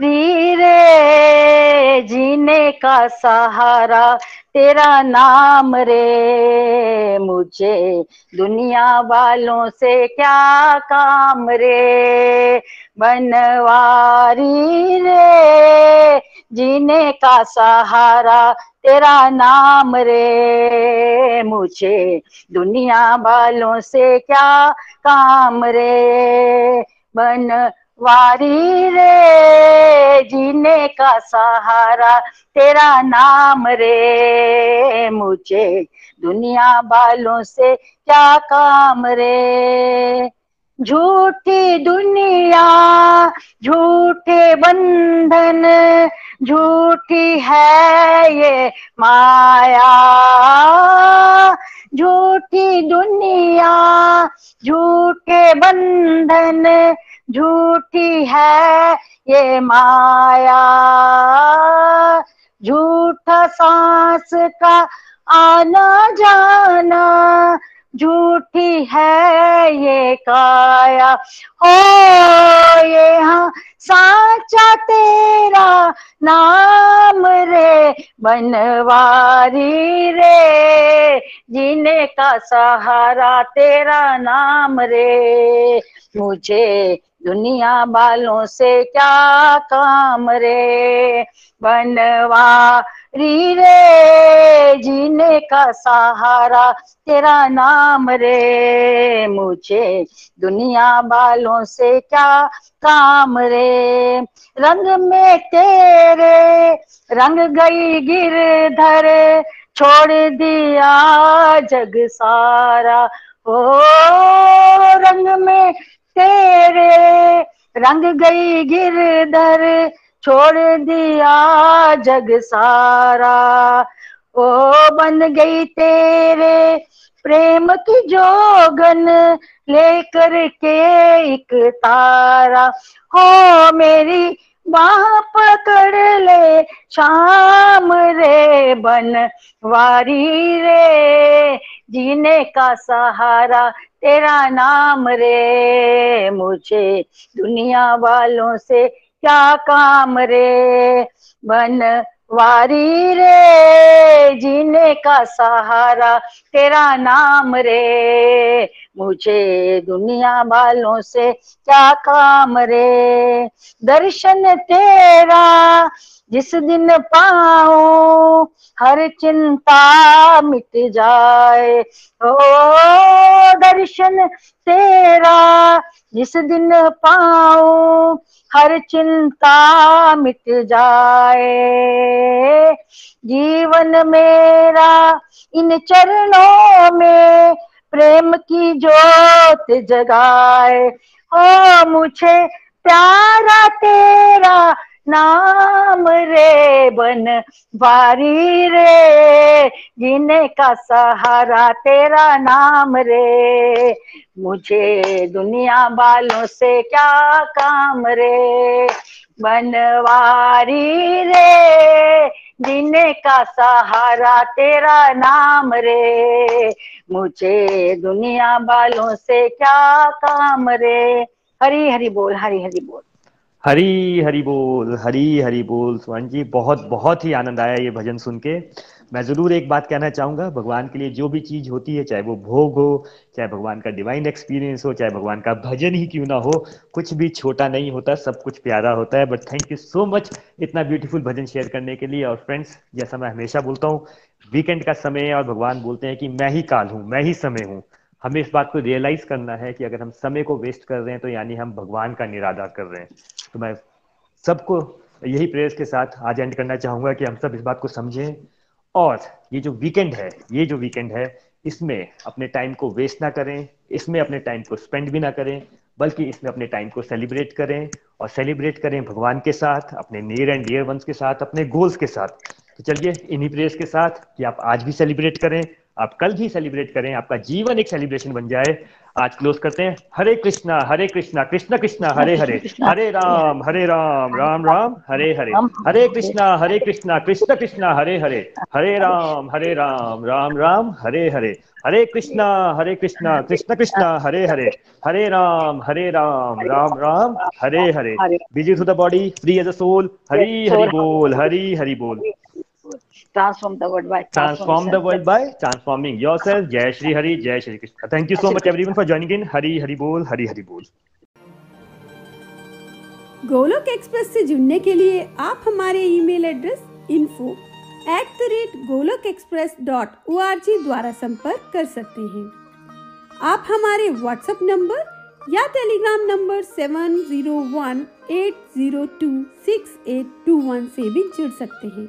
बनवारी रे, जीने का सहारा, तेरा नाम रे। मुझे दुनिया वालों से क्या काम रे? बनवारी रे, जीने का सहारा, तेरा नाम रे। मुझे दुनिया वालों से क्या काम रे? बन वारी रे, जीने का सहारा, तेरा नाम रे। मुझे दुनिया वालों से क्या काम रे? झूठी दुनिया, झूठे बंधन, झूठी है ये माया। झूठी दुनिया, झूठे बंधन झूठी है ये माया। झूठा सांस का आना जाना, झूठी है ये काया। हो हाँ साचा तेरा नाम रे, बनवारी रे। जीने का सहारा तेरा नाम रे। मुझे दुनिया वालों से क्या काम रे? बनवारी रे जीने का सहारा तेरा नाम रे। मुझे दुनिया वालों से क्या काम रे? रंग में तेरे रंग गई गिर धरे, छोड़ दिया जग सारा। ओ रंग में तेरे रंग गई गिरधर, छोड़ दिया जग सारा। ओ बन गई तेरे प्रेम की जोगन लेकर के एक तारा। हो मेरी बाह पकड़ ले, शाम रे बन वारी रे। जीने का सहारा तेरा नाम रे, मुझे दुनिया वालों से क्या काम रे? बन वारी रे, जीने का सहारा तेरा नाम रे। मुझे दुनिया वालों से क्या काम रे? दर्शन तेरा जिस दिन पाऊँ, हर चिंता मिट जाए। ओ, दर्शन तेरा, जिस दिन पाऊँ, हर चिंता मिट जाए। जीवन मेरा, इन चरणों में प्रेम की जोत जगाए। ओ, मुझे प्यारा तेरा नाम रे बन वारी रे, जीने का सहारा तेरा नाम रे। मुझे दुनिया वालों से क्या काम रे? बनवारी रे, जीने का सहारा तेरा नाम रे। मुझे दुनिया वालों से क्या काम रे? हरी हरी बोल, हरी हरी बोल। हरी हरी बोल, हरी हरी बोल स्वर्ण जी, बहुत बहुत ही आनंद आया ये भजन सुन के। मैं ज़रूर एक बात कहना चाहूँगा, भगवान के लिए जो भी चीज़ होती है, चाहे वो भोग हो, चाहे भगवान का डिवाइन एक्सपीरियंस हो, चाहे भगवान का भजन ही क्यों ना हो, कुछ भी छोटा नहीं होता, सब कुछ प्यारा होता है। But thank you so much इतना ब्यूटीफुल भजन शेयर करने के लिए। और फ्रेंड्स जैसा मैं हमेशा बोलता हूँ वीकेंड का समय है और भगवान बोलते हैं कि मैं ही काल हूँ, मैं ही समय हूँ। हमें इस बात को रियलाइज़ करना है कि अगर हम समय को वेस्ट कर रहे हैं तो यानी हम भगवान का निरादार कर रहे हैं। तो मैं सबको यही प्रेयर्स के साथ आज एंड करना चाहूँगा कि हम सब इस बात को समझें। और ये जो वीकेंड है, ये जो वीकेंड है, इसमें अपने टाइम को वेस्ट ना करें, इसमें अपने टाइम को स्पेंड भी ना करें, बल्कि इसमें अपने टाइम को सेलिब्रेट करें। और सेलिब्रेट करें भगवान के साथ, अपने नियर एंड डियर वंस के साथ, अपने गोल्स के साथ। तो चलिए इन्हीं प्रेयर्स के साथ कि आप आज भी सेलिब्रेट करें। आप कल भी सेलिब्रेट करें, आपका जीवन एक सेलिब्रेशन बन जाए। आज क्लोज करते हैं। Hare Krishna Hare Krishna, Krishna Krishna, Hare Hare. Hare Ram Hare Ram Ram Ram, Hare Hare. Hare Krishna Hare Krishna, Krishna Krishna, Hare Hare. Hare Ram Hare Ram Ram Ram, Hare Hare. Hare Krishna Hare Krishna, Krishna Krishna, Hare Hare. Hare Ram Hare Ram Ram Ram, Hare Hare. Busy to the body free as a soul Hari Hari बोल, हरी हरि बोल। Transform the world by transform the world by transforming yourself jai shri hari jai shri krishna thank you so much everyone for joining in hari hari bol hari hari bol Golok Express से जुड़ने के लिए आप हमारे email address info at the rate Golok Express dot O R G द्वारा संपर्क कर सकते हैं आप हमारे व्हाट्सएप नंबर या Telegram number seven zero one eight zero two six eight two one से भी जुड़ सकते हैं